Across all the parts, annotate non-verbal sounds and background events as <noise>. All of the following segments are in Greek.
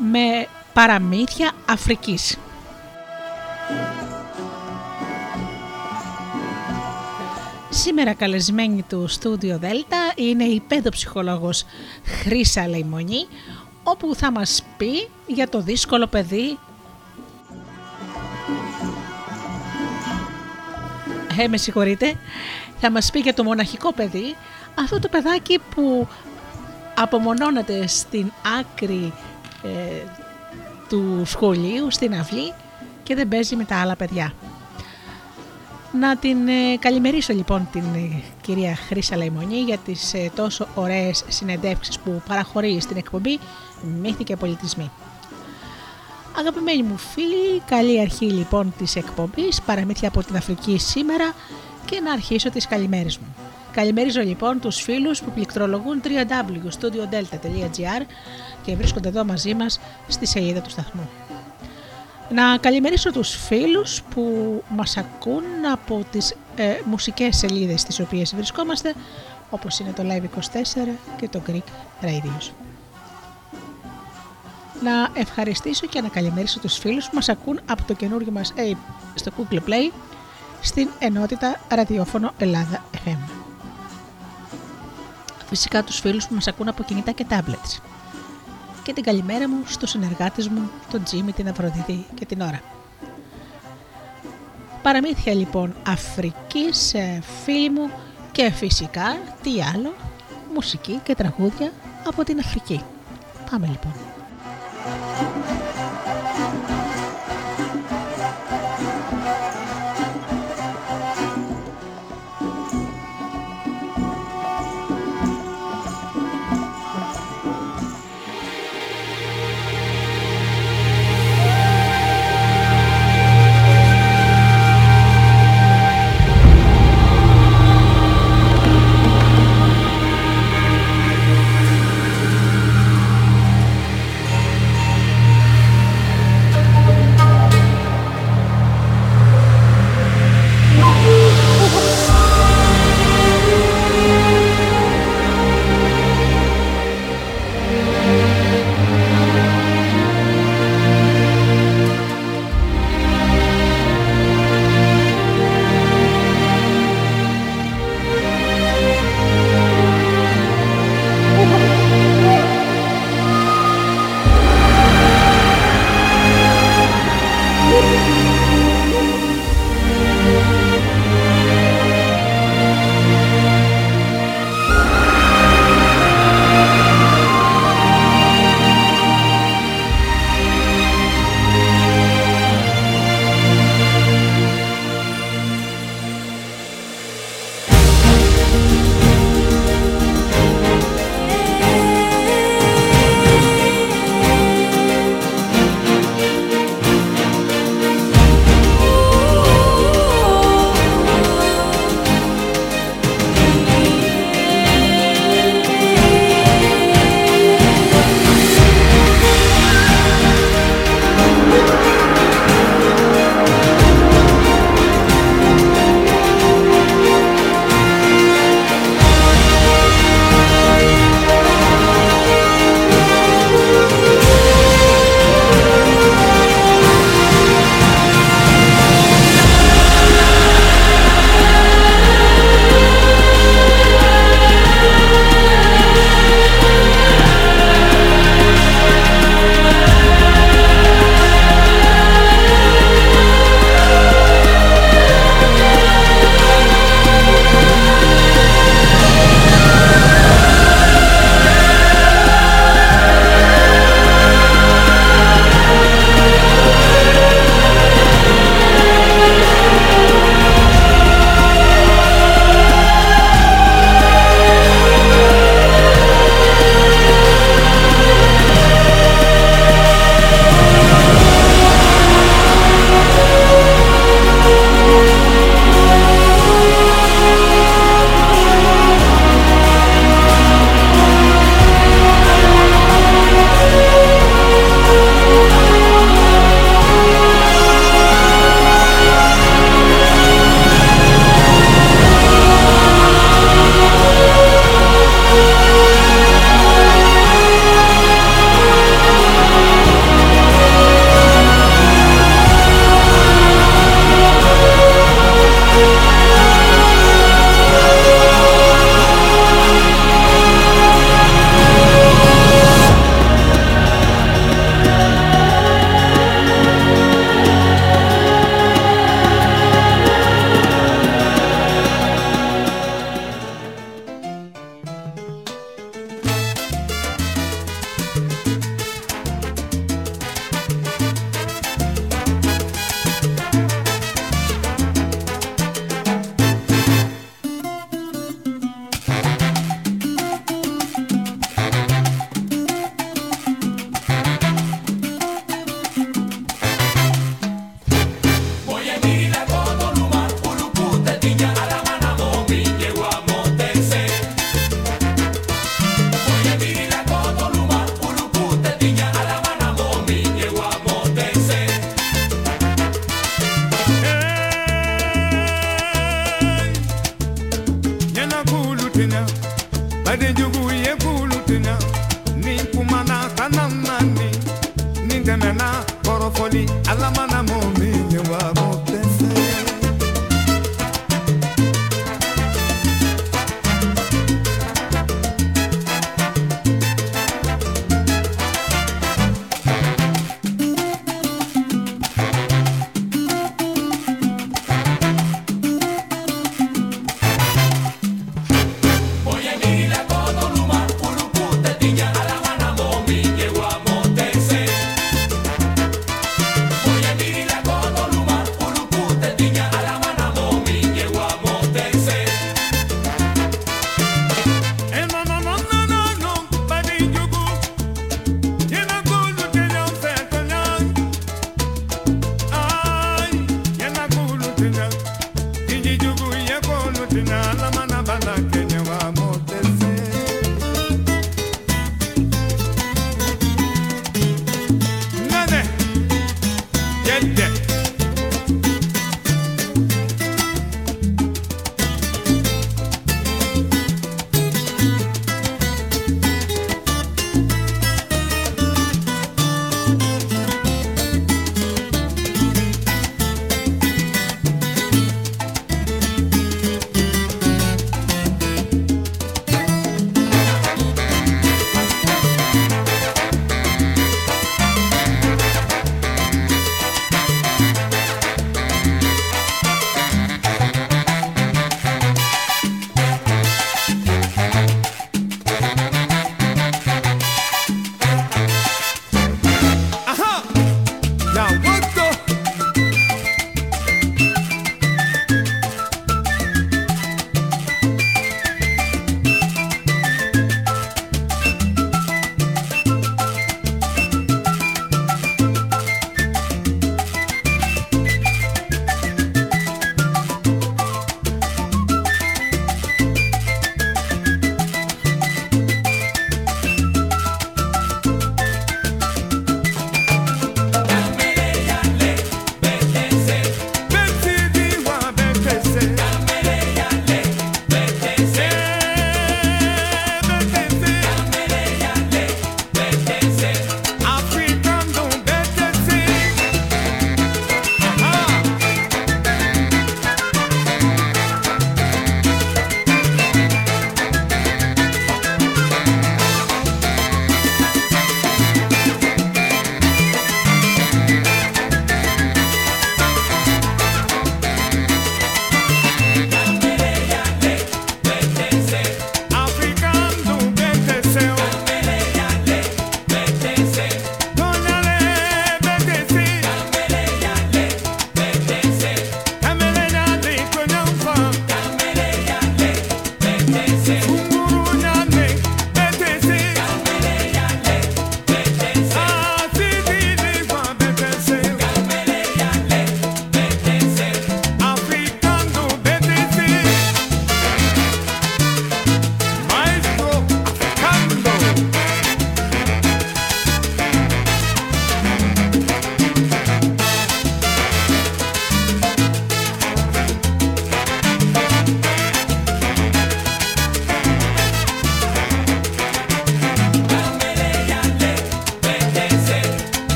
με παραμύθια Αφρικής. Σήμερα καλεσμένη του στούντιο Δέλτα είναι η παιδοψυχολόγος Χρύσα Λεϊμονή όπου θα μας πει για το δύσκολο παιδί Ε, με συγχωρείτε, θα μας πει για το μοναχικό παιδί, αυτό το παιδάκι που απομονώνεται στην άκρη ε, του σχολείου, στην αυλή και δεν παίζει με τα άλλα παιδιά. Να την ε, καλημερίσω λοιπόν την ε, κυρία Χρύσα Λαϊμονή για τις ε, τόσο ωραίες συνεντεύξεις που παραχωρεί στην εκπομπή Μύθοι και Πολιτισμοί. Αγαπημένοι μου φίλοι, καλή αρχή λοιπόν της εκπομπής Παραμύθια από την Αφρική σήμερα και να αρχίσω τις καλημέρες μου. Καλημερίζω λοιπόν τους φίλους που πληκτρολογούν www.studiodelta.gr και βρίσκονται εδώ μαζί μας στη σελίδα του σταθμού. Να καλημερίσω τους φίλους που μας ακούν από τις ε, μουσικές σελίδες στις οποίες βρισκόμαστε όπως είναι το Live24 και το Greek Radio. Να ευχαριστήσω και να καλημερίσω τους φίλους που μας ακούν από το καινούργιο μας Ape στο Google Play στην ενότητα ραδιόφωνο Ελλάδα FM. Φυσικά τους φίλους που μας ακούν από κινητά και tablets και την καλημέρα μου στους συνεργάτες μου, τον Τζίμι, την Αφροδίτη και την Ωρα. Παραμύθια λοιπόν Αφρικής, ε, φίλοι μου και φυσικά τι άλλο, μουσική και τραγούδια από την Αφρική. Πάμε λοιπόν.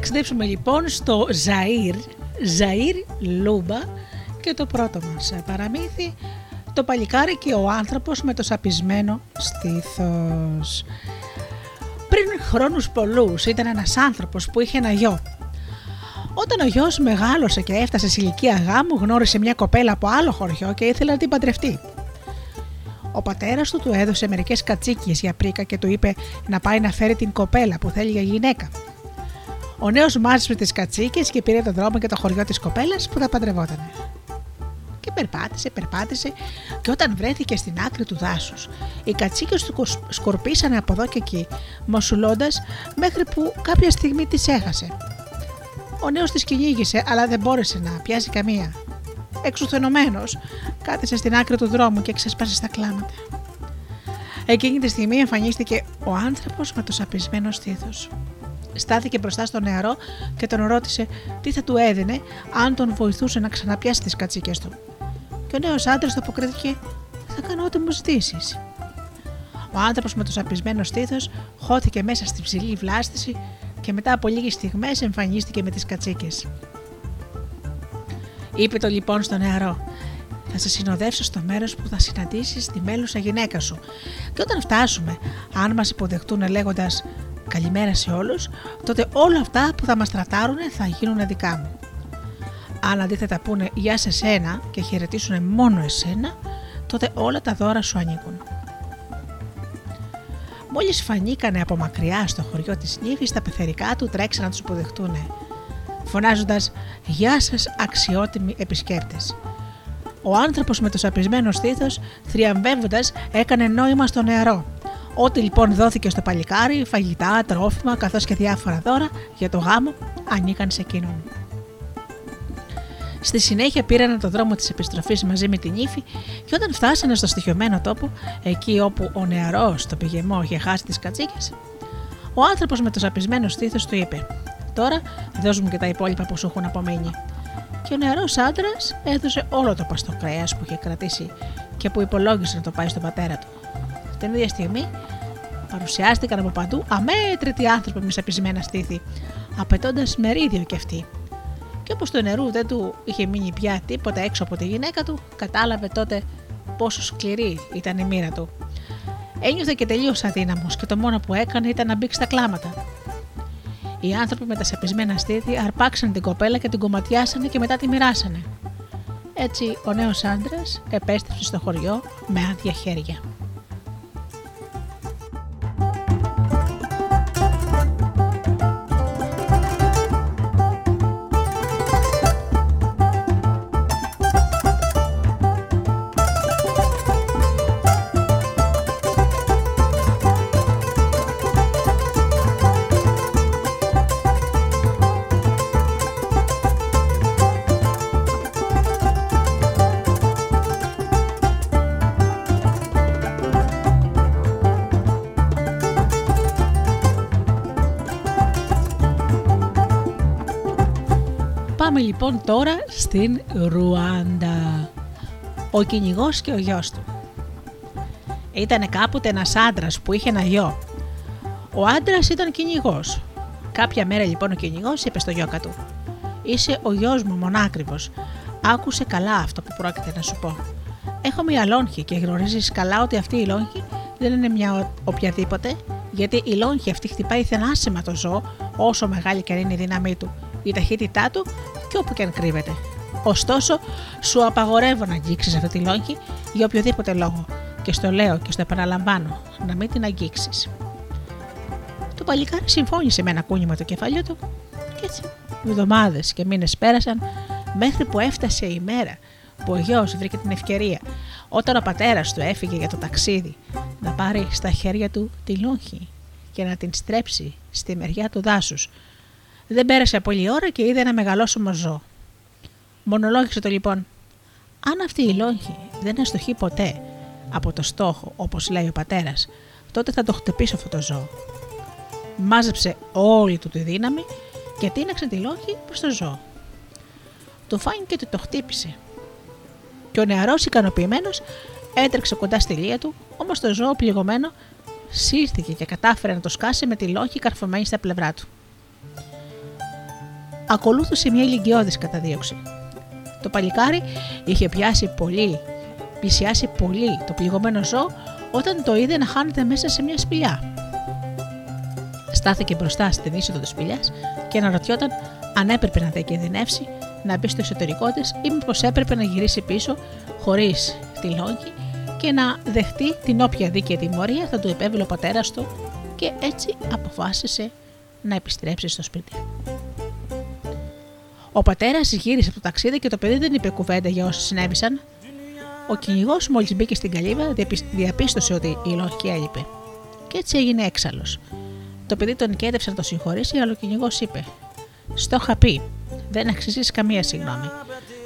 Ταξιδέψουμε λοιπόν στο Ζαΐρ, Ζαΐρ Λούμπα και το πρώτο μας παραμύθι το παλικάρι και ο άνθρωπος με το σαπισμένο στήθος. Πριν χρόνους πολλούς ήταν ένας άνθρωπος που είχε ένα γιο. Όταν ο γιος μεγάλωσε και έφτασε σε ηλικία γάμου γνώρισε μια κοπέλα από άλλο χωριό και ήθελε να την παντρευτεί. Ο πατέρας του του έδωσε μερικές κατσίκες για προίκα και του είπε να πάει να φέρει την κοπέλα που θέλει για γυναίκα. Ο νέος μάζεψε τις κατσίκες και πήρε τον δρόμο και το χωριό της κοπέλας που θα παντρευόταν. Και περπάτησε, περπάτησε, και όταν βρέθηκε στην άκρη του δάσους, οι κατσίκες του σκορπίσανε από εδώ και εκεί, μοσουλώντας μέχρι που κάποια στιγμή τις έχασε. Ο νέος τη κυνήγησε, αλλά δεν μπόρεσε να πιάσει καμία. Εξουθενωμένος, κάθισε στην άκρη του δρόμου και ξέσπασε στα κλάματα. Εκείνη τη στιγμή εμφανίστηκε ο άνθρωπος με το σαπισμένο στήθος. Στάθηκε μπροστά στο νεαρό και τον ρώτησε τι θα του έδινε αν τον βοηθούσε να ξαναπιάσει τις κατσίκες του. Και ο νέος άντρας το αποκρίθηκε: Θα κάνω ό,τι μου ζητήσεις. Ο άνθρωπος με το σαπισμένο στήθος χώθηκε μέσα στη ψηλή βλάστηση και μετά από λίγες στιγμές εμφανίστηκε με τις κατσίκες. Είπε το λοιπόν στο νεαρό: Θα σε συνοδεύσω στο μέρος που θα συναντήσεις τη μέλουσα γυναίκα σου. Και όταν φτάσουμε, αν μας υποδεχτούν λέγοντας καλημέρα σε όλους, τότε όλα αυτά που θα μας τρατάρουν θα γίνουν δικά μου. Αν αντίθετα πούνε γεια σε σένα και χαιρετήσουν μόνο εσένα, τότε όλα τα δώρα σου ανήκουν. Μόλις φανήκανε από μακριά στο χωριό της νύφης, τα πεθερικά του τρέξαν να τους υποδεχτούν, φωνάζοντας Γεια σας, αξιότιμοι επισκέπτες. Ο άνθρωπος με το σαπισμένο στήθος, θριαμβεύοντας, έκανε νόημα στο νεαρό. Ό,τι λοιπόν δόθηκε στο παλικάρι, φαγητά, τρόφιμα καθώς και διάφορα δώρα για το γάμο, ανήκαν σε εκείνον. Στη συνέχεια πήραν το δρόμο της επιστροφής μαζί με την ύφη και όταν φτάσανε στο στοιχειωμένο τόπο, εκεί όπου ο νεαρός στο πηγεμό είχε χάσει τις κατσίκες, ο άνθρωπος με το σαπισμένο στήθος του είπε: Τώρα δώσ' μου και τα υπόλοιπα που σου έχουν απομείνει. Και ο νεαρός άντρας έδωσε όλο το παστό κρέας που είχε κρατήσει και που υπολόγισε να το πάει στον πατέρα του. Την ίδια στιγμή παρουσιάστηκαν από παντού αμέτρητοι άνθρωποι με σαπισμένα στήθη, απαιτώντας μερίδιο κι αυτοί και όπως το νερού δεν του είχε μείνει πια τίποτα έξω από τη γυναίκα του, κατάλαβε τότε πόσο σκληρή ήταν η μοίρα του. Ένιωθε και τελείως αδύναμος και το μόνο που έκανε ήταν να μπήξει στα κλάματα. Οι άνθρωποι με τα σαπισμένα στήθη αρπάξαν την κοπέλα και την κομματιάσανε και μετά τη μοιράσανε. Έτσι ο νέος άντρας επέστρεψε στο χωριό με άδεια χέρια. Λοιπόν τώρα στην Ρουάντα. Ο κυνηγός και ο γιος του. Ήτανε κάποτε ένας άντρας που είχε ένα γιο. Ο άντρας ήταν κυνηγός. Κάποια μέρα λοιπόν ο κυνηγός είπε στο γιώκα του: Είσαι ο γιος μου μονάκριβος. Άκουσε καλά αυτό που πρόκειται να σου πω. Έχω μια λόγχη και γνωρίζεις καλά ότι αυτή η λόγχη δεν είναι μια οποιαδήποτε, γιατί η λόγχη αυτή χτυπάει θενάσιμα το ζώο, όσο μεγάλη και αν είναι η δύναμή του, η ταχύτητά του και όπου και αν κρύβεται. Ωστόσο, σου απαγορεύω να αγγίξεις αυτή τη λόγχη για οποιοδήποτε λόγο. Και στο λέω και στο επαναλαμβάνω, να μην την αγγίξεις. Το παλικάρι συμφώνησε με ένα κούνημα το κεφαλιό του και έτσι εβδομάδες και μήνες πέρασαν μέχρι που έφτασε η μέρα που ο γιος βρήκε την ευκαιρία όταν ο πατέρας του έφυγε για το ταξίδι να πάρει στα χέρια του τη λόγχη και να την στρέψει στη μεριά του δάσους δεν πέρασε πολλή ώρα και είδε ένα μεγαλόσωμο ζώο. Μονολόγησε το λοιπόν. Αν αυτή η λόγχη δεν αστοχεί ποτέ από το στόχο, όπως λέει ο πατέρας, τότε θα το χτυπήσω αυτό το ζώο. Μάζεψε όλη του τη δύναμη και τίναξε τη λόγχη προς το ζώο. Το φάνηκε και το χτύπησε. Και ο νεαρός ικανοποιημένος έτρεξε κοντά στη λία του, όμως το ζώο πληγωμένο σύρθηκε και κατάφερε να το σκάσει με τη λόγχη καρφωμένη στα πλευρά του ακολούθησε μια ηλικιώδης καταδίωξη. Το παλικάρι είχε πιάσει πολύ, πλησιάσει πολύ το πληγωμένο ζώο όταν το είδε να χάνεται μέσα σε μια σπηλιά. Στάθηκε μπροστά στην είσοδο της σπηλιάς και αναρωτιόταν αν έπρεπε να διακινδυνεύσει να μπει στο εσωτερικό της ή μήπως έπρεπε να γυρίσει πίσω χωρίς τη λόγη και να δεχτεί την όποια δίκαιη τιμωρία θα του επέβει ο πατέρας του και έτσι αποφάσισε να επιστρέψει στο σπίτι. Ο πατέρας γύρισε από το ταξίδι και το παιδί δεν είπε κουβέντα για όσα συνέβησαν. Ο κυνηγός, μόλις μπήκε στην καλύβα, διαπίστωσε ότι η λογική έλειπε. Και έτσι έγινε έξαλλος. Το παιδί τον κέντεψε να το συγχωρήσει, αλλά ο κυνηγός είπε: Στο είχα πει, δεν αξίζει καμία συγγνώμη.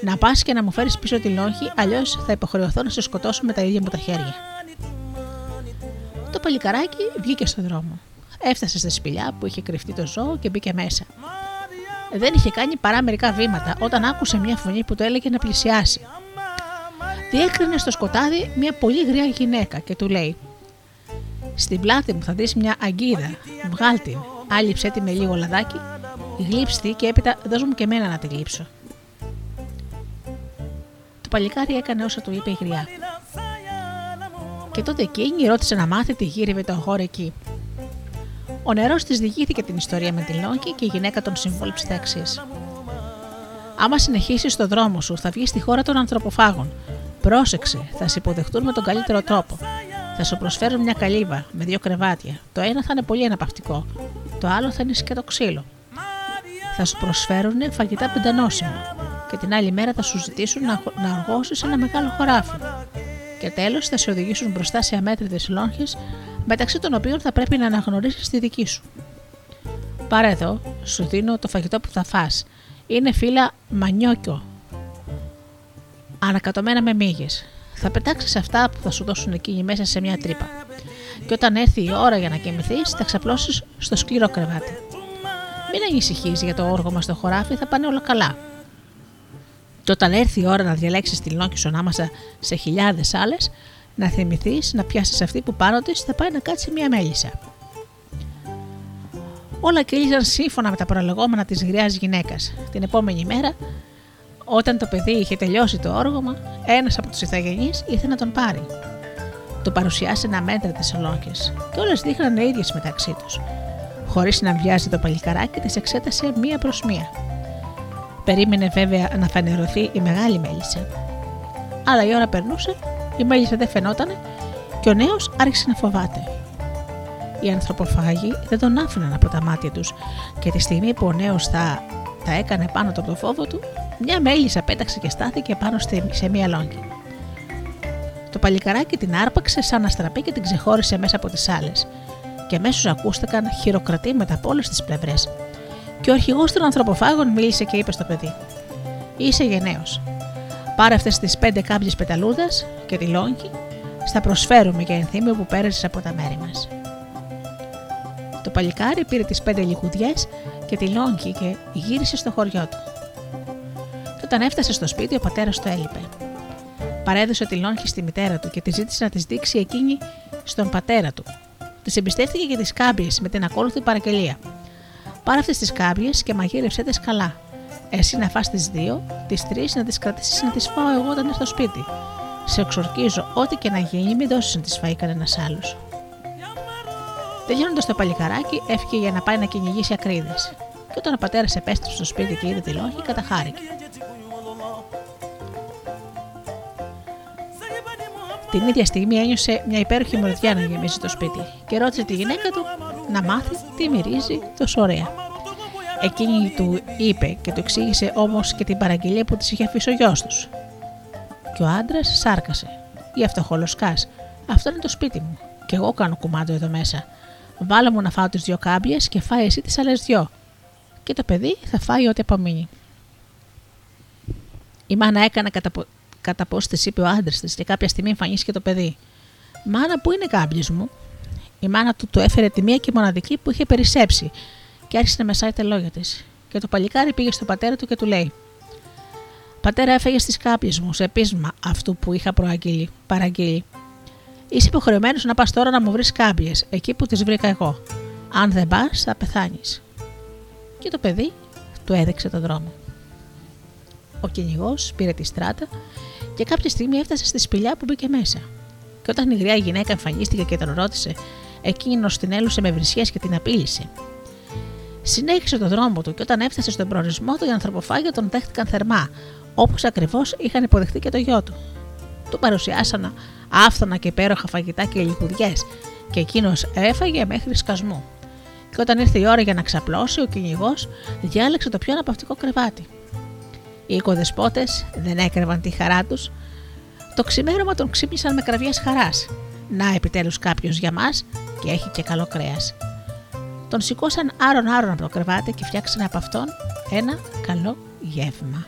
Να πας και να μου φέρεις πίσω τη λόγχη, αλλιώς θα υποχρεωθώ να σε σκοτώσω με τα ίδια μου τα χέρια. Το παλικαράκι βγήκε στον δρόμο. Έφτασε στη σπηλιά που είχε κρυφτεί το ζώο και μπήκε μέσα. Δεν είχε κάνει παρά μερικά βήματα όταν άκουσε μια φωνή που το έλεγε να πλησιάσει. Διέκρινε στο σκοτάδι μια πολύ γριά γυναίκα και του λέει: Στην πλάτη μου θα δεις μια αγκίδα. Βγάλ την, άλυψε τη με λίγο λαδάκι, γλύψτη και έπειτα δώσ' μου και εμένα να τη γλύψω. Το παλικάρι έκανε όσα του είπε η γριά. Και τότε εκείνη ρώτησε να μάθει τι γύριβε το αγόρι εκεί. Ο νερό της διηγήθηκε την ιστορία με τη Λόγκη και η γυναίκα τον συμβόλεψε τα εξής. Άμα συνεχίσεις στο δρόμο σου, θα βγεις στη χώρα των ανθρωποφάγων. Πρόσεξε, θα σε υποδεχτούν με τον καλύτερο τρόπο. Θα σου προσφέρουν μια καλύβα με δύο κρεβάτια. Το ένα θα είναι πολύ αναπαυτικό, το άλλο θα είναι σκέτο ξύλο. Θα σου προσφέρουν φαγητά πεντανόσημα και την άλλη μέρα θα σου ζητήσουν να, να αργώσει ένα μεγάλο χωράφι. Και τέλος θα σε οδηγήσουν μπροστά σε αμέτρητες λόγχε μεταξύ των οποίων θα πρέπει να αναγνωρίσεις τη δική σου. Πάρε εδώ, σου δίνω το φαγητό που θα φας. Είναι φύλλα μανιόκιο, ανακατωμένα με μύγες. Θα πετάξεις αυτά που θα σου δώσουν εκείνοι μέσα σε μια τρύπα. Και όταν έρθει η ώρα για να κοιμηθείς, θα ξαπλώσεις στο σκληρό κρεβάτι. Μην ανησυχείς για το όργο μας στο χωράφι, θα πάνε όλα καλά. Και όταν έρθει η ώρα να διαλέξεις τη λόκη σου ανάμεσα σε χιλιάδες άλλες, να θυμηθείς να πιάσεις αυτή που πάνω της θα πάει να κάτσει μια μέλισσα. Όλα κύλιζαν σύμφωνα με τα προλεγόμενα της γριάς γυναίκας. Την επόμενη μέρα, όταν το παιδί είχε τελειώσει το όργωμα, ένας από τους ηθαγενείς ήθελε να τον πάρει. Του παρουσιάσε ένα μέτρα τις ολόκες και όλες δείχναν ίδιες μεταξύ τους. Χωρίς να βιάζει το παλικαράκι, τι εξέτασε μία προς μία. Περίμενε βέβαια να φανερωθεί η μεγάλη μέλισσα. Αλλά η ώρα περνούσε η μέλισσα δεν φαινόταν και ο νέος άρχισε να φοβάται. Οι ανθρωποφάγοι δεν τον άφηναν από τα μάτια τους και τη στιγμή που ο νέος θα τα έκανε πάνω από το φόβο του, μια μέλισσα πέταξε και στάθηκε πάνω σε μία λόγκη. Το παλικαράκι την άρπαξε σαν να στραπεί και την ξεχώρισε μέσα από τις άλλε. Και αμέσως ακούστηκαν χειροκρατήματα από όλες τις πλευρές. Και ο αρχηγός των ανθρωποφάγων μίλησε και είπε στο παιδί: Είσαι γενναίος. Πάρε αυτές τις πέντε κάμπιες πεταλούδας και τη λόγκη, στα προσφέρουμε για ενθύμιο που πέρασε από τα μέρη μας. Το παλικάρι πήρε τις πέντε λιγουδιές και τη λόγκη και γύρισε στο χωριό του. Και όταν έφτασε στο σπίτι, ο πατέρας του έλειπε. Παρέδωσε τη λόγκη στη μητέρα του και τη ζήτησε να της δείξει εκείνη στον πατέρα του. Της εμπιστεύτηκε για τις κάμπιες με την ακόλουθη παραγγελία. Πάρε αυτές τις κάμπιες και μαγείρευσέ τες καλά. Εσύ να φας τις δύο, τις τρεις να τις κρατήσεις να τις φάω εγώ όταν έρθω σπίτι. Σε εξορκίζω, ό,τι και να γίνει, μην δώσεις να τις φάει κανένας άλλος. Τελειώνοντας το παλικαράκι, έφυγε για να πάει να κυνηγήσει ακρίδες. Και όταν ο πατέρας επέστρεψε στο σπίτι και είδε τη λόγη, καταχάρηκε. Την ίδια στιγμή ένιωσε μια υπέροχη μορδιά να γεμίσει το σπίτι και ρώτησε τη γυναίκα του να μάθει τι μυρίζει τόσο ωραία. Εκείνη του είπε και του εξήγησε όμως και την παραγγελία που της είχε αφήσει ο γιος τους. Και ο άντρας σάρκασε. Ή αυτοχολοσκά. Αυτό είναι το σπίτι μου. Και εγώ κάνω κουμάντο εδώ μέσα. Βάλε μου να φάω τις δυο κάμπιες και φάει εσύ τις άλλες δυο. Και το παιδί θα φάει ό,τι απομείνει. Η μάνα έκανε κατά, κατά πώ τη είπε ο άντρας της και κάποια στιγμή εμφανίστηκε το παιδί. Μάνα, πού είναι οι κάμπιες μου; Η μάνα του το έφερε τη μία και μοναδική που είχε περισσέψει και άρχισε να μεσάει τα λόγια της. Και το παλικάρι πήγε στον πατέρα του και του λέει: Πατέρα, έφεγε τις κάπιες μου σε πείσμα αυτού που είχα προαγγείλει, παραγγείλει. Είσαι υποχρεωμένος να πας τώρα να μου βρεις κάμπιε, εκεί που τις βρήκα εγώ. Αν δεν πας, θα πεθάνεις. Και το παιδί του έδειξε τον δρόμο. Ο κυνηγός πήρε τη στράτα και κάποια στιγμή έφτασε στη σπηλιά που μπήκε μέσα. Και όταν η γριά γυναίκα εμφανίστηκε και τον ρώτησε, εκείνος την έλουσε με βρισιές και την απείλησε. Συνέχισε τον δρόμο του και όταν έφτασε στον προορισμό του, οι ανθρωποφάγοι τον δέχτηκαν θερμά, όπως ακριβώς είχαν υποδεχτεί και το γιο του. Του παρουσιάσαν άφθονα και υπέροχα φαγητά και λιχουδιέ, και εκείνος έφαγε μέχρι σκασμού. Και όταν ήρθε η ώρα για να ξαπλώσει, ο κυνηγός διάλεξε το πιο αναπαυτικό κρεβάτι. Οι οικοδεσπότες δεν έκρεβαν τη χαρά τους. Το ξημέρωμα τον ξύπνησαν με κραυγές χαράς. Να επιτέλους κάποιος για μας και έχει και καλό κρέας. Τον σηκώσαν άρον-άρον από το κρεβάτι και φτιάξαν από αυτόν ένα καλό γεύμα.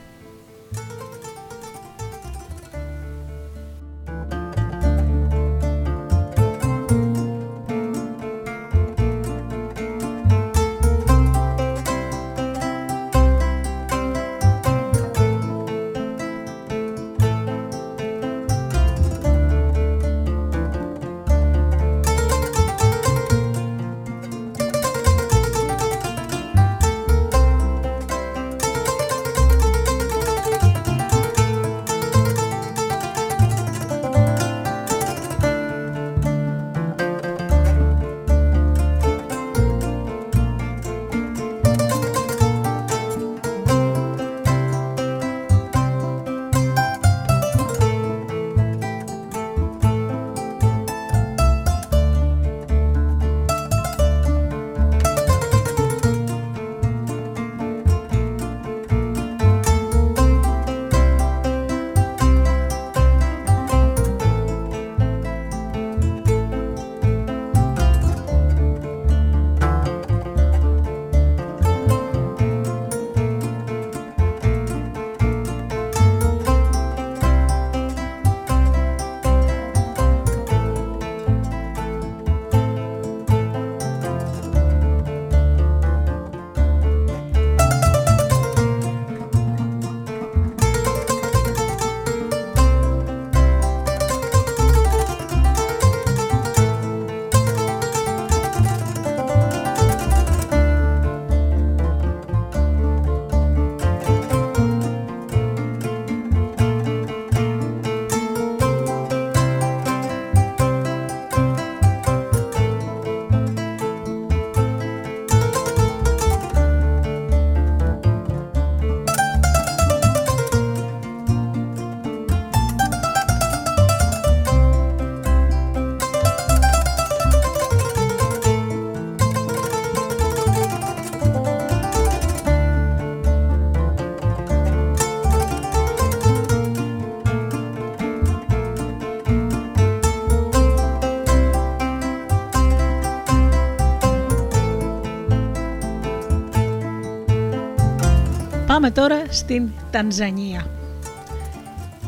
Πάμε τώρα στην Τανζανία.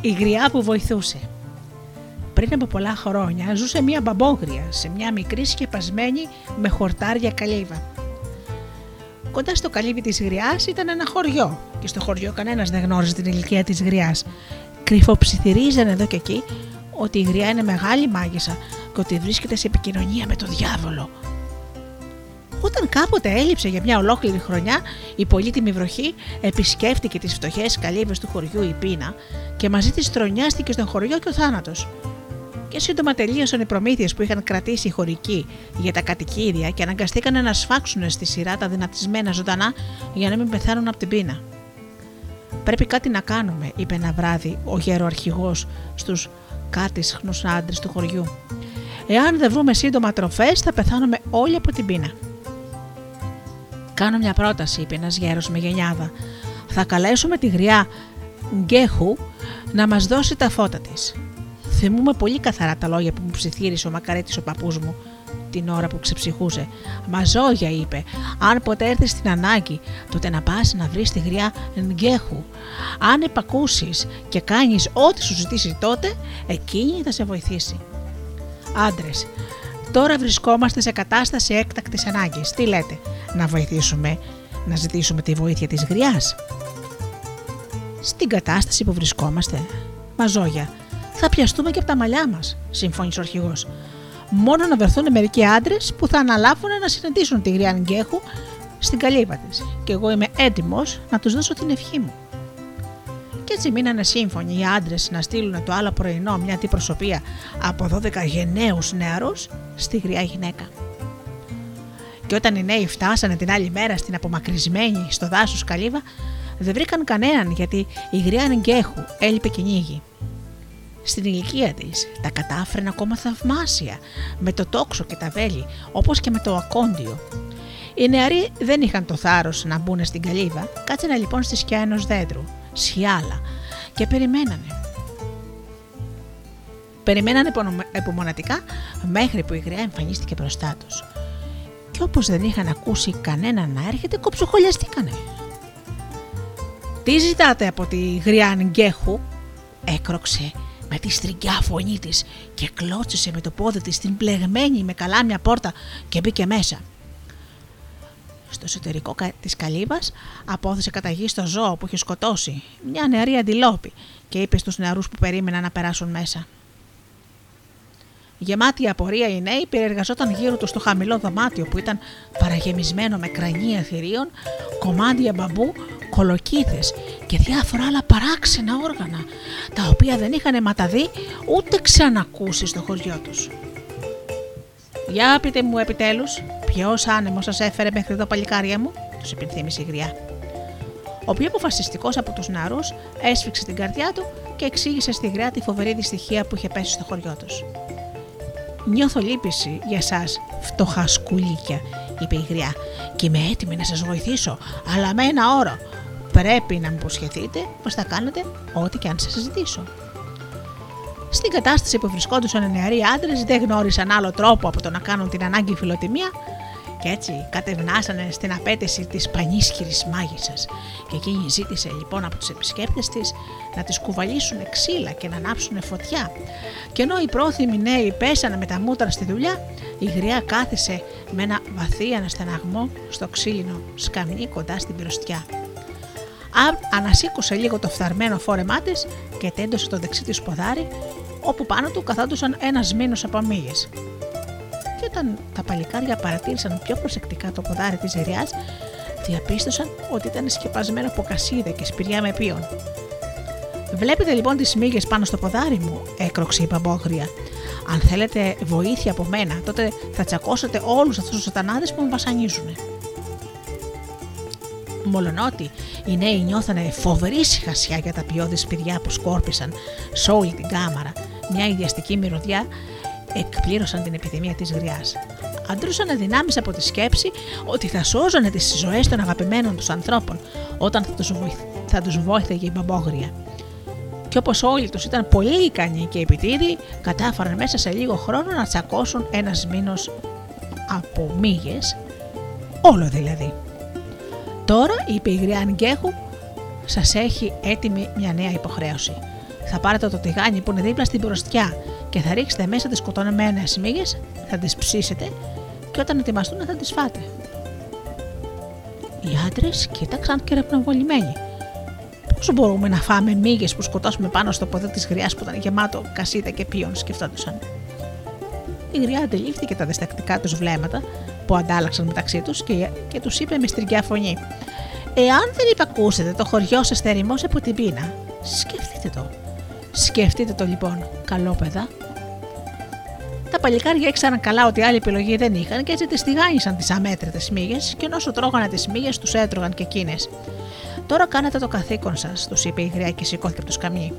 Η γριά που βοηθούσε. Πριν από πολλά χρόνια ζούσε μια μπαμπόγρια σε μια μικρή σκεπασμένη με χορτάρια καλύβα. Κοντά στο καλύβι της γριάς ήταν ένα χωριό και στο χωριό κανένας δεν γνώριζε την ηλικία της γριάς. Κρυφοψιθυρίζανε εδώ και εκεί ότι η γριά είναι μεγάλη μάγισσα και ότι βρίσκεται σε επικοινωνία με τον διάβολο όταν κάποτε έλειψε για μια ολόκληρη χρονιά, η πολύτιμη βροχή επισκέφτηκε τις φτωχές καλύβες του χωριού η πείνα και μαζί της τρονιάστηκε στον χωριό και ο θάνατος. Και σύντομα τελείωσαν οι προμήθειες που είχαν κρατήσει οι χωρικοί για τα κατοικίδια και αναγκαστήκαν να σφάξουν στη σειρά τα δυνατισμένα ζωντανά για να μην πεθάνουν από την πείνα. Πρέπει κάτι να κάνουμε, είπε ένα βράδυ ο γέρο αρχηγό στους κάτισχνου άντρες του χωριού. Εάν δεν βρούμε σύντομα τροφές, θα πεθάνουμε όλοι από την πείνα. Κάνω μια πρόταση, είπε ένας γέρος με γενιάδα. Θα καλέσουμε τη γριά Γκέχου να μας δώσει τα φώτα της. Θυμούμε πολύ καθαρά τα λόγια που μου ψιθύρισε ο μακαρέτης ο παππούς μου την ώρα που ξεψυχούσε. Μα ζώγια, είπε, αν ποτέ έρθει στην ανάγκη, τότε να πας να βρεις τη γριά Γκέχου. Αν επακούσεις και κάνεις ό,τι σου ζητήσει τότε, εκείνη θα σε βοηθήσει. Άντρες, Τώρα βρισκόμαστε σε κατάσταση έκτακτης ανάγκης. Τι λέτε, να βοηθήσουμε, να ζητήσουμε τη βοήθεια της γριάς; Στην κατάσταση που βρισκόμαστε, μαζόγια, θα πιαστούμε και από τα μαλλιά μας, συμφώνησε ο αρχηγός. Μόνο να βρεθούν μερικοί άντρες που θα αναλάβουν να συναντήσουν τη γριά Γκέχου στην καλύβα της. Και εγώ είμαι έτοιμος να τους δώσω την ευχή μου. Και έτσι μείνανε σύμφωνοι οι άντρες να στείλουν το άλλο πρωινό μια αντιπροσωπεία από 12 γενναίους νεαρούς στη γριά γυναίκα. Και όταν οι νέοι φτάσανε την άλλη μέρα στην απομακρυσμένη στο δάσος καλύβα, δεν βρήκαν κανέναν γιατί η γριά Νγκέχου έλειπε κυνήγι. Στην ηλικία της τα κατάφερνε ακόμα θαυμάσια με το τόξο και τα βέλη όπως και με το ακόντιο. Οι νεαροί δεν είχαν το θάρρος να μπουν στην καλύβα, κάτσανε λοιπόν στη σκιά ενός δέντρου, σιάλα και περιμένανε. Περιμένανε επομονατικά μέχρι που η γριά εμφανίστηκε μπροστά τους. Και όπως δεν είχαν ακούσει κανένα να έρχεται, κοψοχολιαστήκανε. «Τι ζητάτε από τη γριά Γκέχου» έκροξε με τη στριγκιά φωνή της και κλώτσισε με το πόδι της την πλεγμένη με καλάμια πόρτα και μπήκε μέσα. Στο εσωτερικό της καλύβας απόθεσε καταγής στο ζώο που είχε σκοτώσει, μια νεαρή αντιλόπη και είπε στους νεαρούς που περίμεναν να περάσουν μέσα. Γεμάτη απορία οι νέοι περιεργαζόταν γύρω τους στο χαμηλό δωμάτιο που ήταν παραγεμισμένο με κρανία θηρίων, κομμάτια μπαμπού, κολοκύθες και διάφορα άλλα παράξενα όργανα, τα οποία δεν είχαν αιματαδεί ούτε ξανακούσει στο χωριό τους. «Για πείτε μου επιτέλους, ποιος άνεμος σας έφερε μέχρι εδώ παλικάρια μου», τους επιθύμησε η γριά. Ο πιο αποφασιστικός από τους νεαρού έσφιξε την καρδιά του και εξήγησε στη γριά τη φοβερή δυστυχία που είχε πέσει στο χωριό τους. Νιώθω λύπηση για εσά, φτωχά σκουλίκια, είπε η γριά, και είμαι έτοιμη να σας βοηθήσω, αλλά με ένα όρο. Πρέπει να μου υποσχεθείτε πως θα κάνετε ό,τι και αν σας ζητήσω. Στην κατάσταση που βρισκόντουσαν οι νεαροί άντρες, δεν γνώρισαν άλλο τρόπο από το να κάνουν την ανάγκη φιλοτιμία και έτσι κατευνάσανε στην απέτηση της πανίσχυρης μάγισσας και εκείνη ζήτησε λοιπόν από τους επισκέπτες της να τις κουβαλήσουν ξύλα και να ανάψουν φωτιά και ενώ οι πρόθυμοι νέοι πέσανε με τα μούτρα στη δουλειά η γριά κάθισε με ένα βαθύ αναστεναγμό στο ξύλινο σκαμνί κοντά στην πυροστιά. Ανασήκωσε λίγο το φθαρμένο φόρεμά της και τέντωσε το δεξί της ποδάρι, όπου πάνω του καθόντουσαν ένας μήνος από μύγες και όταν τα παλικάρια παρατήρησαν πιο προσεκτικά το ποδάρι της ζεριάς, διαπίστωσαν ότι ήταν σκεπασμένο από κασίδα και σπηριά με πίον. Βλέπετε λοιπόν τις μύγες πάνω στο ποδάρι μου, έκροξε η παμπόγρια. Αν θέλετε βοήθεια από μένα, τότε θα τσακώσετε όλους αυτούς τους σατανάδε που με βασανίζουν. Μολονότι οι νέοι νιώθανε φοβερή συχασιά για τα ποιόδη σπηριά που σκόρπισαν σε όλη την κάμαρα, μια ιδιαστική μυρωδιά εκπλήρωσαν την επιδημία της γριάς. Αντρούσαν δυνάμεις από τη σκέψη ότι θα σώζανε τις ζωές των αγαπημένων τους ανθρώπων όταν θα τους, βοηθ... θα τους βόηθεγε η μπαμπόγρια. Και όπως όλοι τους ήταν πολύ ικανοί και επιτίδοι, κατάφεραν μέσα σε λίγο χρόνο να τσακώσουν ένας μήνος από μύγες, όλο δηλαδή. Τώρα, είπε η γριά Γκέχου, σας έχει έτοιμη μια νέα υποχρέωση. Θα πάρετε το τηγάνι που είναι δίπλα στην προστιά και θα ρίξετε μέσα τις σκοτώνεμένε μύγες, θα τις ψήσετε και όταν ετοιμαστούν θα τις φάτε. Οι άντρες κοίταξαν και ρεπνοβολημένοι. Πώς μπορούμε να φάμε μύγες που σκοτώσουμε πάνω στο ποδέ της γριάς που ήταν γεμάτο κασίδα και πίον, σκεφτόντουσαν. Η γριά αντιλήφθηκε τα διστακτικά τους βλέμματα που αντάλλαξαν μεταξύ τους και, και τους είπε με στριγγιά φωνή: Εάν δεν υπακούσετε το χωριό σας θερημό από την πείνα, σκεφτείτε το. Σκεφτείτε το λοιπόν, καλό παιδά. Τα παλικάρια ήξεραν καλά ότι άλλη επιλογή δεν είχαν και έτσι τις τηγάνισαν τις αμέτρητες μύγες και ενώ σου τρώγανε τις μύγες, τους έτρωγαν και εκείνες. Τώρα κάνετε το καθήκον σας, τους είπε η γριά και σηκώθηκε από το σκαμνί.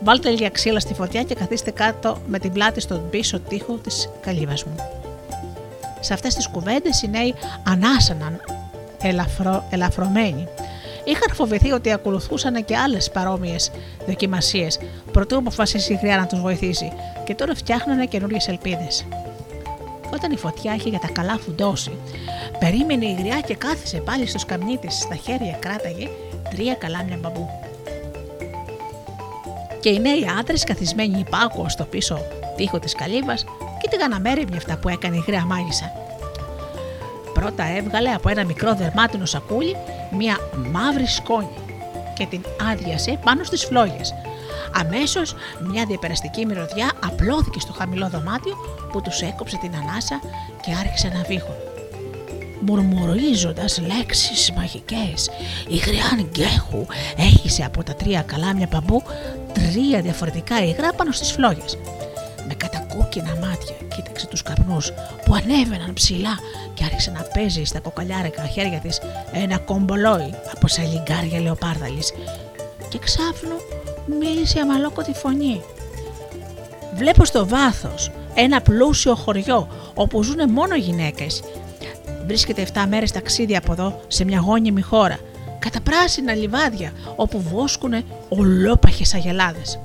Βάλτε λίγα ξύλα στη φωτιά και καθίστε κάτω με την πλάτη στον πίσω τοίχο της καλύβας μου. Σε αυτές τις κουβέντες οι νέοι ανάσαναν ελαφρω, ελαφρωμένοι είχαν φοβηθεί ότι ακολουθούσαν και άλλες παρόμοιες δοκιμασίες, προτού αποφασίσει η χρειά να τους βοηθήσει, και τώρα φτιάχνανε καινούριε ελπίδες. Όταν η φωτιά είχε για τα καλά φουντώσει, περίμενε η γριά και κάθισε πάλι στο σκαμνί της. Στα χέρια κράταγε τρία καλάμια μπαμπού. Και οι νέοι άντρες, καθισμένοι υπάκουο στο πίσω τοίχο της καλύβας, κοίταγαν αμέριμνια αυτά που έκανε η γριά μάγισσα. Πρώτα έβγαλε από ένα μικρό δερμάτινο σακούλι μία μαύρη σκόνη και την άδειασε πάνω στις φλόγες. Αμέσως μια διαπεραστική μυρωδιά απλώθηκε στο χαμηλό δωμάτιο που τους έκοψε την ανάσα και άρχισε να βήχουν. Μουρμουρίζοντας λέξεις μαγικές, η γριάν Γκέχου έχισε από τα τρία καλάμια παμπού τρία διαφορετικά υγρά πάνω στις φλόγες. Με κατακόκκινα μάτια κοίταξε τους καπνούς που ανέβαιναν ψηλά και άρχισε να παίζει στα κοκαλιάρικα χέρια της ένα κομπολόι από σαλιγκάρια λεοπάρδαλης και ξάφνου μίλησε αμαλόκοτη φωνή. Βλέπω στο βάθος ένα πλούσιο χωριό όπου ζουν μόνο γυναίκες. Βρίσκεται 7 μέρες ταξίδι από εδώ σε μια γόνιμη χώρα, κατά πράσινα λιβάδια όπου βόσκουνε ολόπαχες αγελάδες.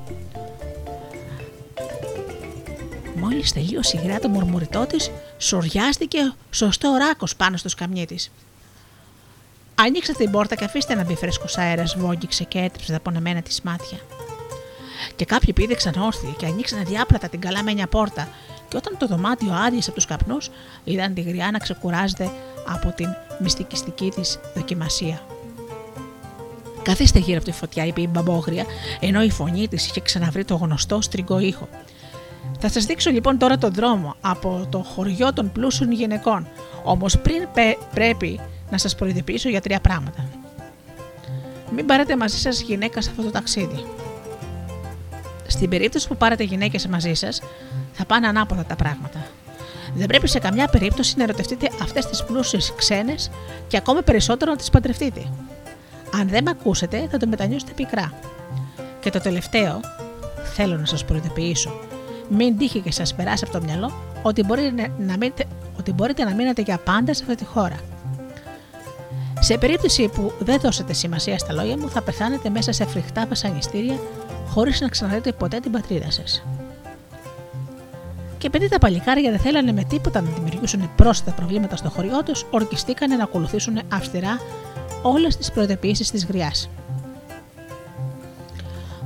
Μόλις τελείωσε η γριά το μουρμουριτό της, σοριάστηκε σωστό ράκος πάνω στο σκαμνί της. Ανοίξτε την πόρτα και αφήστε να μπει φρέσκος αέρας, βόγγιξε και έτριψε τα πονεμένα της μάτια. Και κάποιοι πήδεξαν όρθιοι και ανοίξαν διάπλατα την καλάμενια πόρτα, και όταν το δωμάτιο άδειασε από τους καπνούς, είδαν τη γριά να ξεκουράζεται από την μυστικιστική της δοκιμασία. Καθίστε γύρω από τη φωτιά, είπε η μπαμπόγρια, ενώ η φωνή της είχε ξαναβρει το γνωστό στριγκό ήχο. Θα σας δείξω λοιπόν τώρα τον δρόμο από το χωριό των πλούσιων γυναικών. Όμως πριν πρέπει να σας προειδοποιήσω για τρία πράγματα. Μην πάρετε μαζί σας γυναίκα σε αυτό το ταξίδι. Στην περίπτωση που πάρετε γυναίκες μαζί σας, θα πάνε ανάποδα τα πράγματα. Δεν πρέπει σε καμιά περίπτωση να ερωτευτείτε αυτές τις πλούσιες ξένες και ακόμα περισσότερο να τις παντρευτείτε. Αν δεν με ακούσετε, θα το μετανιώσετε πικρά. Και το τελευταίο, θέλω να σας προειδοποιήσω, μην τύχει και σας περάσει από το μυαλό ότι μπορείτε να, μείνετε, ότι μπορείτε να μείνετε για πάντα σε αυτή τη χώρα. Σε περίπτωση που δεν δώσετε σημασία στα λόγια μου, θα πεθάνετε μέσα σε φρικτά βασανιστήρια χωρίς να ξαναδείτε ποτέ την πατρίδα σας. Και επειδή τα παλικάρια δεν θέλανε με τίποτα να δημιουργήσουν πρόσθετα προβλήματα στο χωριό τους, ορκιστήκανε να ακολουθήσουν αυστηρά όλες τις προειδοποιήσει της γριάς.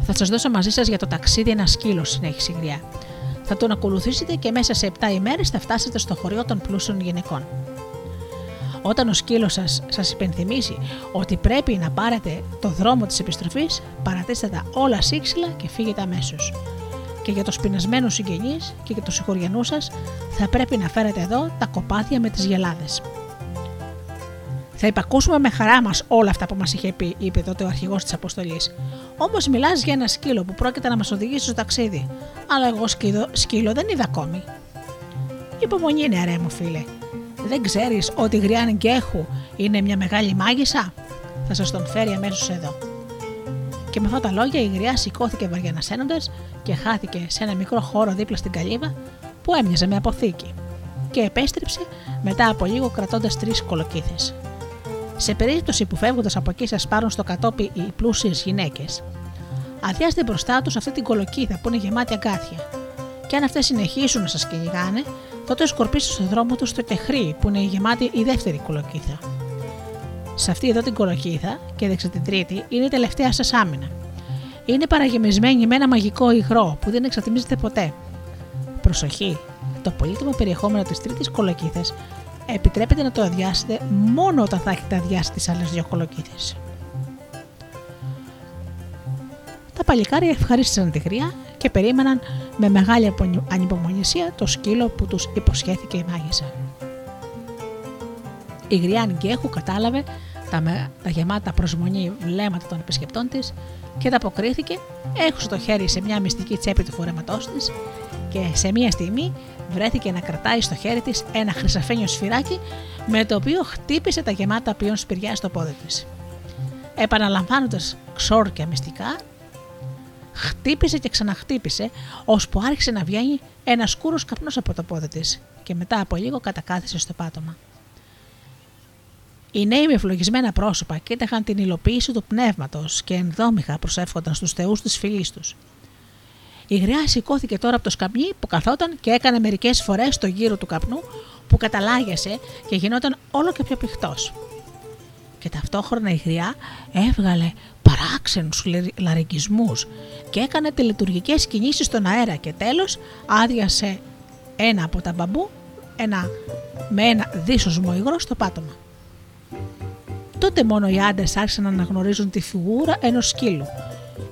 Θα σας δώσω μαζί σας για το ταξίδι ένα σκύλος, συνέχισε η γριά. Θα τον ακολουθήσετε και μέσα σε 7 ημέρες θα φτάσετε στο χωριό των πλούσιων γυναικών. Όταν ο σκύλος σας σας υπενθυμίσει ότι πρέπει να πάρετε το δρόμο της επιστροφής, παρατήστε τα όλα σύξυλα και φύγετε αμέσως. Και για τους πεινασμένους συγγενείς και για τους συγχωριανούς σας, θα πρέπει να φέρετε εδώ τα κοπάδια με τις γελάδες. Θα υπακούσουμε με χαρά μας όλα αυτά που μας είχε πει, είπε τότε ο αρχηγός της αποστολής. Όμως μιλάς για ένα σκύλο που πρόκειται να μας οδηγήσει στο ταξίδι. Αλλά εγώ σκύλο, σκύλο δεν είδα ακόμη. Υπομονή, νεαρέ μου φίλε. Δεν ξέρεις ότι η Γριάν Γκέχου είναι μια μεγάλη μάγισσα; Θα σας τον φέρει αμέσως εδώ. Και με αυτά τα λόγια η γριά σηκώθηκε βαριανασένοντα και χάθηκε σε ένα μικρό χώρο δίπλα στην καλύβα που έμοιαζε με αποθήκη. Και επέστρεψε μετά από λίγο κρατώντας τρεις κολοκύθες. Σε περίπτωση που φεύγοντας από εκεί σας πάρουν στο κατόπι οι πλούσιες γυναίκες, αδειάστε μπροστά τους αυτή την κολοκύθα που είναι γεμάτη αγκάθια. Και αν αυτές συνεχίσουν να σας κυνηγάνε, τότε σκορπίστε στο δρόμο τους στο τεχρή που είναι γεμάτη η δεύτερη κολοκύθα. Σε αυτή εδώ την κολοκύθα και δεξα την τρίτη είναι η τελευταία σας άμυνα. Είναι παραγεμισμένη με ένα μαγικό υγρό που δεν εξατιμίζεται ποτέ. Προσοχή! Το πολύτιμο περιεχόμενο της τρίτης κολοκύθας επιτρέπεται να το αδειάσετε μόνο όταν θα έχετε αδειάσει τις άλλες δύο κολοκύθε. Τα παλικάρια ευχαρίστησαν τη γριά και περίμεναν με μεγάλη ανυπομονησία το σκύλο που τους υποσχέθηκε η μάγισσα. Η γριά Γκέχου κατάλαβε τα, τα γεμάτα προσμονή βλέμματα των επισκεπτών της και τα αποκρίθηκε, έχωσε το χέρι σε μια μυστική τσέπη του φορέματός της και σε μια στιγμή βρέθηκε να κρατάει στο χέρι της ένα χρυσαφένιο σφυράκι με το οποίο χτύπησε τα γεμάτα ποιον σπηριά στο πόδι της. Επαναλαμβάνοντας ξόρκια μυστικά, χτύπησε και ξαναχτύπησε, ώσπου άρχισε να βγαίνει ένα σκούρος καπνός από το πόδι της και μετά από λίγο κατακάθισε στο πάτωμα. Οι νέοι με ευλογισμένα πρόσωπα κοίταγαν την υλοποίηση του πνεύματος και ενδόμηχα προσεύχονταν στους θεούς της φυλής τους. Η γριά σηκώθηκε τώρα από το σκαμνί που καθόταν και έκανε μερικές φορές το γύρο του καπνού που καταλάγιασε και γινόταν όλο και πιο πηχτός. Και ταυτόχρονα η γριά έβγαλε παράξενους λαρικισμούς και έκανε τελετουργικές κινήσεις στον αέρα και τέλος άδειασε ένα από τα μπαμπού ένα, με ένα δίσοσμο υγρό στο πάτωμα. Τότε μόνο οι άντρες άρχισαν να αναγνωρίζουν τη φιγούρα ενός σκύλου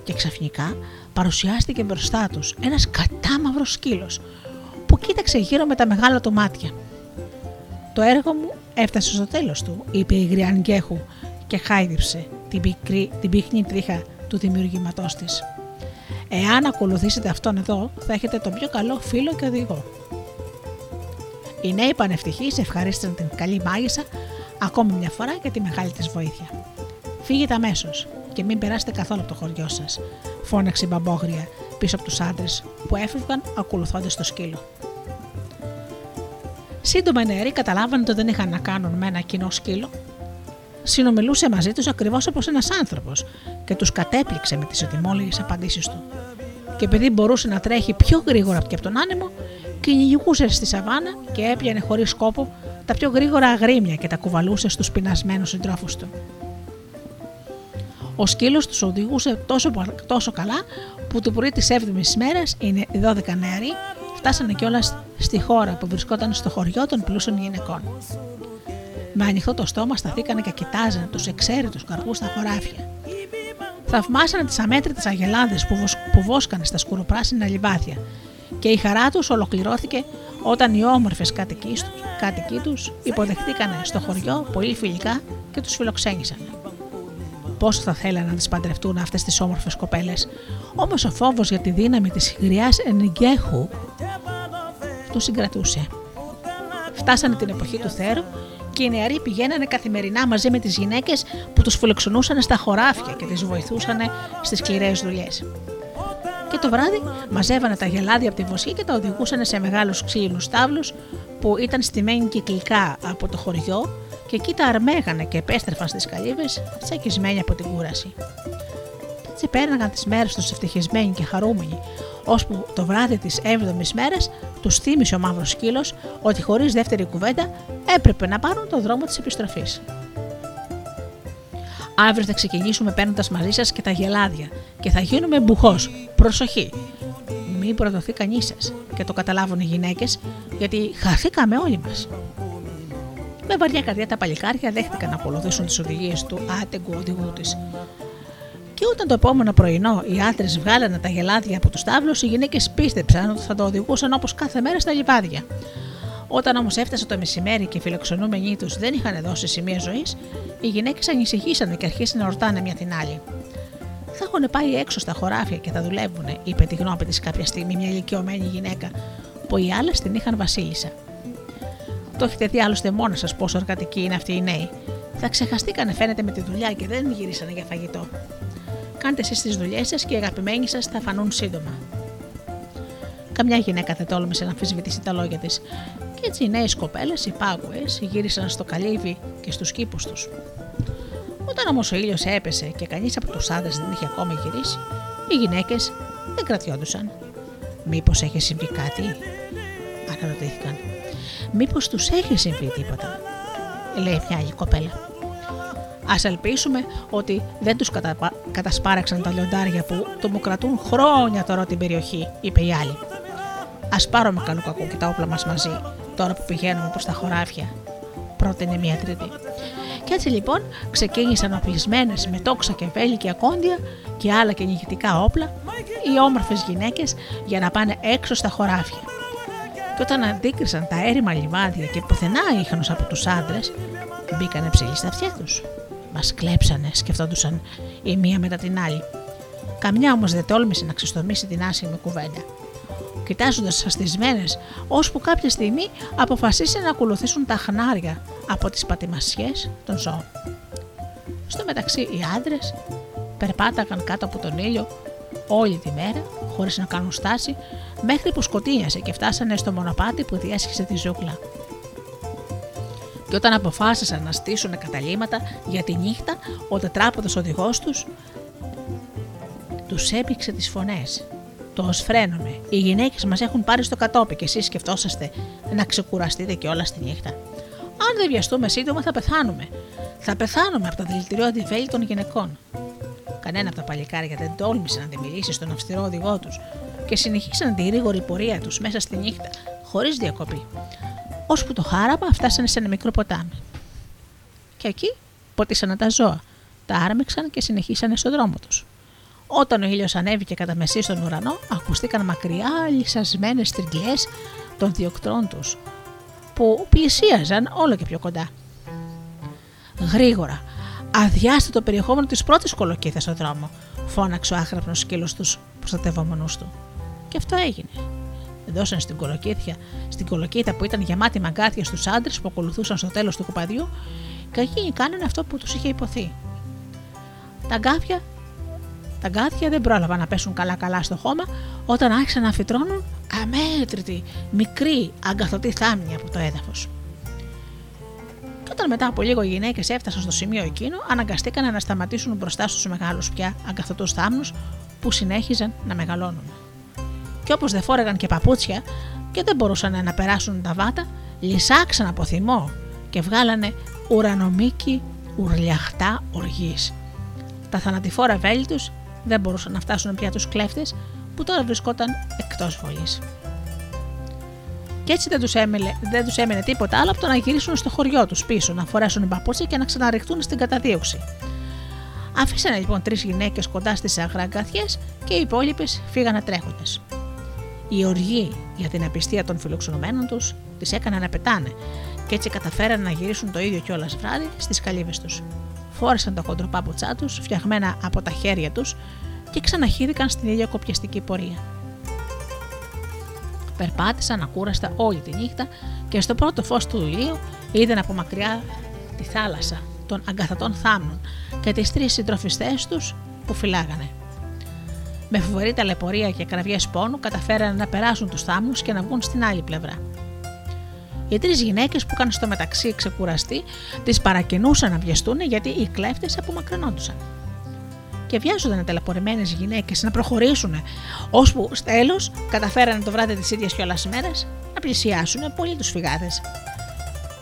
και ξαφνικά παρουσιάστηκε μπροστά τους ένας κατάμαυρος σκύλος που κοίταξε γύρω με τα μεγάλα του μάτια. «Το έργο μου έφτασε στο τέλος του», είπε η Γριάν Γκέχου και χάιδεψε την, πικρή, την πίχνη τρίχα του δημιουργήματός της. Εάν ακολουθήσετε αυτόν εδώ, θα έχετε τον πιο καλό φίλο και οδηγό. Οι νέοι πανευτυχείς ευχαρίστησαν την καλή μάγισσα ακόμη μια φορά για τη μεγάλη της βοήθεια. Φύγετε αμέσως και μην περάσετε καθόλου από το χωριό σας, φώναξε η μπαμπόγρια πίσω από τους άντρες που έφευγαν ακολουθώντας το σκύλο. Σύντομα οι νεαροί καταλάβανε ότι δεν είχαν να κάνουν με ένα κοινό σκύλο. Συνομιλούσε μαζί τους ακριβώς όπως ένας άνθρωπος και τους κατέπληξε με τις οτιμόλογες απαντήσεις του. Και επειδή μπορούσε να τρέχει πιο γρήγορα από τον άνεμο, κυνηγούσε στη σαβάνα και έπιανε χωρίς σκόπο τα πιο γρήγορα αγρίμια και τα κουβαλούσε στους πεινασμένους συντρόφους του. Ο σκύλος τους οδηγούσε τόσο, τόσο καλά που το πρωί της 7η μέρας οι 12 νεαροί φτάσανε κιόλας στη χώρα που βρισκόταν στο χωριό των πλούσιων γυναικών. Με ανοιχτό το στόμα σταθήκανε και κοιτάζανε τους εξαίρετους καρπούς στα χωράφια. Θαυμάσανε τις αμέτρητες αγελάδες που, που βόσκανε στα σκουροπράσινα λιβάδια και η χαρά τους ολοκληρώθηκε όταν οι όμορφες κάτοικοι τους υποδεχτήκανε στο χωριό πολύ φιλικά και τους φιλοξένησαν. Πόσο θα θέλανε να τις παντρευτούν αυτές τις όμορφες κοπέλες, όμως ο φόβος για τη δύναμη της γριά ενγκέχου τους συγκρατούσε. Φτάσανε την εποχή του θέρου και οι νεαροί πηγαίνανε καθημερινά μαζί με τις γυναίκες που τους φιλοξενούσαν στα χωράφια και τις βοηθούσαν στις σκληρές δουλειές. Και το βράδυ μαζεύανε τα γελάδια από τη βοσχή και τα οδηγούσαν σε μεγάλους ξύλινου τάβλους που ήταν στημένοι κυκλικά από το χωριό και εκεί τα αρμέγανε και επέστρεφαν στις καλύβες τσακισμένοι από την κούραση. Έτσι πέρναγαν τις μέρες τους ευτυχισμένοι και χαρούμενοι, ώσπου το βράδυ της 7η μέρας τους θύμισε ο μαύρος σκύλος ότι χωρίς δεύτερη κουβέντα έπρεπε να πάρουν το δρόμο της επιστροφής. Αύριο θα ξεκινήσουμε παίρνοντας μαζί σας και τα γελάδια και θα γίνουμε μπουχός. Προσοχή! Μην προδοθεί κανείς σας και το καταλάβουν οι γυναίκες, γιατί χαθήκαμε όλοι μας. Με βαριά καρδιά τα παλικάρια δέχτηκαν να ακολουθήσουν τις οδηγίες του άτεγκου οδηγού της. Και όταν το επόμενο πρωινό οι άντρες βγάλανε τα γελάδια από τους τάβλους, οι γυναίκες πίστεψαν ότι θα το οδηγούσαν όπως κάθε μέρα στα λιβάδια. Όταν όμως έφτασε το μεσημέρι και οι φιλοξενούμενοι τους δεν είχαν δώσει σημεία ζωής, οι γυναίκες ανησυχήσαν και αρχίσαν να ρωτάνε μια την άλλη. Θα έχουν πάει έξω στα χωράφια και θα δουλεύουν, είπε τη γνώμη της κάποια στιγμή μια ηλικιωμένη γυναίκα, που οι άλλες την είχαν βασίλισσα. Το έχετε δει άλλωστε μόνο σας πόσο εργατικοί είναι αυτοί οι νέοι. Θα ξεχαστήκανε φαίνεται με τη δουλειά και δεν γυρίσανε για φαγητό. Κάντε εσείς τις δουλειές σας και οι αγαπημένοι σας θα φανούν σύντομα. Καμιά γυναίκα δεν τόλμησε να αμφισβητήσει τα λόγια της, και έτσι οι νέες κοπέλες, οι πάγουες, γύρισαν στο καλύβι και στους κήπους τους. Όταν όμως ο ήλιος έπεσε και κανείς από τους άντρες δεν είχε ακόμα γυρίσει, οι γυναίκες δεν κρατιόντουσαν. Μήπως έχει συμβεί κάτι, αναρωτήθηκαν. Μήπως τους έχει συμβεί τίποτα, λέει μια άλλη κοπέλα. Α ελπίσουμε ότι δεν τους κατα... κατασπάραξαν τα λιοντάρια που το χρόνια τώρα την περιοχή, είπε η άλλη. Α πάρουμε καλό κακό και τα όπλα μας μαζί, τώρα που πηγαίνουμε προς τα χωράφια, πρότεινε μία τρίτη. Και έτσι λοιπόν ξεκίνησαν οπλισμένες με τόξα και βέλη και ακόντια και άλλα κυνηγητικά όπλα οι όμορφες γυναίκες για να πάνε έξω στα χωράφια. Και όταν αντίκρισαν τα έρημα λιβάδια και πουθενά ίχνος από τους άντρες, μπήκανε ψηλοί στα αυτιά τους. Μας κλέψανε, σκεφτόντουσαν η μία μετά την άλλη. Καμιά όμως δεν τόλμησε να ξεστομίσει την άσχημη κουβέντα κοιτάζοντας σαστισμένε, ώσπου κάποια στιγμή αποφασίσαν να ακολουθήσουν τα χνάρια από τις πατημασιές των ζώων. Στο μεταξύ οι άντρες περπάταγαν κάτω από τον ήλιο όλη τη μέρα, χωρίς να κάνουν στάση, μέχρι που σκοτίνιασε και φτάσανε στο μονοπάτι που διέσχισε τη ζούγκλα. Και όταν αποφάσισαν να στήσουν καταλήματα για τη νύχτα, ο τετράποδος οδηγός τους τους έπηξε τις φωνές το φρένομαι. Οι γυναίκες μας έχουν πάρει στο κατόπι και εσείς σκεφτόσαστε να ξεκουραστείτε και όλα στη νύχτα. Αν δεν βιαστούμε σύντομα θα πεθάνουμε. Θα πεθάνουμε από τα δηλητηριώδη αντιβέλη των γυναικών. Κανένα από τα παλικάρια δεν τόλμησε να τη μιλήσει στον αυστηρό οδηγό τους και συνεχίσαν τη γρήγορη πορεία τους μέσα στη νύχτα, χωρίς διακοπή. Ώσπου το χάραμα φτάσανε σε ένα μικρό ποτάμι. Και εκεί ποτίσανε τα ζώα, τα άρμεξαν και συνεχίσανε στον δρόμο τους. Όταν ο ήλιος ανέβηκε κατά μεσή στον ουρανό, ακουστήκαν μακριά λυσασμένε τριγκλέ των διοκτρών τους, που πλησίαζαν όλο και πιο κοντά. Γρήγορα, αδειάστε το περιεχόμενο της πρώτης κολοκύθα στον δρόμο, φώναξε ο άχραπνο σκύλος τους προστατευόμενους του. Και αυτό έγινε. Δώσαν στην κολοκύθια, στην κολοκύθα που ήταν γεμάτη μαγκάθια στους άντρες που ακολουθούσαν στο τέλος του κουπαδιού, και εκείνοι κάνανε αυτό που τους είχε υποθεί. Τα γκάφια Τα γκάθια δεν πρόλαβαν να πέσουν καλά-καλά στο χώμα όταν άρχισαν να φυτρώνουν αμέτρητοι, μικροί, αγκαθωτοί θάμνοι από το έδαφος. Και όταν μετά από λίγο οι γυναίκες έφτασαν στο σημείο εκείνο, αναγκαστήκαν να σταματήσουν μπροστά στους μεγάλους πια αγκαθωτούς θάμνους που συνέχιζαν να μεγαλώνουν. Και όπως δεν φόρεγαν και παπούτσια και δεν μπορούσαν να περάσουν τα βάτα, λυσάξαν από θυμό και βγάλανε ουρανομίκη ουρλιαχτά οργής. Τα θανατηφόρα βέλη τους δεν μπορούσαν να φτάσουν πια τους κλέφτες που τώρα βρισκόταν εκτός βολής. Και έτσι δεν τους, έμενε, δεν τους έμενε τίποτα άλλο από το να γυρίσουν στο χωριό τους πίσω, να φορέσουν παπούτσια και να ξαναρριχτούν στην καταδίωξη. Αφήσανε λοιπόν τρεις γυναίκες κοντά στις αγραγκαθιές και οι υπόλοιπες φύγανε τρέχοντας. Η οργή για την απιστία των φιλοξενουμένων τους τις έκανε να πετάνε και έτσι καταφέραν να γυρίσουν το ίδιο κιόλας βράδυ στις καλύβες τους. Φόρεσαν τα χοντροπάποτσά τους, φτιαγμένα από τα χέρια τους και ξαναχύθηκαν στην ίδια κοπιαστική πορεία. Περπάτησαν ακούραστα όλη τη νύχτα και στο πρώτο φως του ηλίου είδαν από μακριά τη θάλασσα των αγκαθατών θάμνων και τις τρεις συντροφιστές τους που φυλάγανε. Με φοβερή ταλαιπωρία και κραυγές πόνου καταφέρανε να περάσουν τους θάμνους και να βγουν στην άλλη πλευρά. Οι τρεις γυναίκες που είχαν στο μεταξύ ξεκουραστεί, τις παρακινούσαν να βιαστούν γιατί οι κλέφτες απομακρυνόντουσαν. Και βιάζονταν ταλαιπωρημένες γυναίκες να προχωρήσουν, ώσπου τέλος καταφέρανε το βράδυ τη ίδια κιόλας μέρα να πλησιάσουν πολύ τους φυγάδες.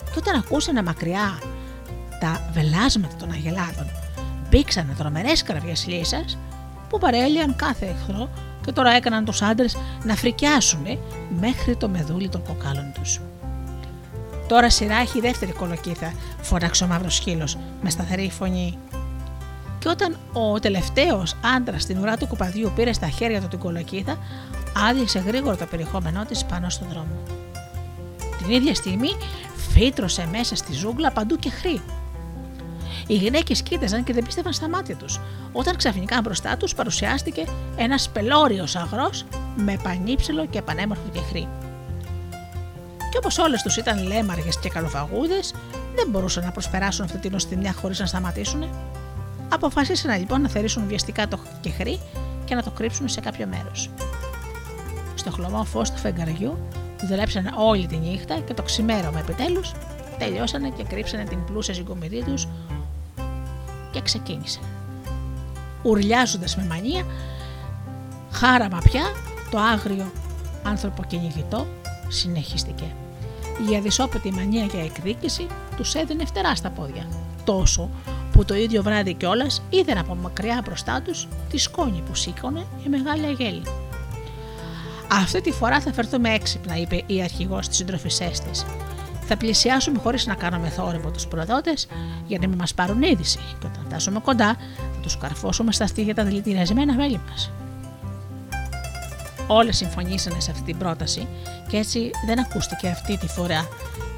Και όταν ακούσανε μακριά τα βελάσματα των αγελάδων, μπήξανε τρομερές κραυγέ λύσα που παρέλυαν κάθε εχθρό και τώρα έκαναν τους άντρες να φρικιάσουν μέχρι το μεδούλι των κοκάλων τους. Τώρα σειρά έχει η δεύτερη κολοκύθα, φώναξε ο μαύρος σκύλος με σταθερή φωνή. Και όταν ο τελευταίος άντρας στην ουρά του κουπαδιού πήρε στα χέρια του την κολοκύθα, άδειασε γρήγορα το περιεχόμενό της πάνω στον δρόμο. Την ίδια στιγμή φύτρωσε μέσα στη ζούγκλα παντού και χρή. Οι γυναίκες κοίταζαν και δεν πίστευαν στα μάτια τους, όταν ξαφνικά μπροστά τους παρουσιάστηκε ένας πελώριος αγρός με πανύψηλο και πανέμορφο και χρή και όπως όλες τους ήταν λέμαργες και καλοφαγούδες, δεν μπορούσαν να προσπεράσουν αυτή την οστιμιά χωρίς να σταματήσουν. Αποφασίσαν λοιπόν να θερήσουν βιαστικά το κεχρί και να το κρύψουν σε κάποιο μέρος. Στο χλωμό φως του φεγγαριού δουλέψαν όλη τη νύχτα και το ξημέρωμα επιτέλους τελειώσανε και κρύψανε την πλούσια συγκομιδή τους και ξεκίνησαν. Ουρλιάζοντας με μανία, χάραμα πια το άγριο άνθρωπο κυνηγητό συνεχίστηκε. Η αδυσόπιτη μανία για εκδίκηση τους έδινε φτερά στα πόδια. Τόσο που το ίδιο βράδυ κιόλας είδαν από μακριά μπροστά τους τη σκόνη που σήκωνε η μεγάλη αγέλη. Αυτή τη φορά θα φερθούμε έξυπνα, είπε η αρχηγός της συντροφισέ τη. Θα πλησιάσουμε χωρίς να κάνουμε θόρυβο τους προδότες για να μην μας πάρουν είδηση. Και όταν φτάσουμε κοντά, θα τους καρφώσουμε στα στήθια τα δηλητηριασμένα μέλη μας. Όλες συμφωνήσανε σε αυτή την πρόταση και έτσι δεν ακούστηκε αυτή τη φορά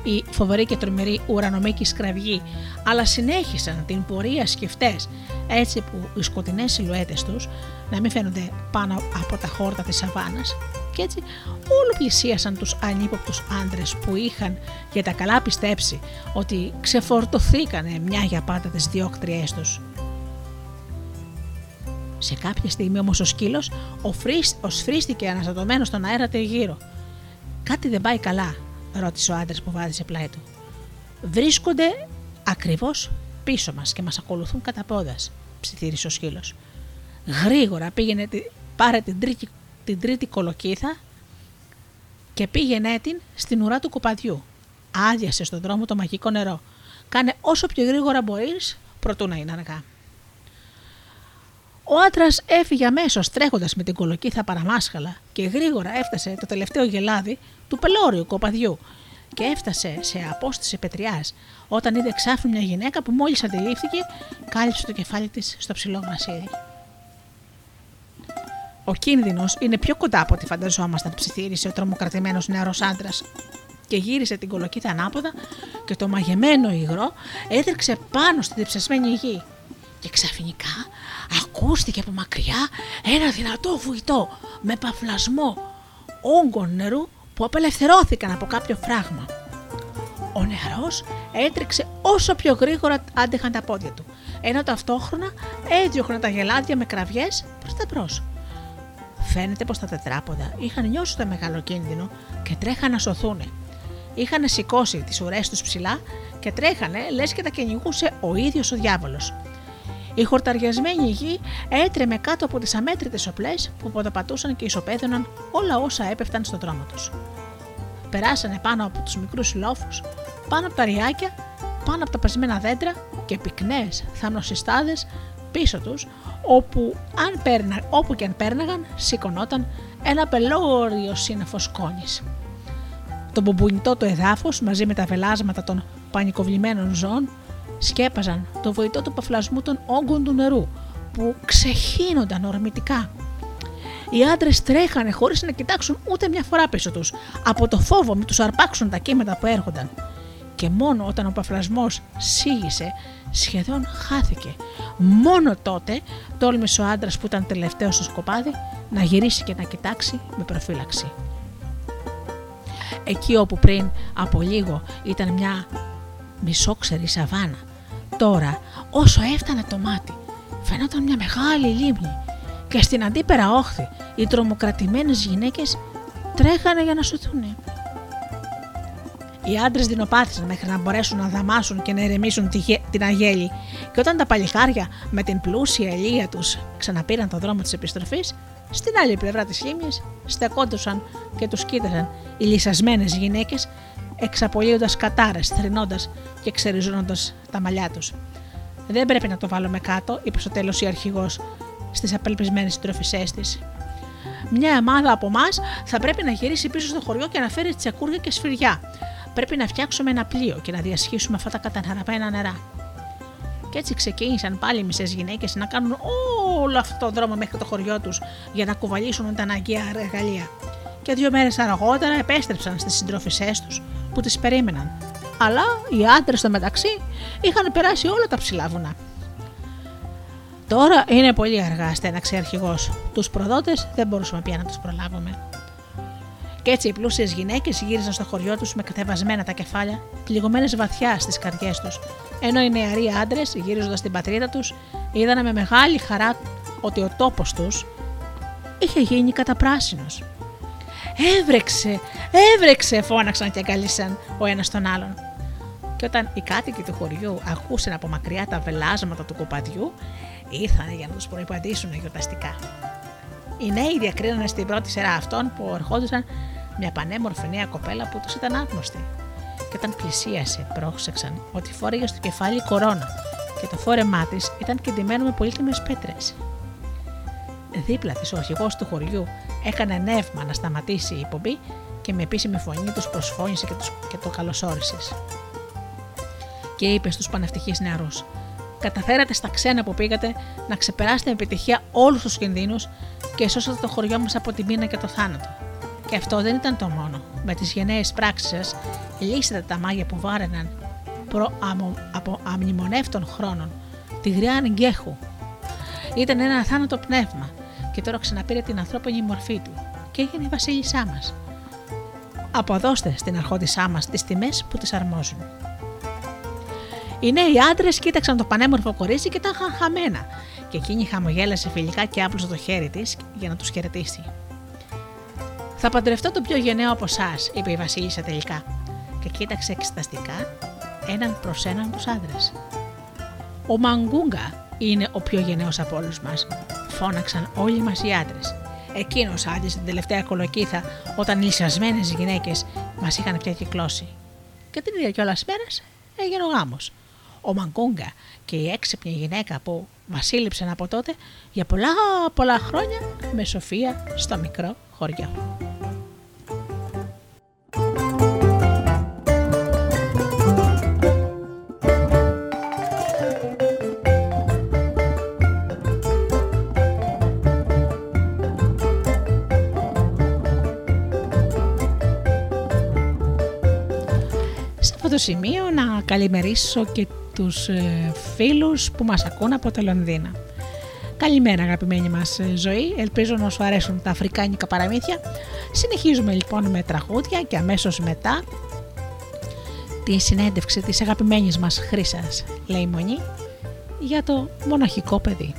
η φοβερή και τρομερή ουρανομίκη σκραυγή, αλλά συνέχισαν την πορεία σκεφτές έτσι που οι σκοτεινές σιλουέτες τους να μην φαίνονται πάνω από τα χόρτα της σαβάνας και έτσι όλο πλησίασαν τους ανύποπτους άντρες που είχαν για τα καλά πιστέψει ότι ξεφορτωθήκανε μια για πάντα τις διώκτριές τους. Σε κάποια στιγμή όμως ο σκύλος σφρίστηκε αναστατωμένος στον αέρα γύρω. Κάτι δεν πάει καλά, ρώτησε ο άντρας που βάδισε πλάι του. Βρίσκονται ακριβώς πίσω μας και μας ακολουθούν κατά πόδας, ψιθύρισε ο σκύλος. Γρήγορα πήγαινε, πάρε την τρίτη, την τρίτη κολοκύθα και πήγαινε την στην ουρά του κοπαδιού. Άδειασε στον δρόμο το μαγικό νερό. Κάνε όσο πιο γρήγορα μπορείς, προτού να είναι αργά. Ο άντρας έφυγε αμέσως τρέχοντας με την κολοκύθα παραμάσχαλα και γρήγορα έφτασε το τελευταίο γελάδι του πελώριου κοπαδιού και έφτασε σε απόσταση πετριάς όταν είδε ξάφνου μια γυναίκα που μόλις αντιλήφθηκε κάλυψε το κεφάλι της στο ψηλό γρασίδι. Ο κίνδυνος είναι πιο κοντά από ό,τι φανταζόμασταν, ψιθύρισε ο τρομοκρατημένος νεαρός άντρας και γύρισε την κολοκύθα ανάποδα και το μαγεμένο υγρό έτρεξε πάνω στη διψασμένη γη. Και ξαφνικά ακούστηκε από μακριά ένα δυνατό βουητό με παφλασμό όγκων νερού που απελευθερώθηκαν από κάποιο φράγμα. Ο νεαρός έτρεξε όσο πιο γρήγορα άντεχαν τα πόδια του. ενώ ταυτόχρονα έδιωχναν τα γελάδια με κραυγές προς τα μπρος. Φαίνεται πως τα τετράποδα είχαν νιώσει το μεγάλο κίνδυνο και τρέχαν να σωθούν. Είχαν σηκώσει τις ουρές τους ψηλά και τρέχανε λες και τα κυνηγούσε ο ίδιος ο διάβολος. Η χορταριασμένη γη έτρεμε κάτω από τις αμέτρητες οπλές που ποδοπατούσαν και ισοπαίδωναν όλα όσα έπεφταν στον δρόμο τους. Περάσανε πάνω από τους μικρούς λόφους, πάνω από τα ριάκια, πάνω από τα πασμένα δέντρα και πυκνές θαμνοσυστάδε πίσω τους, όπου, αν πέρνα, όπου και αν πέρναγαν, σηκωνόταν ένα πελώριο σύννεφος σκόνη. Το μπουμπουνιτό του εδάφου μαζί με τα βελάσματα των πανικοβλημένων ζώων σκέπαζαν το βοητό του παφλασμού των όγκων του νερού που ξεχύνονταν ορμητικά. Οι άντρες τρέχανε χωρίς να κοιτάξουν ούτε μια φορά πίσω τους, από το φόβο μη τους αρπάξουν τα κύματα που έρχονταν. Και μόνο όταν ο παφλασμός σήγησε, σχεδόν χάθηκε. Μόνο τότε τόλμησε ο άντρας που ήταν τελευταίος στο σκοπάδι να γυρίσει και να κοιτάξει με προφύλαξη. Εκεί όπου πριν από λίγο ήταν μια μισόξερη σαβάνα, τώρα όσο έφτανε το μάτι φαίνονταν μια μεγάλη λίμνη και στην αντίπερα όχθη οι τρομοκρατημένες γυναίκες τρέχανε για να σωθούν. Οι άντρες δεινοπάθησαν μέχρι να μπορέσουν να δαμάσουν και να ερεμήσουν την αγέλη, και όταν τα παλικάρια με την πλούσια ελία τους ξαναπήραν τον δρόμο της επιστροφής, στην άλλη πλευρά της λίμνης στεκόντουσαν και τους κοίταζαν οι λυσασμένες γυναίκες, εξαπολύοντας κατάρε, θρυνώντας και ξεριζώνοντας τα μαλλιά τους. Δεν πρέπει να το βάλουμε κάτω, είπε στο τέλος η αρχηγός στις απελπισμένες συντροφισέ της. Μια ομάδα από εμάς θα πρέπει να γυρίσει πίσω στο χωριό και να φέρει τσακούρια και σφυριά. Πρέπει να φτιάξουμε ένα πλοίο και να διασχίσουμε αυτά τα καταναραμένα νερά. Και έτσι ξεκίνησαν πάλι μισές γυναίκες να κάνουν όλο αυτό το δρόμο μέχρι το χωριό τους για να κουβαλήσουν τα αναγκαία εργαλεία. Και δύο μέρες αργότερα επέστρεψαν στις συντρόφισέ τους που τις περίμεναν. Αλλά οι άντρες στο μεταξύ είχαν περάσει όλα τα ψηλά βουνά. Τώρα είναι πολύ αργά, στέναξε αρχηγός. Τους προδότες δεν μπορούσαμε πια να τους προλάβουμε. Και έτσι οι πλούσιες γυναίκες γύρισαν στο χωριό τους με κατεβασμένα τα κεφάλια, πληγωμένες βαθιά στις καρδιές τους, ενώ οι νεαροί άντρες, γύριζοντας στην πατρίδα τους, είδαν με μεγάλη χαρά ότι ο τόπος τους είχε γίνει καταπράσινος. Έβρεξε, έβρεξε, φώναξαν και αγκαλίσαν ο ένας τον άλλον. Και όταν οι κάτοικοι του χωριού ακούσαν από μακριά τα βελάσματα του κοπαδιού, ήρθαν για να τους προπαντήσουν γιορταστικά. Οι νέοι διακρίνανε στην πρώτη σειρά αυτών που ερχόντουσαν μια πανέμορφη νέα κοπέλα που τους ήταν άγνωστη. Και όταν πλησίασε, πρόσεξαν ότι φόρεγε στο κεφάλι κορώνα και το φόρεμά της ήταν κεντυμένο με πολύτιμες πέτρες. Δίπλα της, ο αρχηγός του χωριού έκανε νεύμα να σταματήσει η υπομπή και με επίσημη φωνή τους προσφώνησε και, τους, και το καλωσόρισες. Και είπε στους πανευτυχείς νεαρούς: Καταφέρατε στα ξένα που πήγατε να ξεπεράσετε με επιτυχία όλους τους κινδύνους και σώσατε το χωριό μας από τη μήνα και το θάνατο. Και αυτό δεν ήταν το μόνο. Με τις γενναίες πράξεις σας, λύσετε τα μάγια που βάρεναν προ, αμο, από αμνημονεύτων χρόνων τη γριά Γκέχου. Ήταν ένα αθάνατο πνεύμα και τώρα ξαναπήρε την ανθρώπινη μορφή του και έγινε η βασίλισσά μας. Αποδώστε στην αρχόντισά μας τις τιμές που τις αρμόζουν. Οι νέοι άντρες κοίταξαν το πανέμορφο κορίτσι και ήταν χαμένα, και εκείνη χαμογέλασε φιλικά και άπλωσε το χέρι της για να τους χαιρετήσει. Θα παντρευτώ το πιο γενναίο από εσάς, είπε η Βασίλισσα τελικά, και κοίταξε εξεταστικά έναν προς έναν τους άντρες. Ο Μαγκούγκα είναι ο πιο γενναίος από όλους μας, φώναξαν όλοι μας οι άντρες. Εκείνος άντισε την τελευταία κολοκύθα όταν λυσιασμένες γυναίκες μας είχαν πια κυκλώσει. Και την ίδια κιόλας μέρας έγινε ο γάμος. Ο Μαγκούγκα και η έξυπνη γυναίκα που βασίλειψαν από τότε για πολλά πολλά χρόνια με σοφία στο μικρό χωριό. Σημείο να καλημερίσω και τους ε, φίλους που μας ακούν από το Λονδίνο. Καλημέρα αγαπημένη μας ε, ζωή, ελπίζω να σου αρέσουν τα αφρικάνικα παραμύθια. Συνεχίζουμε λοιπόν με τραγούδια και αμέσως μετά τη συνέντευξη της αγαπημένης μας Χρύσας Λεϊμονή για το μοναχικό παιδί.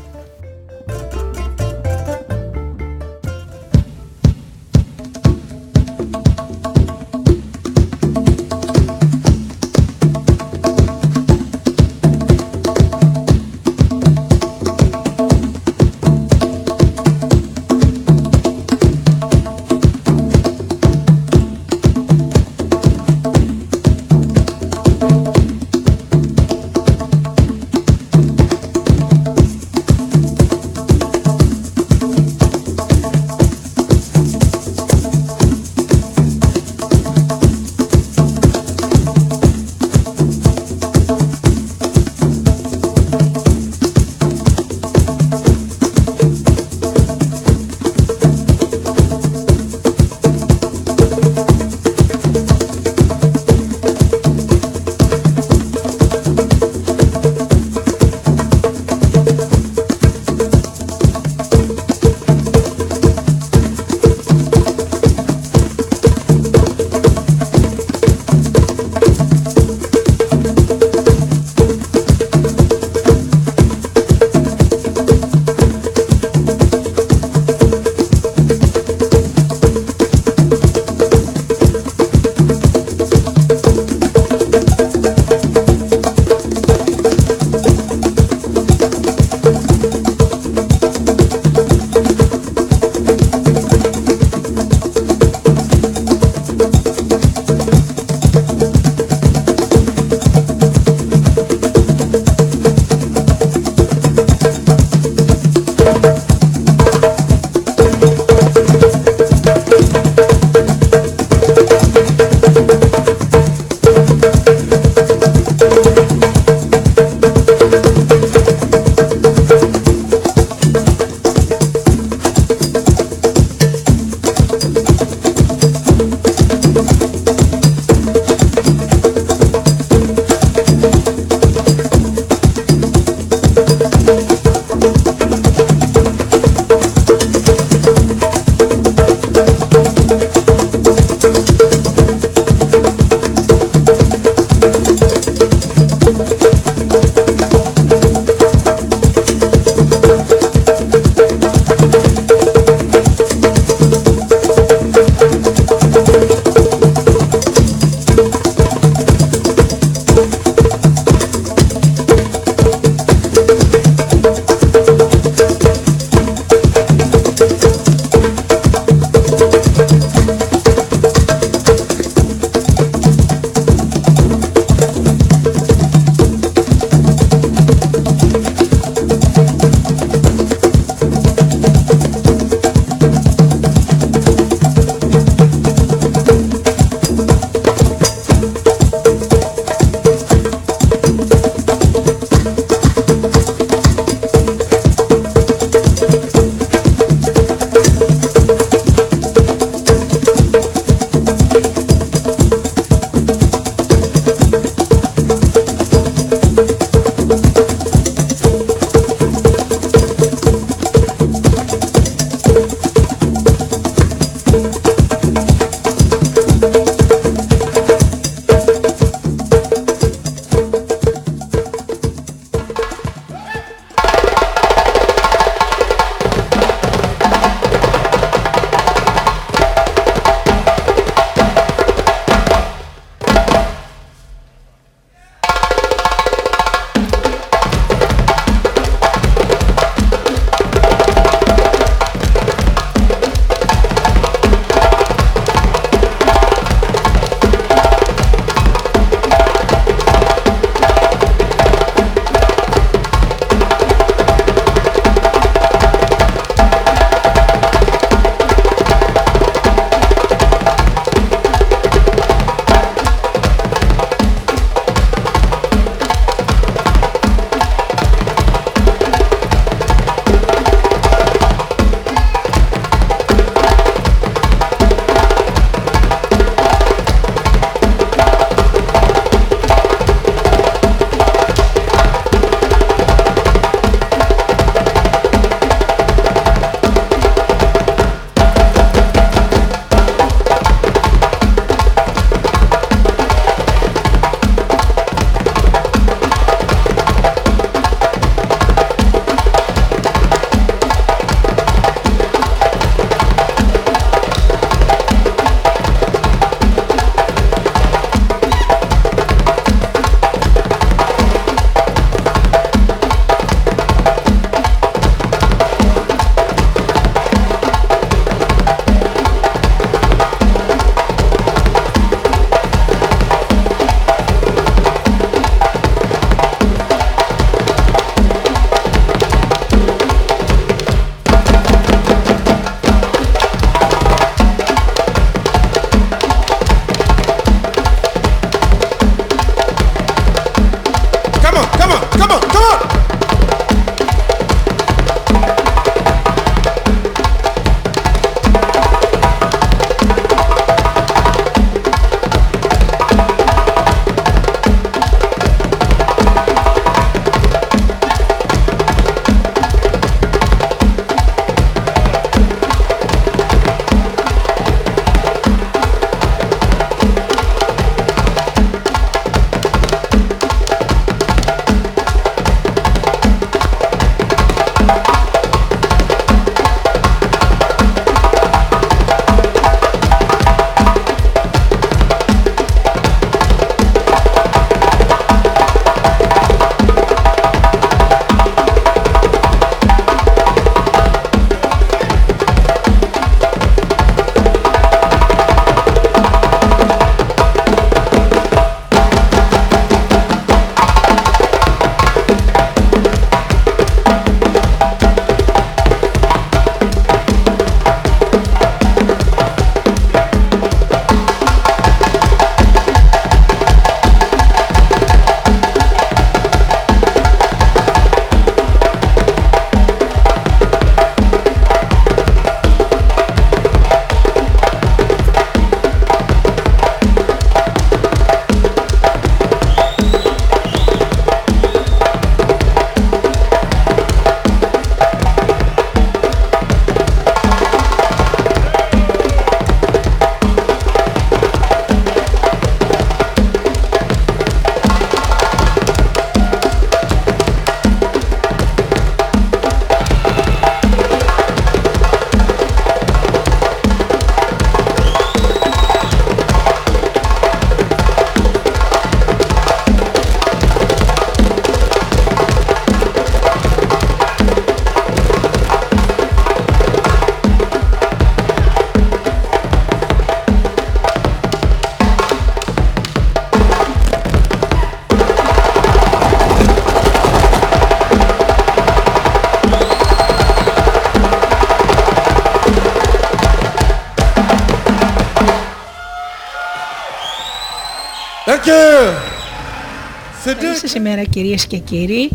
Καλή σας ημέρα κυρίες και κύριοι.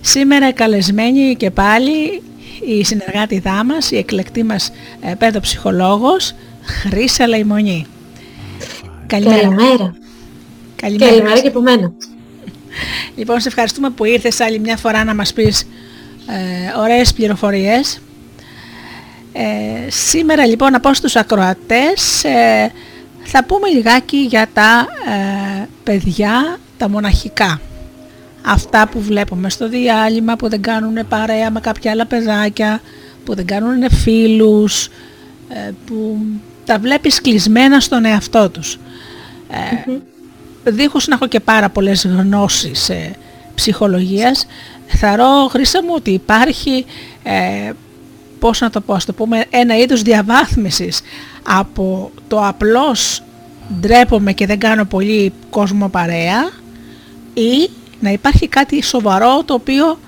Σήμερα καλεσμένη και πάλι η συνεργάτηδά μας, η εκλεκτή μας ε, παιδοψυχολόγος Χρύσα Λαϊμονή. Καλημέρα. Καλημέρα. Καλημέρα, Καλημέρα και από μένα. Λοιπόν, σε ευχαριστούμε που ήρθες άλλη μια φορά να μας πεις ε, ωραίες πληροφορίες. Ε, σήμερα λοιπόν από στους ακροατές ε, θα πούμε λιγάκι για τα ε, παιδιά τα μοναχικά. Αυτά που βλέπουμε στο διάλειμμα που δεν κάνουν παρέα με κάποια άλλα παιδάκια, που δεν κάνουν φίλους, ε, που τα βλέπεις κλεισμένα στον εαυτό τους. mm Δίχως να έχω και πάρα πολλές γνώσεις ε, ψυχολογίας, θαρώ χρήσα μου ότι υπάρχει, ε, πώς να το πω, το πούμε, ένα είδος διαβάθμισης από το απλώς ντρέπομαι και δεν κάνω πολύ κόσμο παρέα ή να υπάρχει κάτι σοβαρό το οποίο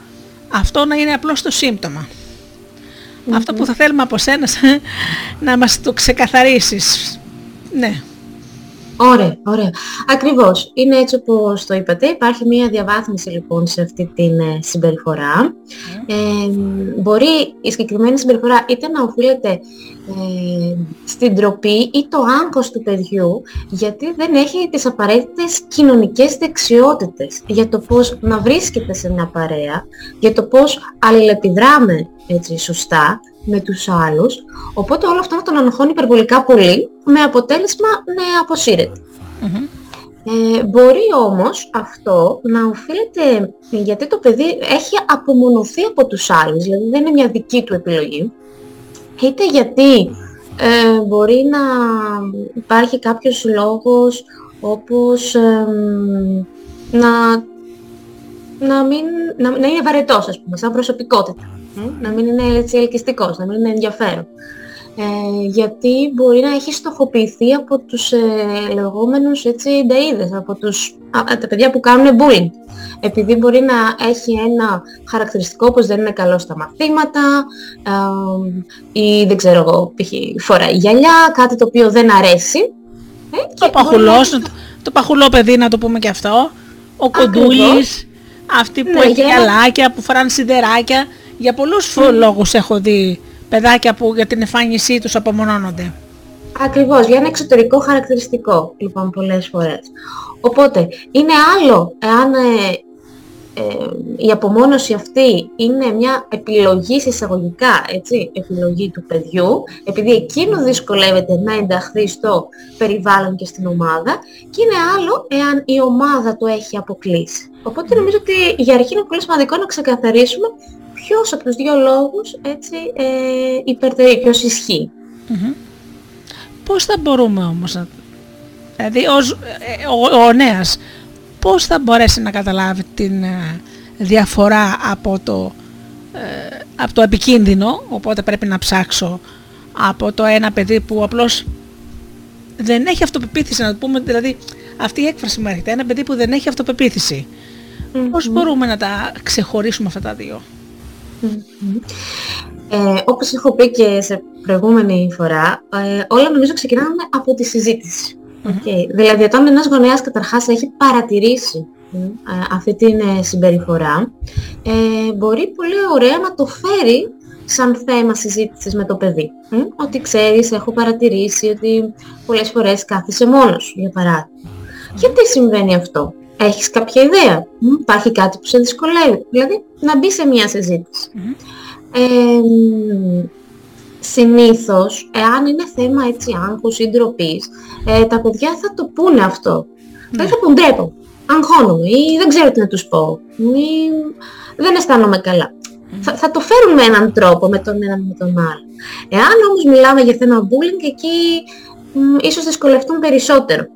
αυτό να είναι απλώς το συμπτωμα Αυτό που θα θέλουμε από σένα <laughs> να μας το ξεκαθαρίσεις. Ναι. Ωραία, ωραία. Ακριβώς. Είναι έτσι όπως το είπατε. Υπάρχει μια διαβάθμιση λοιπόν σε αυτή την ε, συμπεριφορά. Ε, μπορεί η συγκεκριμένη συμπεριφορά είτε να οφείλεται ε, στην τροπή ή το άγχος του παιδιού γιατί δεν έχει τις απαραίτητες κοινωνικές δεξιότητες για το πώς να βρίσκεται σε μια παρέα, για το πώς αλληλεπιδράμε έτσι σωστά με τους άλλους, οπότε όλο αυτό να τον ανοχώνει υπερβολικά πολύ, με αποτέλεσμα να αποσυρεται Ε, μπορεί όμως αυτό να οφείλεται γιατί το παιδί έχει απομονωθεί από τους άλλους, δηλαδή δεν είναι μια δική του επιλογή, είτε γιατί ε, μπορεί να υπάρχει κάποιος λόγος όπως να, να, μην, να, να είναι βαρετός, ας πούμε, σαν προσωπικότητα να μην είναι έτσι ελκυστικός, να μην είναι ενδιαφέρον. Ε, γιατί μπορεί να έχει στοχοποιηθεί από τους ε, λεγόμενους έτσι νταΐδες, από τους, τα παιδιά που κάνουν bullying. Επειδή μπορεί να έχει ένα χαρακτηριστικό όπως δεν είναι καλό στα μαθήματα ε, ή δεν ξέρω εγώ, π.χ. φοράει γυαλιά, κάτι το οποίο δεν αρέσει. Ε, το παχουλός, να... το παχουλό παιδί να το πούμε και αυτό, ο κοντούλης, αυτοί που ναι, έχει γυαλάκια, που φοράνε σιδεράκια, για πολλούς mm. λόγους έχω δει παιδάκια που για την εμφάνισή τους απομονώνονται. Ακριβώς, για ένα εξωτερικό χαρακτηριστικό, λοιπόν, πολλές φορές. Οπότε, είναι άλλο εάν ε, ε, η απομόνωση αυτή είναι μια επιλογή εισαγωγικά, έτσι, επιλογή του παιδιού, επειδή εκείνο δυσκολεύεται να ενταχθεί στο περιβάλλον και στην ομάδα, και είναι άλλο εάν η ομάδα το έχει αποκλείσει. Οπότε νομίζω ότι για αρχή είναι πολύ σημαντικό να ξεκαθαρίσουμε ποιος από τους δύο λόγους έτσι ε, υπερτερεί, ποιος ισχύει. Πώς θα μπορούμε όμως να... Δηλαδή ως, ε, ο, ο νέας πώς θα μπορέσει να καταλάβει την ε, διαφορά από το, ε, από το επικίνδυνο, οπότε πρέπει να ψάξω από το ένα παιδί που απλώς δεν έχει αυτοπεποίθηση, να το πούμε, δηλαδή αυτή η έκφραση μου έρχεται, ένα παιδί που δεν έχει αυτοπεποίθηση. Πώς μπορούμε να τα ξεχωρίσουμε αυτά τα δύο; Ε, όπως έχω πει και σε προηγούμενη φορά, ε, όλα νομίζω ξεκινάνε από τη συζήτηση. Okay. Δηλαδή όταν ένας γονέας καταρχάς έχει παρατηρήσει ε, αυτή την ε, συμπεριφορά, ε, μπορεί πολύ ωραία να το φέρει σαν θέμα συζήτησης με το παιδί. Ότι ξέρεις, έχω παρατηρήσει ότι πολλές φορές κάθεσαι μόνος, για παράδειγμα. Γιατί συμβαίνει αυτό; Έχεις κάποια ιδέα, υπάρχει κάτι που σε δυσκολεύει. Δηλαδή να μπει σε μια συζήτηση. Ε, συνήθως, εάν είναι θέμα έτσι άγχους ή ντροπής, ε, τα παιδιά θα το πούνε αυτό. Δεν ναι. θα πούν ντρέπω, αγχώνομαι ή δεν ξέρω τι να τους πω ή δεν αισθάνομαι καλά. Θα, θα, το φέρουν με έναν τρόπο, με τον έναν με τον άλλο. Εάν όμως μιλάμε για θέμα bullying, εκεί μ, ίσως δυσκολευτούν περισσότερο.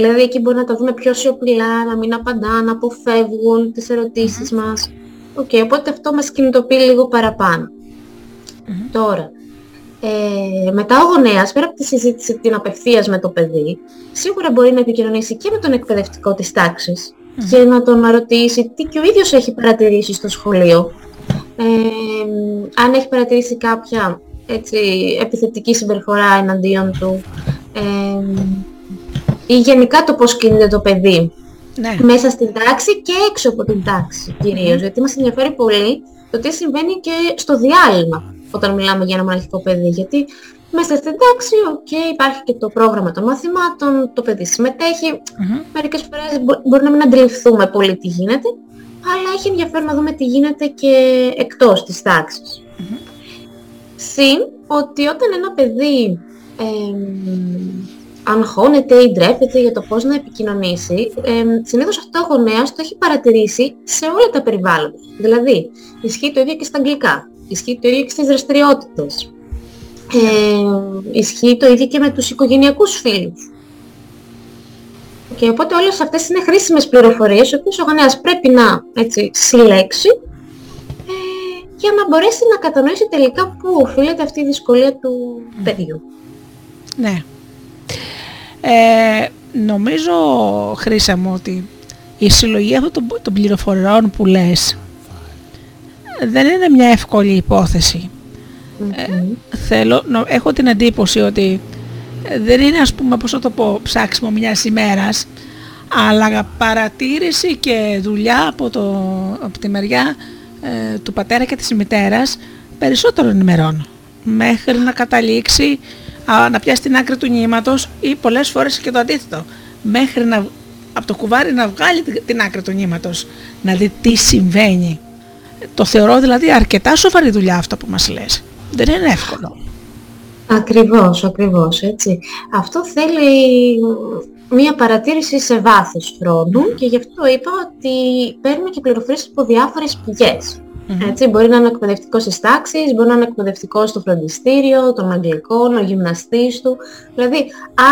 Δηλαδή εκεί μπορεί να τα δούμε πιο σιωπηλά, να μην απαντά, να αποφεύγουν τις ερωτήσεις μας. Οκ, okay, οπότε αυτό μας κινητοποιεί λίγο Τώρα, ε, μετά ο γονέας, πέρα από τη συζήτηση την απευθείας με το παιδί, σίγουρα μπορεί να επικοινωνήσει και με τον εκπαιδευτικό της τάξης και να τον ρωτήσει τι και ο ίδιος έχει παρατηρήσει στο σχολείο. Ε, αν έχει παρατηρήσει κάποια έτσι, επιθετική συμπεριφορά εναντίον του. Ε, ή γενικά το πώς κινείται το παιδί ναι. μέσα στην τάξη και έξω από την τάξη κυρίως, γιατί μας ενδιαφέρει πολύ το τι συμβαίνει και στο διάλειμμα όταν μιλάμε για ένα μοναχικό παιδί, γιατί μέσα στην τάξη, ok, υπάρχει και το πρόγραμμα των μαθημάτων, το παιδί συμμετέχει, μερικές φορές μπορεί να μην αντιληφθούμε πολύ τι γίνεται, αλλά έχει ενδιαφέρον να δούμε τι γίνεται και εκτός της ταξης Συν ότι όταν ένα παιδί ε, αγχώνεται ή ντρέπεται για το πώς να επικοινωνήσει, ε, συνήθως αυτό ο γονέας το έχει παρατηρήσει σε όλα τα περιβάλλοντα. Δηλαδή, ισχύει το ίδιο και στα αγγλικά, ισχύει το ίδιο και στις δραστηριότητες, ε, ισχύει το ίδιο και με τους οικογενειακούς φίλους. Και οπότε όλες αυτές είναι χρήσιμες πληροφορίες, οι οποίες ο γονέας πρέπει να έτσι, συλλέξει ε, για να μπορέσει να κατανοήσει τελικά πού οφείλεται αυτή η δυσκολία του παιδιού. Ναι. Ε, νομίζω, Χρύσα μου, ότι η συλλογή αυτών των, πληροφοριών που λες δεν είναι μια εύκολη ε, θέλω, έχω την εντύπωση ότι δεν είναι ας πούμε πώς θα το πω ψάξιμο μιας ημέρας αλλά παρατήρηση και δουλειά από, το, από τη μεριά ε, του πατέρα και της μητέρας περισσότερων ημερών μέχρι να καταλήξει να πιάσει την άκρη του νήματος ή πολλές φορές και το αντίθετο. Μέχρι να, από το κουβάρι να βγάλει την άκρη του νήματος να δει τι συμβαίνει. Το θεωρώ δηλαδή αρκετά σοβαρή δουλειά αυτό που μας λες. Δεν είναι εύκολο. Ακριβώς, ακριβώς, έτσι. Αυτό θέλει μία παρατήρηση σε βάθος χρόνου και γι' αυτό είπα ότι παίρνουμε και πληροφορίες από διάφορες Έτσι, μπορεί να είναι εκπαιδευτικός στις τάξεις, μπορεί να είναι εκπαιδευτικός στο φροντιστήριο, τον αγγλικό, ο γυμναστής του. Δηλαδή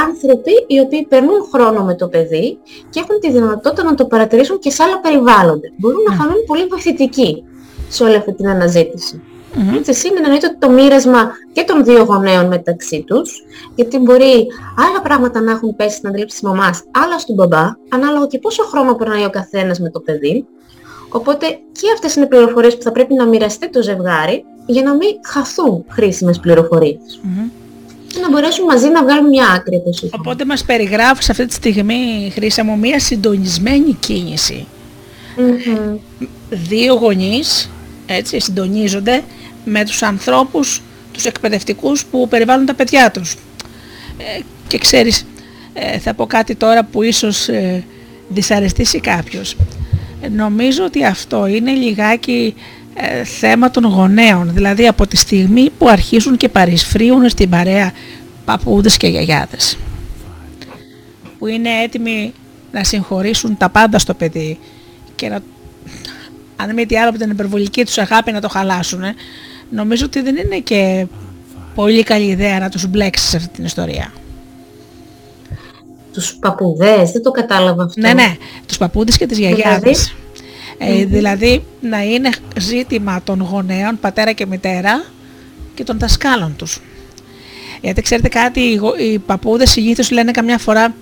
άνθρωποι οι οποίοι περνούν χρόνο με το παιδί και έχουν τη δυνατότητα να το παρατηρήσουν και σε άλλα περιβάλλοντα. Μπορούν να φανούν πολύ βοηθητικοί σε όλη αυτή την αναζήτηση. Mm-hmm. Έτσι, σήμερα εννοείται ότι το μοίρασμα και των δύο γονέων μεταξύ τους, γιατί μπορεί άλλα πράγματα να έχουν πέσει στην αντίληψη της μαμάς, άλλα στον μπαμπά, ανάλογα και πόσο χρόνο περνάει ο καθένας με το παιδί. Οπότε και αυτές είναι πληροφορίες που θα πρέπει να μοιραστεί το ζευγάρι για να μην χαθούν χρήσιμες πληροφορίες. Mm-hmm. Και να μπορέσουν μαζί να βγάλουν μια άκρη από Οπότε μας περιγράφεις αυτή τη στιγμή, Χρήσα μου, μια συντονισμένη κίνηση. Mm-hmm. Δύο γονείς, έτσι, συντονίζονται με τους ανθρώπους, τους εκπαιδευτικούς που περιβάλλουν τα παιδιά τους. Ε, και ξέρεις, ε, θα πω κάτι τώρα που ίσως ε, δυσαρεστήσει κάποιος. Νομίζω ότι αυτό είναι λιγάκι θέμα των γονέων, δηλαδή από τη στιγμή που αρχίζουν και παρισφρίουν στην παρέα παππούδες και γιαγιάδες που είναι έτοιμοι να συγχωρήσουν τα πάντα στο παιδί και να, αν μη τι άλλο από την υπερβολική τους αγάπη να το χαλάσουν νομίζω ότι δεν είναι και πολύ καλή ιδέα να τους μπλέξεις σε αυτή την ιστορία. Τους παππούδες, δεν το κατάλαβα αυτό. Ναι, ναι, τους παππούδες και τις γιαγιάδες. Δηλαδή, ε, δηλαδή να είναι ζήτημα των γονέων, πατέρα και μητέρα και των δασκάλων τους. Γιατί ξέρετε κάτι, οι, οι παππούδες ηγήθως λένε καμιά φορά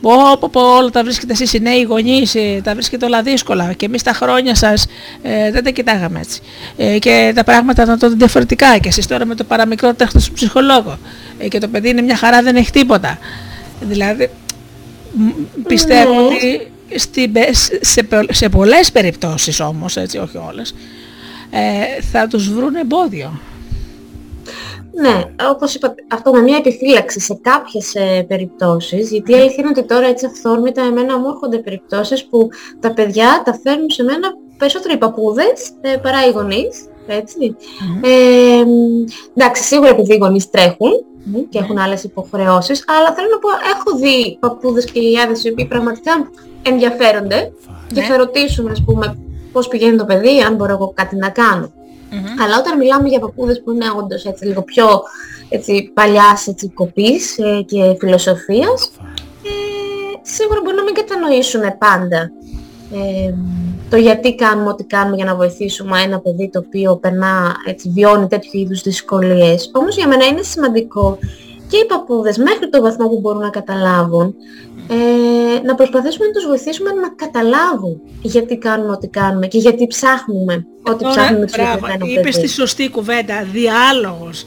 Πω, πω, πω, όλα τα βρίσκετε εσείς οι νέοι γονείς, ε, τα βρίσκετε όλα δύσκολα και εμείς τα χρόνια σας ε, δεν τα κοιτάγαμε έτσι. Ε, και τα πράγματα ήταν τότε διαφορετικά και εσείς τώρα με το παραμικρό τέχτο του ψυχολόγο ε, και το παιδί είναι μια χαρά, δεν έχει τίποτα. Δηλαδή, πιστεύω ναι. ότι στη, σε, σε πολλές περιπτώσεις όμως, έτσι όχι όλες, ε, θα τους βρουν εμπόδιο. Ναι, όπως είπα, αυτό με μια επιφύλαξη σε κάποιες ε, περιπτώσεις, γιατί η αλήθεια είναι ότι τώρα έτσι αυθόρμητα εμένα μου έρχονται περιπτώσεις που τα παιδιά τα φέρνουν σε μένα περισσότερο οι παππούδες ε, παρά οι γονείς, έτσι. Ε, εντάξει, σίγουρα επειδή οι γονείς τρέχουν και έχουν άλλες υποχρεώσεις, αλλά θέλω να πω, έχω δει παππούδες και γιαγιάδες οι οποίοι πραγματικά ενδιαφέρονται και θα ρωτήσουν, ας πούμε, πώς πηγαίνει το παιδί, αν μπορώ εγώ κάτι να κάνω. Mm-hmm. Αλλά όταν μιλάμε για παππούδες που είναι όντως έτσι λίγο πιο έτσι, παλιάς έτσι, κοπής ε, και φιλοσοφίας, ε, σίγουρα μπορεί να μην κατανοήσουν πάντα ε, το γιατί κάνουμε ό,τι κάνουμε για να βοηθήσουμε ένα παιδί το οποίο περνά, έτσι, βιώνει τέτοιου είδους δυσκολίες. Όμως για μένα είναι σημαντικό και οι παππούδες μέχρι το βαθμό που μπορούν να καταλάβουν ε, να προσπαθήσουμε να τους βοηθήσουμε να καταλάβουν γιατί κάνουμε ό,τι κάνουμε και γιατί ψάχνουμε ό,τι Τώρα, ψάχνουμε συγκεκριμένο παιδί. Είπες τη σωστή κουβέντα, διάλογος,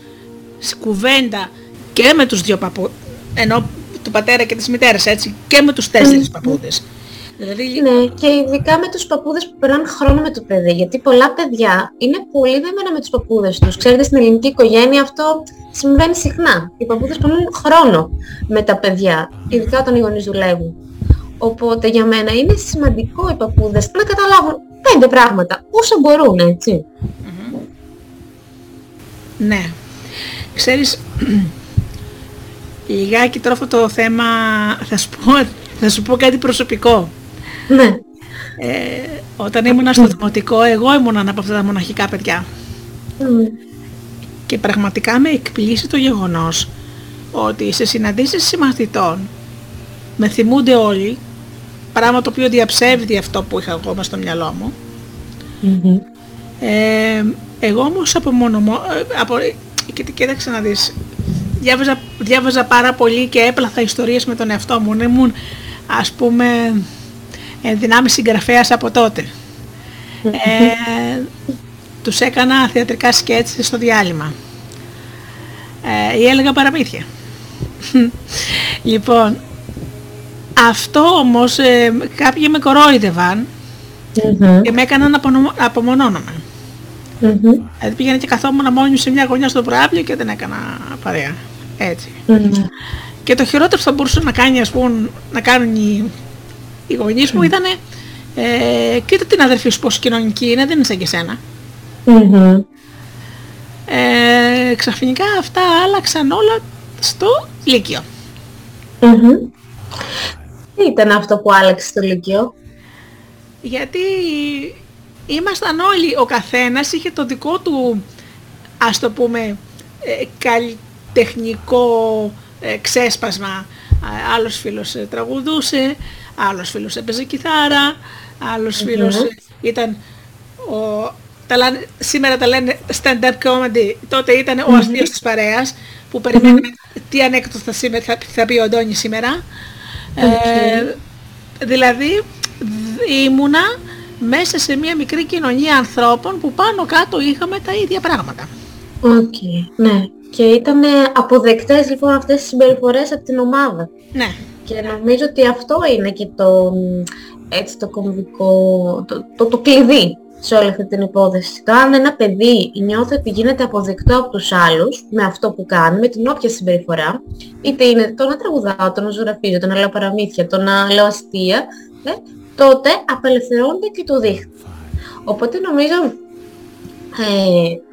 κουβέντα και με τους δύο παππού, ενώ του πατέρα και της μητέρας, έτσι, και με τους τέσσερις παππούδες. Δηλαδή... Ναι, και ειδικά με τους παππούδες που περνάνε χρόνο με το παιδί, γιατί πολλά παιδιά είναι πολύ δεμένα με τους παππούδες τους. Ξέρετε, στην ελληνική οικογένεια αυτό συμβαίνει συχνά. Οι παππούδες περνούν χρόνο με τα παιδιά, ειδικά όταν οι γονείς δουλεύουν. Οπότε για μένα είναι σημαντικό οι παππούδες να καταλάβουν πέντε πράγματα, όσα μπορούν, έτσι. Ναι. Ξέρεις, <clears throat> λιγάκι τώρα αυτό το θέμα, θα σου πω, θα σου πω κάτι προσωπικό. Ναι. Ε, όταν ήμουν στο δημοτικό, εγώ ήμουν από αυτά τα μοναχικά παιδιά. Και πραγματικά με εκπλήσει το γεγονός ότι σε συναντήσεις συμμαθητών με θυμούνται όλοι, πράγμα το οποίο διαψεύδει αυτό που είχα εγώ στο μυαλό μου. Ε, εγώ όμως από μόνο ε, από, και κοίταξε να δεις, διάβαζα, διάβαζα πάρα πολύ και έπλαθα ιστορίες με τον εαυτό μου. Ήμουν ας πούμε δυνάμεις συγγραφέας από τότε. Ε, <laughs> τους έκανα θεατρικά σκέτς στο διάλειμμα. Ε, ή έλεγα παραμύθια. <laughs> λοιπόν, αυτό όμως ε, κάποιοι με κορόιδευαν και με έκαναν να απομονώνομαι. Mm-hmm. Δηλαδή πήγαινα και καθόμουν μόνη σε μια γωνιά στο προάβλιο και δεν έκανα παρέα. Έτσι. Και το χειρότερο που θα μπορούσε να κάνει, ας πούμε, να κάνουν οι οι γονείς μου ήταν ε, κοίτα την αδερφή σου πως κοινωνική είναι, δεν είναι σαν και εσένα. Ε, ξαφνικά αυτά άλλαξαν όλα στο Λύκειο. Τι ήταν αυτό που άλλαξε στο Λύκειο; Γιατί ήμασταν όλοι, ο καθένας είχε το δικό του, ας το πούμε, ε, καλλιτεχνικό ε, ξέσπασμα. Άλλος φίλος ε, τραγουδούσε, άλλος φίλος έπαιζε κιθάρα, άλλος φίλος ήταν ο, τα λένε, σήμερα τα λένε stand-up comedy, τότε ήταν ο αστείος της παρέας που περιμένουμε τι ανέκδοτο θα, θα, θα πει ο Αντώνης σήμερα. Ε, δηλαδή ήμουνα μέσα σε μια μικρή κοινωνία ανθρώπων που πάνω κάτω είχαμε τα ίδια πράγματα. Οκ, okay, ναι. Και ήταν αποδεκτές λοιπόν αυτές τις συμπεριφορές από την ομάδα. Ναι. Και νομίζω ότι αυτό είναι και το, έτσι, το κομβικό, το, το, το κλειδί σε όλη αυτή την υπόθεση. Το αν ένα παιδί νιώθει ότι γίνεται αποδεκτό από τους άλλους με αυτό που κάνει, με την όποια συμπεριφορά, είτε είναι το να τραγουδάω, το να ζωγραφίζω, το να λέω παραμύθια, το να λέω αστεία, ε, τότε απελευθερώνεται και το δείχνει. Οπότε νομίζω ε,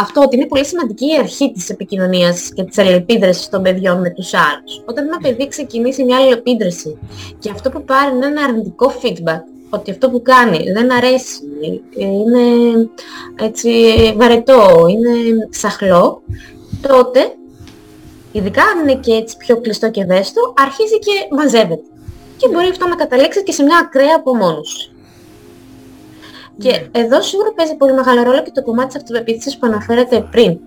αυτό ότι είναι πολύ σημαντική η αρχή της επικοινωνίας και της αλληλεπίδρασης των παιδιών με τους άλλους. Όταν ένα παιδί ξεκινήσει μια αλληλεπίδραση και αυτό που πάρει είναι ένα αρνητικό feedback, ότι αυτό που κάνει δεν αρέσει, είναι έτσι βαρετό, είναι σαχλό, τότε, ειδικά αν είναι και έτσι πιο κλειστό και ευαίσθητο, αρχίζει και μαζεύεται. Και μπορεί αυτό να καταλήξει και σε μια ακραία απομόνωση. Και ναι. εδώ σίγουρα παίζει πολύ μεγάλο ρόλο και το κομμάτι της αυτοπεποίθησης που αναφέρατε πριν.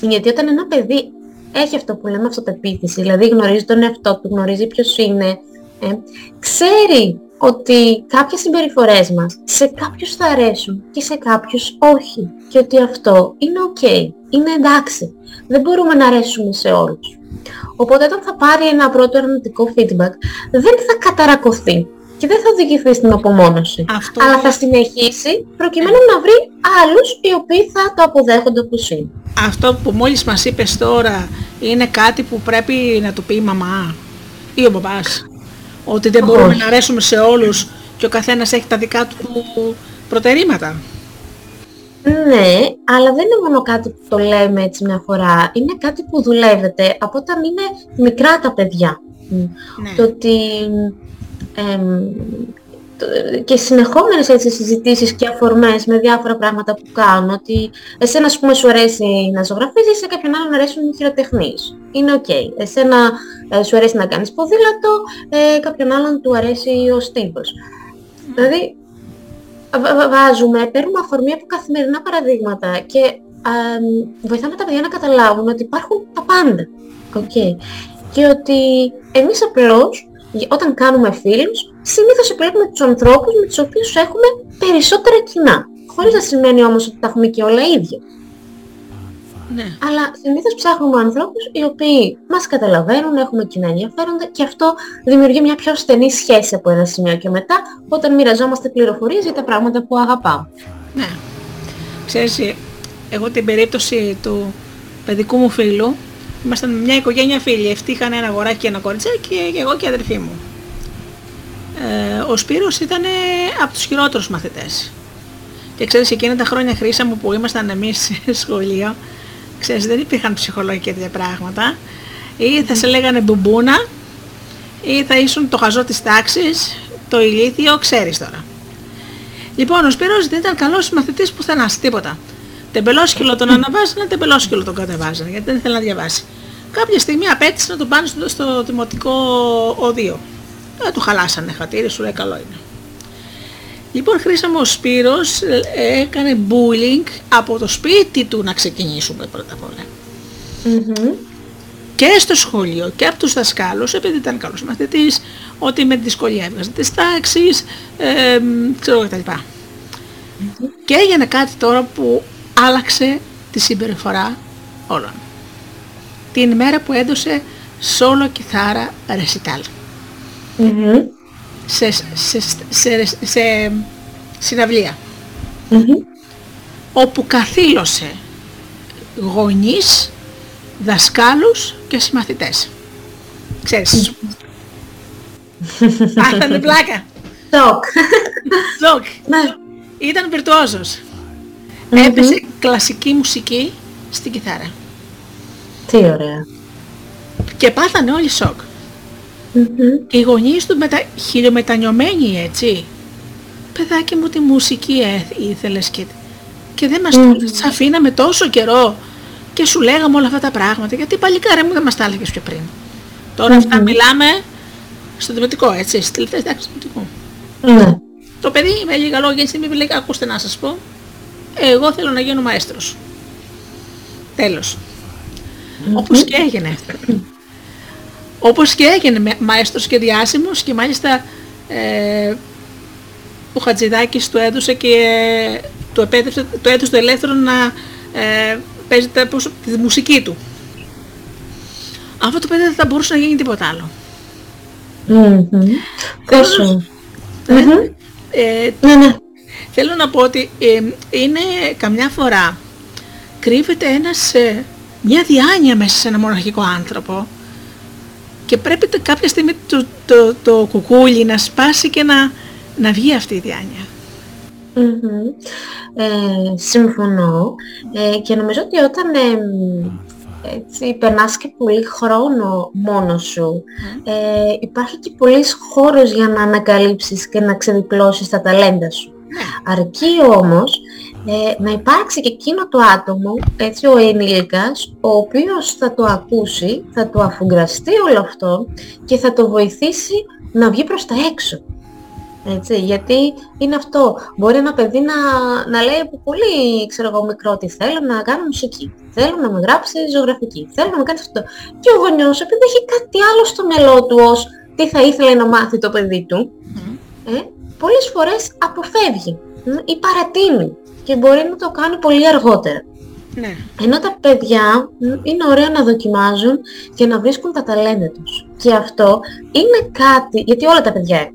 Γιατί όταν ένα παιδί έχει αυτό που λέμε αυτοπεποίθηση, δηλαδή γνωρίζει τον εαυτό του, γνωρίζει ποιος είναι, ε, ξέρει ότι κάποιες συμπεριφορές μας σε κάποιους θα αρέσουν και σε κάποιους όχι. Και ότι αυτό είναι ok, είναι εντάξει. Δεν μπορούμε να αρέσουμε σε όλους. Οπότε όταν θα πάρει ένα πρώτο αρνητικό feedback, δεν θα καταρακωθεί και δεν θα οδηγηθεί στην απομόνωση. Αυτό... Αλλά θα συνεχίσει προκειμένου να βρει άλλους οι οποίοι θα το αποδέχονται όπως είναι. Αυτό που μόλις μας είπες τώρα είναι κάτι που πρέπει να το πει η μαμά ή ο μπαμπάς. Ότι δεν μπορούμε να αρέσουμε σε όλους και ο καθένας έχει τα δικά του προτερήματα. Ναι, αλλά δεν είναι μόνο κάτι που το λέμε έτσι μια φορά. Είναι κάτι που δουλεύεται από όταν είναι μικρά τα παιδιά. Ναι. Το ότι και συνεχόμενες έτσι συζητήσεις και αφορμές με διάφορα πράγματα που κάνουν ότι εσένα ας πούμε σου αρέσει να ζωγραφίζεις, σε κάποιον άλλον αρέσουν οι χειροτεχνίες. Είναι οκ. Εσένα ε, σου αρέσει να κάνεις ποδήλατο, ε, κάποιον άλλον του αρέσει ο στίβος. Δηλαδή βάζουμε, παίρνουμε αφορμή από καθημερινά παραδείγματα και βοηθάμε τα παιδιά να καταλάβουν ότι υπάρχουν τα πάντα. Okay. Και ότι εμείς απλώς όταν κάνουμε φίλους, συνήθως επιλέγουμε τους ανθρώπους με τους οποίους έχουμε περισσότερα κοινά. Χωρίς να σημαίνει όμως ότι τα έχουμε και όλα ίδια. Ναι. Αλλά συνήθως ψάχνουμε ανθρώπους οι οποίοι μας καταλαβαίνουν, έχουμε κοινά ενδιαφέροντα και αυτό δημιουργεί μια πιο στενή σχέση από ένα σημείο και μετά όταν μοιραζόμαστε πληροφορίες για τα πράγματα που αγαπάμε. Ναι. Ξέρεις, εγώ την περίπτωση του παιδικού μου φίλου, ήμασταν μια οικογένεια φίλοι, ευτύχαν ένα αγοράκι και ένα κοριτσάκι και εγώ και η αδερφή μου. Ε, ο Σπύρος ήταν από τους χειρότερους μαθητές. Και ξέρεις, εκείνα τα χρόνια χρήσα μου που ήμασταν εμείς σχολείο, ξέρεις, δεν υπήρχαν ψυχολόγοι και τέτοια πράγματα. Ή θα σε λέγανε μπουμπούνα, ή θα ήσουν το χαζό της τάξης, το ηλίθιο, ξέρεις τώρα. Λοιπόν, ο Σπύρος δεν ήταν καλός μαθητής πουθενά, τίποτα. Τεμπελόσκυλο τον αναβάζανε, τεμπελόσκυλο τον κατεβάζανε, γιατί δεν ήθελε να διαβάσει. Κάποια στιγμή απέτησε να τον πάνε στο, στο δημοτικό οδείο. Ε, του χαλάσανε χατήρι, σου λέει καλό είναι. Λοιπόν, χρήσαμε ο Σπύρος ε, έκανε bullying από το σπίτι του να ξεκινήσουμε πρώτα απ' όλα. Μμμ. Και στο σχολείο και από τους δασκάλους, επειδή ήταν καλός μαθητής, ότι με δυσκολία έβγαζε τις τάξεις, ε, μ, ξέρω κτλ. Και έγινε κάτι τώρα που άλλαξε τη συμπεριφορά όλων. Την ημέρα που έδωσε solo κιθάρα recital Μμμ. σε, σε, σε, σε συναυλία Μμμ. όπου καθήλωσε γονείς, δασκάλους και συμμαθητές. Ξέρεις. Έπαθαν πλάκα. Σοκ. Σοκ. Ναι. Ήταν βιρτουόζος. Μμμ. Έπαιζε κλασική μουσική στην κιθάρα. Τι ωραία. Και πάθανε όλοι σοκ. Μμμ. Και οι γονείς του μετα... χιλιομετανιωμένοι έτσι. Παιδάκι μου τη μουσική ε, ήθελες και, και δεν μας Μμμ. το σ' αφήναμε τόσο καιρό και σου λέγαμε όλα αυτά τα πράγματα γιατί παλικάρε μου δεν μας τα έλεγες πιο πριν. Τώρα αυτά Μμμ. μιλάμε στο δημοτικό έτσι, στις τελευταίες τάξεις του δημοτικού. Ναι. Το παιδί με λίγα λόγια έτσι με λέει ακούστε να σας πω εγώ θέλω να γίνω μαέστρος. Τέλος. Όπως και έγινε. Όπως και έγινε με- μαέστρος και διάσημος και μάλιστα ε, ο Χατζηδάκης του έδωσε και του επέτρεψε, του έδωσε το ελεύθερο να ε, παίζει τα, πώς- τη μουσική του. Αυτό το παιδί δεν θα μπορούσε να γίνει τίποτα άλλο. Μμμ. Πόσο. Μμμ. Ε, Ναι, ναι. Θέλω να πω ότι ε, είναι καμιά φορά κρύβεται ένας, ε, μια διάνοια μέσα σε ένα μοναχικό άνθρωπο και πρέπει το- κάποια στιγμή το, το, το κουκούλι να σπάσει και να, να βγει αυτή η διάνοια. Μμμ. Ε, συμφωνώ ε, και νομίζω ότι όταν εμ, έτσι, περνάς και πολύ χρόνο μόνος σου ε, υπάρχει και πολύς χώρος για να ανακαλύψεις και να ξεδιπλώσεις τα ταλέντα σου. Αρκεί όμως ε, να υπάρξει και εκείνο το άτομο, έτσι ο ενήλικας, ο οποίος θα το ακούσει, θα το αφουγκραστεί όλο αυτό και θα το βοηθήσει να βγει προς τα έξω. Έτσι, γιατί είναι αυτό. Μπορεί ένα παιδί να, να λέει από πολύ ξέρω εγώ, μικρό ότι θέλω να κάνω μουσική. Θέλω να με γράψει ζωγραφική. Θέλω να με κάνει αυτό. Και ο γονιός επειδή έχει κάτι άλλο στο μυαλό του ως τι θα ήθελε να μάθει το παιδί του, ε, πολλές φορές αποφεύγει μ, ή παρατείνει και μπορεί να το κάνει πολύ αργότερα. Ναι. Ενώ τα παιδιά μ, είναι ωραίο να δοκιμάζουν και να βρίσκουν τα ταλέντα τους. Και αυτό είναι κάτι, γιατί όλα τα παιδιά έχουν.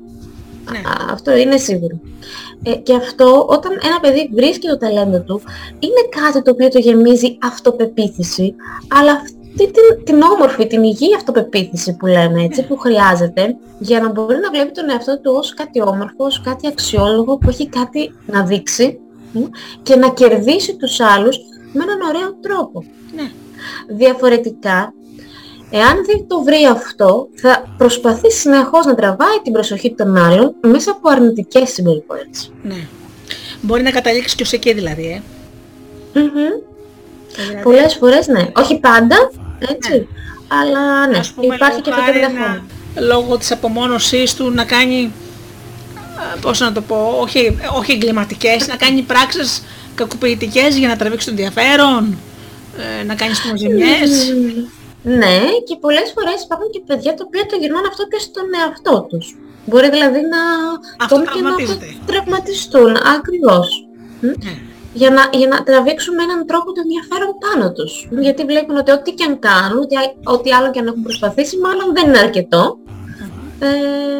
Ναι. Α, Αυτό είναι σίγουρο. Ε, και αυτό όταν ένα παιδί βρίσκει το ταλέντο του είναι κάτι το οποίο το γεμίζει αυτοπεποίθηση αλλά αυτή την, την όμορφη, την υγιή αυτοπεποίθηση που λέμε έτσι που χρειάζεται για να μπορεί να βλέπει τον εαυτό του ως κάτι όμορφο, ως κάτι αξιόλογο που έχει κάτι να δείξει μ, και να κερδίσει τους άλλους με έναν ωραίο τρόπο. Ναι. Διαφορετικά, εάν δεν το βρει αυτό, θα προσπαθεί συνεχώς να τραβάει την προσοχή των άλλων μέσα από αρνητικές συμπεριφορές. ναι. Μπορεί να καταλήξει και ως εκεί δηλαδή, ε. Μμμ. Δηλαδή, Πολλές φορές ναι. Όχι πάντα, έτσι. Ναι. Αλλά ναι, ας πούμε, υπάρχει και λόγω αυτό το χάρη ενδεχόμενο. να- Λόγω της απομόνωσής του να κάνει, α, πώς να το πω, όχι, όχι εγκληματικές, να κάνει πράξεις κακοποιητικές για να τραβήξει το ενδιαφέρον, ε, να κάνει σπονζημιές. Μμμ. Ναι, και πολλές φορές υπάρχουν και παιδιά τα οποία το γυρνάνε αυτό και στον εαυτό τους. Μπορεί δηλαδή να ακόμη και να Αυτοτραυματίζεται. τραυματιστούν. Ακριβώς. Μ. Ναι. Για να, για να τραβήξουν με έναν τρόπο το ενδιαφέρον πάνω τους. Γιατί βλέπουν ότι ό,τι και αν κάνουν, ότι, ό,τι άλλο και αν έχουν προσπαθήσει, μάλλον δεν είναι αρκετό. Ε,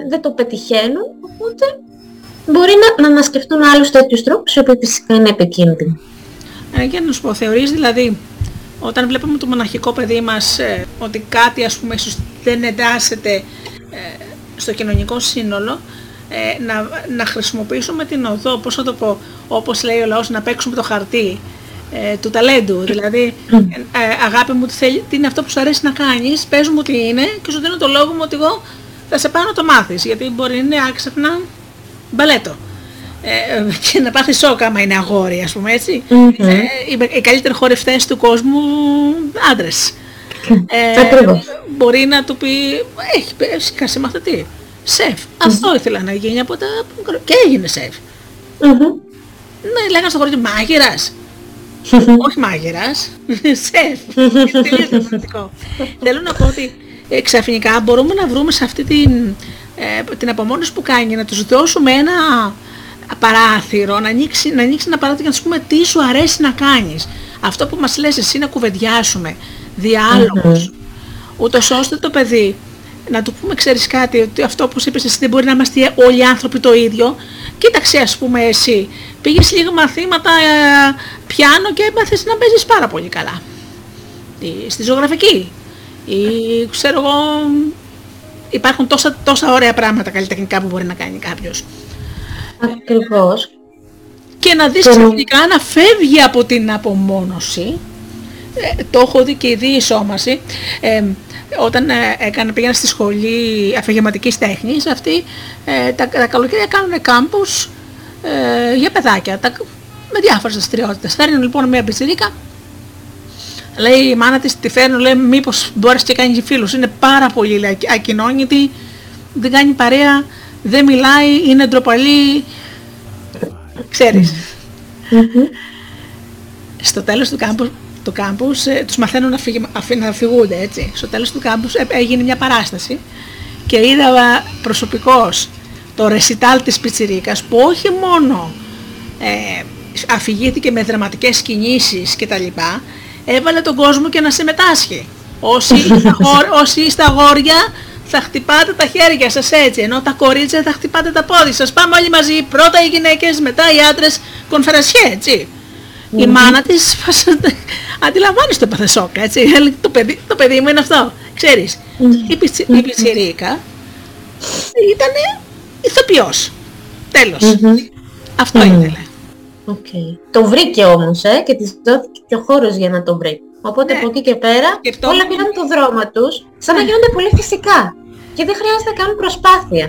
δεν το πετυχαίνουν, οπότε μπορεί να, να ανασκεφτούν άλλους τέτοιους τρόπους, οι οποίοι φυσικά είναι επικίνδυνοι. Ε, για να σου πω, θεωρείς δηλαδή, όταν βλέπουμε το μοναχικό παιδί μας, ε, ότι κάτι ας πούμε ίσως δεν εντάσσεται ε, στο κοινωνικό σύνολο, ε, να, να χρησιμοποιήσουμε την οδό, πώς θα το πω, όπως λέει ο λαός, να παίξουμε το χαρτί ε, του ταλέντου. Δηλαδή, ε, αγάπη μου, τι, τι είναι αυτό που σου αρέσει να κάνεις, πες μου τι είναι και σου δίνω το λόγο μου ότι εγώ θα σε πάω να το μάθεις, γιατί μπορεί να είναι άξαφνα μπαλέτο. Ε, και να πάθεις σοκ άμα είναι αγόρι, ας πούμε έτσι. Ε, οι καλύτεροι χορευτές του κόσμου άντρες. Ε, μπορεί να του πει, έχει, έχει σε μαθητή σεφ. Αυτό ήθελα να γίνει από τα και έγινε σεφ. Ναι, λέγανε στο χωριό μάγειρας. Όχι μάγειρας, <laughs> σεφ. Τελείως διαφορετικό. Θέλω να πω ότι ε, ξαφνικά μπορούμε να βρούμε σε αυτή την, ε, την απομόνωση που κάνει, να τους δώσουμε ένα παράθυρο, να ανοίξει, να ανοίξει ένα παράθυρο και να τους πούμε τι σου αρέσει να κάνεις. Αυτό που μας λες εσύ να κουβεντιάσουμε, διάλογος, ούτως ώστε το παιδί να του πούμε, ξέρεις κάτι, ότι αυτό που είπες εσύ δεν μπορεί να είμαστε όλοι οι άνθρωποι το ίδιο. Κοίταξε ας πούμε εσύ, πήγες λίγα μαθήματα ε, πιάνο και έμαθες να παίζεις πάρα πολύ καλά. στη ζωγραφική. Ή ξέρω εγώ, υπάρχουν τόσα, τόσα ωραία πράγματα καλλιτεχνικά που μπορεί να κάνει κάποιος. Ακριβώς. Και να δεις ξαφνικά να φεύγει από την απομόνωση. Ε, το έχω δει και η διεισόμαση. Ε, όταν ε, έκανα, πήγαινα στη σχολή αφηγηματικής τέχνης, αυτοί ε, τα, τα καλοκαίρια κάνουν κάμπους ε, για παιδάκια, τα, με διάφορες δραστηριότητες. Φέρνουν λοιπόν μια πιτσιρίκα, λέει η μάνα της, τη φέρνουν, λέει μήπως μπορείς και κάνεις φίλους. Είναι πάρα πολύ λέει, ακοινώνητη, δεν κάνει παρέα, δεν μιλάει, είναι ντροπαλή, ξέρεις. Στο τέλος του κάμπου το κάμπους, ε, τους μαθαίνουν να, φυγ, να φυγούνται έτσι. Στο τέλος του κάμπους ε, έγινε μια παράσταση και είδα προσωπικός το ρεσιτάλ της Πιτσιρίκας που όχι μόνο ε, αφηγήθηκε με δραματικές κινήσεις και τα λοιπά, έβαλε τον κόσμο και να συμμετάσχει. Όσοι, <laughs> όσοι είστε αγόρια θα χτυπάτε τα χέρια σας έτσι, ενώ τα κορίτσια θα χτυπάτε τα πόδια σας. Πάμε όλοι μαζί, πρώτα οι γυναίκες, μετά οι άντρες, κονφερασιέ έτσι. Η μάνα της <laughs> αντιλαμβάνεις το παθεσόκα, έτσι. Το παιδί, το παιδί μου είναι αυτό. Ξέρεις, η, πιτσι, η πιτσιρίκα ήταν ηθοποιός. Τέλος. Αυτό ήθελε. Okay. Το βρήκε όμως, ε, και της δόθηκε και ο χώρος για να το βρει. Οπότε ναι. από εκεί και πέρα όλα πήραν το δρόμο τους, σαν να γίνονται πολύ φυσικά. Και δεν χρειάζεται να κάνουν προσπάθεια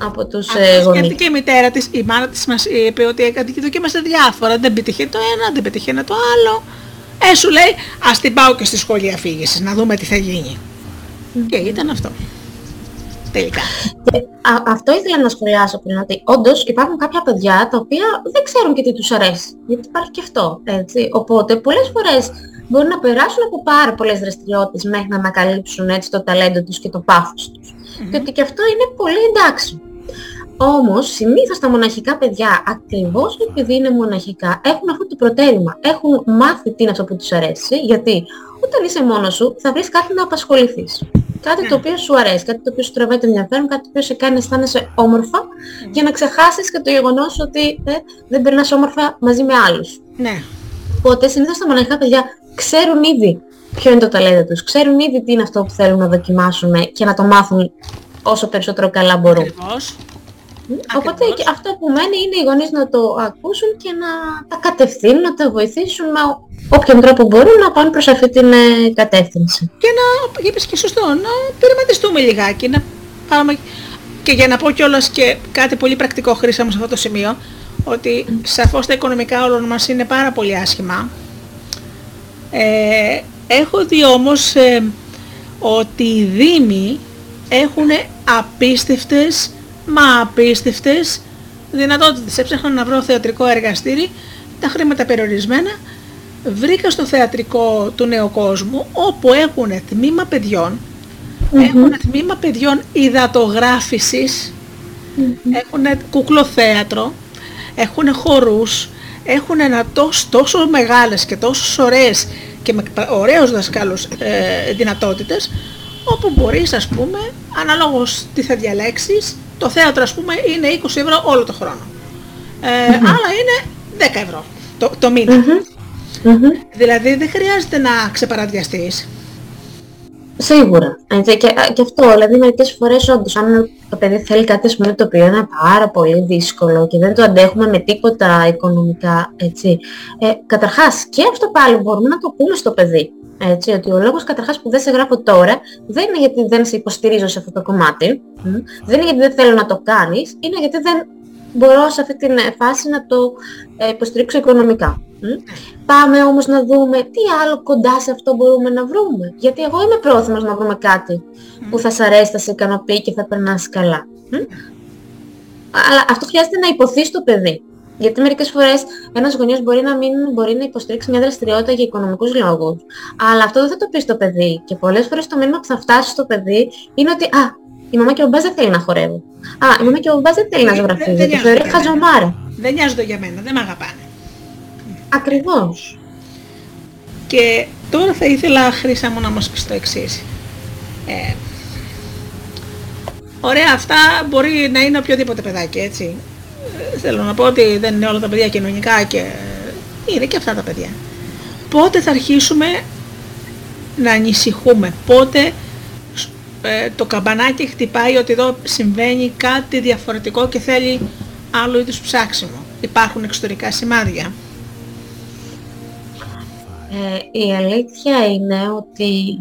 από τους ε, γονείς. και η μητέρα της, η μάνα της μας είπε ότι έκανε και δοκίμασε διάφορα. Δεν πετύχε το ένα, δεν πετύχε το άλλο. Ε, σου λέει, ας την πάω και στη σχολή αφήγησης, να δούμε τι θα γίνει. Και ήταν αυτό. Τελικά. Και α, αυτό ήθελα να σχολιάσω πριν, ότι όντως υπάρχουν κάποια παιδιά τα οποία δεν ξέρουν και τι τους αρέσει. Γιατί υπάρχει και αυτό, έτσι. Οπότε πολλές φορές μπορεί να περάσουν από πάρα πολλές δραστηριότητες μέχρι να ανακαλύψουν έτσι το ταλέντο τους και το πάθος τους. Mm-hmm. Και ότι και αυτό είναι πολύ εντάξει. Όμως συνήθως τα μοναχικά παιδιά, ακριβώς επειδή είναι μοναχικά, έχουν αυτό το προτέρημα. Έχουν μάθει τι είναι αυτό που τους αρέσει, γιατί όταν είσαι μόνος σου θα βρεις κάτι να απασχοληθείς. Κάτι το ναι. οποίο σου αρέσει, κάτι το οποίο σου τραβάει το ενδιαφέρον, κάτι το οποίο σε κάνει να αισθάνεσαι όμορφα mm. για να ξεχάσεις και το γεγονός ότι ε, δεν περνάς όμορφα μαζί με άλλους. Ναι. Οπότε συνήθως τα μοναχικά παιδιά ξέρουν ήδη ποιο είναι το ταλέντο τους, ξέρουν ήδη τι είναι αυτό που θέλουν να δοκιμάσουν και να το μάθουν όσο περισσότερο καλά μπορούν. Ακριβώς. Οπότε και αυτό που μένει είναι οι γονείς να το ακούσουν και να τα κατευθύνουν, να τα βοηθήσουν με όποιον τρόπο μπορούν να πάνε προς αυτή την ε, κατεύθυνση. Και να, είπες και σωστό, να πειραματιστούμε λιγάκι, να πάμε και για να πω κιόλας και κάτι πολύ πρακτικό χρήσιμο σε αυτό το σημείο, ότι σαφώς τα οικονομικά όλων μας είναι πάρα πολύ άσχημα. Ε, έχω δει όμως ε, ότι οι Δήμοι έχουν απίστευτες μα απίστευτες δυνατότητες. Έψαχνα να βρω θεατρικό εργαστήρι, τα χρήματα περιορισμένα, βρήκα στο θεατρικό του νέου κόσμου όπου έχουν τμήμα παιδιών, mm-hmm. έχουν τμήμα παιδιών υδατογράφησης, mm-hmm. έχουν κουκλοθέατρο, έχουν χορούς, έχουν ένα τόσο, τόσο μεγάλες και τόσο ωραίες και με ωραίους δασκάλους ε, δυνατότητες όπου μπορείς ας πούμε αναλόγως τι θα διαλέξεις το θέατρο ας πούμε είναι 20 ευρώ όλο το χρόνο ε, άλλα είναι 10 ευρώ το, το μηνα δηλαδή δεν χρειάζεται να ξεπαραδιαστείς Σίγουρα. Έτσι, και, και αυτό, δηλαδή μερικές φορές όντως, αν το παιδί θέλει κάτι πούμε, το οποίο είναι πάρα πολύ δύσκολο και δεν το αντέχουμε με τίποτα οικονομικά, έτσι. Ε, καταρχάς, και αυτό πάλι μπορούμε να το πούμε στο παιδί. Έτσι, ότι ο λόγος καταρχάς που δεν σε γράφω τώρα δεν είναι γιατί δεν σε υποστηρίζω σε αυτό το κομμάτι, δεν είναι γιατί δεν θέλω να το κάνεις, είναι γιατί δεν μπορώ σε αυτή τη φάση να το ε, υποστηρίξω οικονομικά. Πάμε όμως να δούμε τι άλλο κοντά σε αυτό μπορούμε να βρούμε. Γιατί εγώ είμαι πρόθυμος να βρούμε κάτι που θα σ' αρέσει, θα σε ικανοποιεί και θα περνάς καλά. Αλλά αυτό χρειάζεται να υποθείς στο παιδί. Γιατί μερικές φορές ένας γονιός μπορεί να μην μπορεί να υποστηρίξει μια δραστηριότητα για οικονομικούς λόγους. Αλλά αυτό δεν θα το πεις στο παιδί. Και πολλές φορές το μήνυμα που θα φτάσει στο παιδί είναι ότι «Α, η μαμά και ο μπαμπάς δεν θέλει να χορεύω». «Α, η μαμά και ο μπαμπάς δεν θέλει να ζωγραφίζει, γιατί θεωρεί χαζομάρα». Δεν νοιάζονται για μένα, δεν με αγαπάνε. Ακριβώς. Και τώρα θα ήθελα, Χρύσα μου, να μας πεις το εξής. Ε, ωραία, αυτά μπορεί να είναι οποιοδήποτε παιδάκι, έτσι. Ε, θέλω να πω ότι δεν είναι όλα τα παιδιά κοινωνικά και είναι και αυτά τα παιδιά. Πότε θα αρχίσουμε να ανησυχούμε, πότε ε, το καμπανάκι χτυπάει ότι εδώ συμβαίνει κάτι διαφορετικό και θέλει άλλο είδους ψάξιμο. Υπάρχουν εξωτερικά σημάδια. Ε, η αλήθεια είναι ότι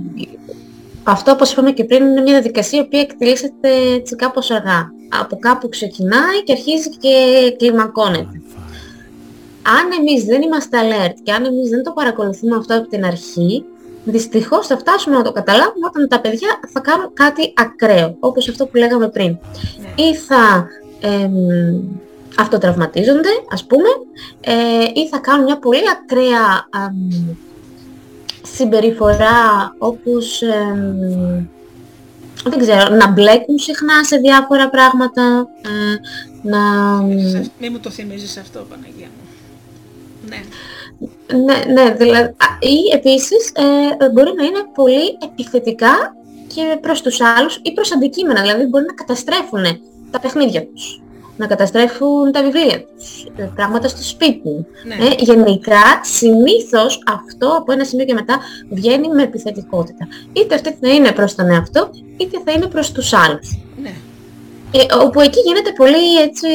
αυτό όπως είπαμε και πριν είναι μια διαδικασία η οποία εκτελήσεται έτσι κάπως αργά. Από κάπου ξεκινάει και αρχίζει και κλιμακώνεται. Αν εμείς δεν είμαστε alert και αν εμείς δεν το παρακολουθούμε αυτό από την αρχή, δυστυχώς θα φτάσουμε να το καταλάβουμε όταν τα παιδιά θα κάνουν κάτι ακραίο, όπως αυτό που λέγαμε πριν. Ναι. Ή θα αυτοτραυματίζονται, ας πούμε, ε, ή θα κάνουν μια πολύ ακραία συμπεριφορά όπως, δεν ξέρω, να μπλέκουν συχνά σε διάφορα πράγματα, ε, να... Μη μου το θυμίζεις αυτό, Παναγία μου. Ναι. Ναι, ναι, δηλαδή, ή επίσης ε, μπορεί να είναι πολύ επιθετικά και προς τους άλλους ή προς αντικείμενα, δηλαδή μπορεί να καταστρέφουν τα παιχνίδια τους να καταστρέφουν τα βιβλία τους, ε, πράγματα στο σπίτι. Ναι. Ε, γενικά, συνήθως αυτό από ένα σημείο και μετά βγαίνει με επιθετικότητα. Είτε αυτή θα είναι προς τον εαυτό, είτε θα είναι προς τους άλλους. Ναι. Ε, όπου εκεί γίνεται πολύ έτσι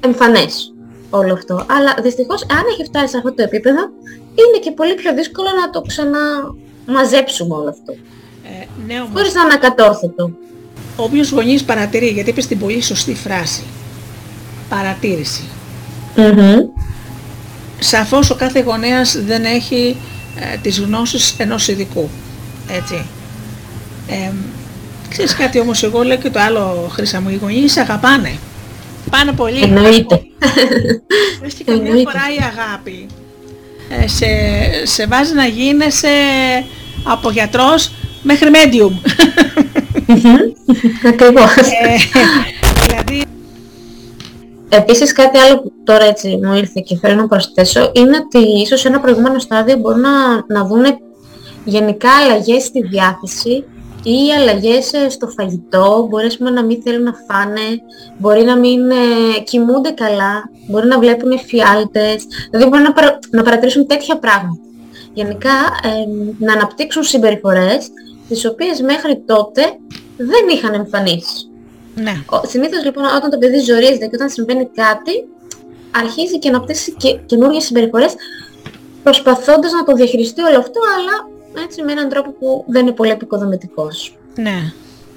εμφανές όλο αυτό. Αλλά δυστυχώς αν έχει φτάσει σε αυτό το επίπεδο, είναι και πολύ πιο δύσκολο να το ξαναμαζέψουμε όλο αυτό. Ε, ναι, όμως... Χωρίς να είναι ακατόρθωτο. Όποιος γονείς παρατηρεί, γιατί είπες την πολύ σωστή φράση, παρατήρηση. Σαφώς ο κάθε γονέας δεν έχει ε, τις γνώσεις ενός ειδικού. Έτσι. Ε, ξέρεις κάτι όμως εγώ λέω και το άλλο χρήσα μου, οι γονείς αγαπάνε. Πάνε πολύ. Εννοείται. <laughs> και καμιά φορά η αγάπη ε, σε, σε βάζει να γίνεσαι από γιατρός μέχρι medium. <laughs> Ακριβώς. Ε, δηλαδή Επίσης κάτι άλλο που τώρα έτσι μου ήρθε και θέλω να προσθέσω είναι ότι ίσως σε ένα προηγούμενο στάδιο μπορούν να, να δουν γενικά αλλαγές στη διάθεση ή αλλαγές ε, στο φαγητό, μπορεί να μην θέλουν να φάνε, μπορεί να μην ε, κοιμούνται καλά, μπορεί να βλέπουν εφιάλτες, δηλαδή μπορεί να, παρα, να παρατηρήσουν τέτοια πράγματα. Γενικά ε, να αναπτύξουν συμπεριφορές τις οποίες μέχρι τότε δεν είχαν εμφανίσεις. Ναι. Συνήθως λοιπόν όταν το παιδί ζορίζεται και όταν συμβαίνει κάτι, αρχίζει και να πτήσει και καινούργιες συμπεριφορές προσπαθώντας να το διαχειριστεί όλο αυτό, αλλά έτσι με έναν τρόπο που δεν είναι πολύ επικοδομητικός. Ναι.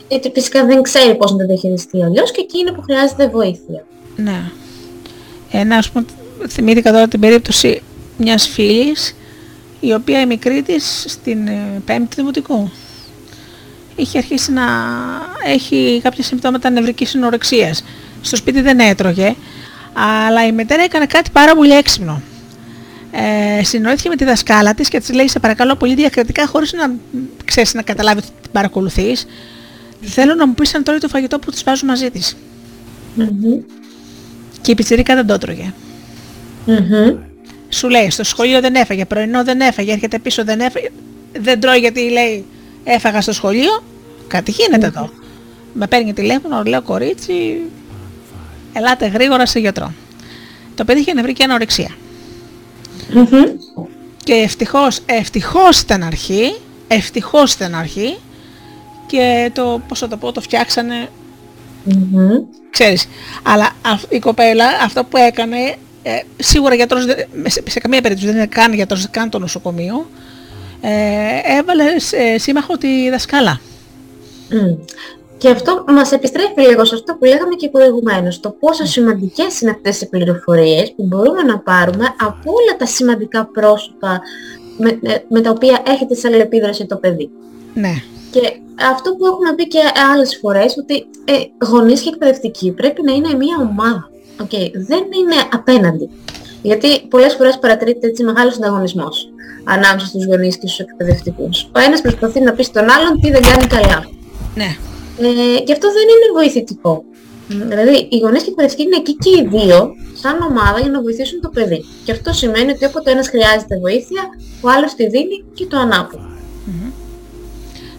Γιατί φυσικά δεν ξέρει πώς να το διαχειριστεί αλλιώς και εκεί είναι που χρειάζεται βοήθεια. Ναι. Ένα, ας πούμε, θυμήθηκα τώρα την περίπτωση μιας φίλης, η οποία η μικρή της στην ε, πέμπτη δημοτικού είχε αρχίσει να έχει κάποια συμπτώματα νευρικής συνορεξίας. Στο σπίτι δεν έτρωγε, αλλά η μητέρα έκανε κάτι πάρα πολύ έξυπνο. Ε, συνοήθηκε με τη δασκάλα της και της λέει σε παρακαλώ πολύ διακριτικά χωρίς να ξέρεις να καταλάβεις ότι την παρακολουθείς θέλω να μου πεις αν τρώει το φαγητό που της βάζω μαζί της. Mm-hmm. Και η πιτσιρίκα δεν το έτρωγε. Mm-hmm. σου λέει στο σχολείο δεν έφαγε, πρωινό δεν έφαγε, έρχεται πίσω δεν έφαγε, δεν τρώει γιατί λέει έφαγα στο σχολείο, κάτι γίνεται εδώ. Με παίρνει τηλέφωνο, λέω κορίτσι, ελάτε γρήγορα σε γιατρό. Το παιδί είχε νευρική ανορεξία. Και ευτυχώς, ευτυχώς ήταν αρχή, ευτυχώς ήταν αρχή και το, πώς θα το πω, το φτιάξανε, ξέρεις. Αλλά η κοπέλα αυτό που έκανε, ε, σίγουρα γιατρός, σε, καμία περίπτωση δεν είναι καν γιατρός, καν το νοσοκομείο, ε, έβαλε σε σύμμαχο τη δασκάλα. Και αυτό μας επιστρέφει λίγο σε αυτό που λέγαμε και προηγουμένως, το πόσο σημαντικές είναι αυτές οι πληροφορίες που μπορούμε να πάρουμε από όλα τα σημαντικά πρόσωπα με, με τα οποία έχετε σε αλληλεπίδραση το παιδί. Ναι. Και αυτό που έχουμε πει και άλλες φορές, ότι ε, γονείς και εκπαιδευτικοί πρέπει να είναι μια ομάδα. Okay. Δεν είναι απέναντι. Γιατί πολλές φορές παρατηρείται έτσι μεγάλος ανταγωνισμός ανάμεσα στους γονείς και στους εκπαιδευτικούς. Ο ένας προσπαθεί να πει στον άλλον τι δεν κάνει καλά. Ναι. Ε, και αυτό δεν είναι βοηθητικό. Δηλαδή, οι γονείς και οι εκπαιδευτικοί είναι εκεί και οι δύο, σαν ομάδα, για να βοηθήσουν το παιδί. Και αυτό σημαίνει ότι όποτε ένας χρειάζεται βοήθεια, ο άλλος τη δίνει και το ανάποδο.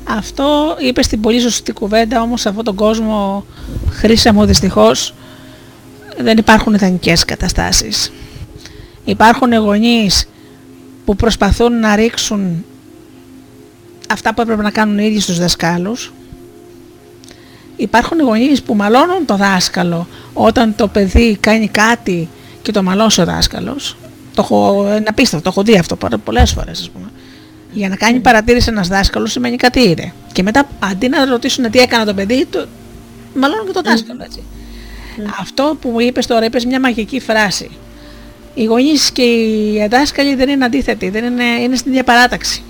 Αυτό είπες στην πολύ σωστή κουβέντα, όμως σε αυτόν τον κόσμο, χρήσα μου δυστυχώς, δεν υπάρχουν ιδανικές καταστάσεις. Υπάρχουν γονείς που προσπαθούν να ρίξουν αυτά που έπρεπε να κάνουν οι ίδιοι στους δασκάλους υπάρχουν γονείς που μαλώνουν το δάσκαλο όταν το παιδί κάνει κάτι και το μαλώσει ο δάσκαλος. Το έχω, είναι απίστευτο, το έχω δει αυτό πολλές φορές ας πούμε. Για να κάνει παρατήρηση ένας δάσκαλος σημαίνει κάτι είδε. Και μετά αντί να ρωτήσουν τι έκανε το παιδί, το... μαλώνουν και το δάσκαλο έτσι. Αυτό που μου είπες τώρα, είπες μια μαγική φράση. Οι γονείς και οι δάσκαλοι δεν είναι αντίθετοι, δεν είναι, είναι στην ίδια παράταξη.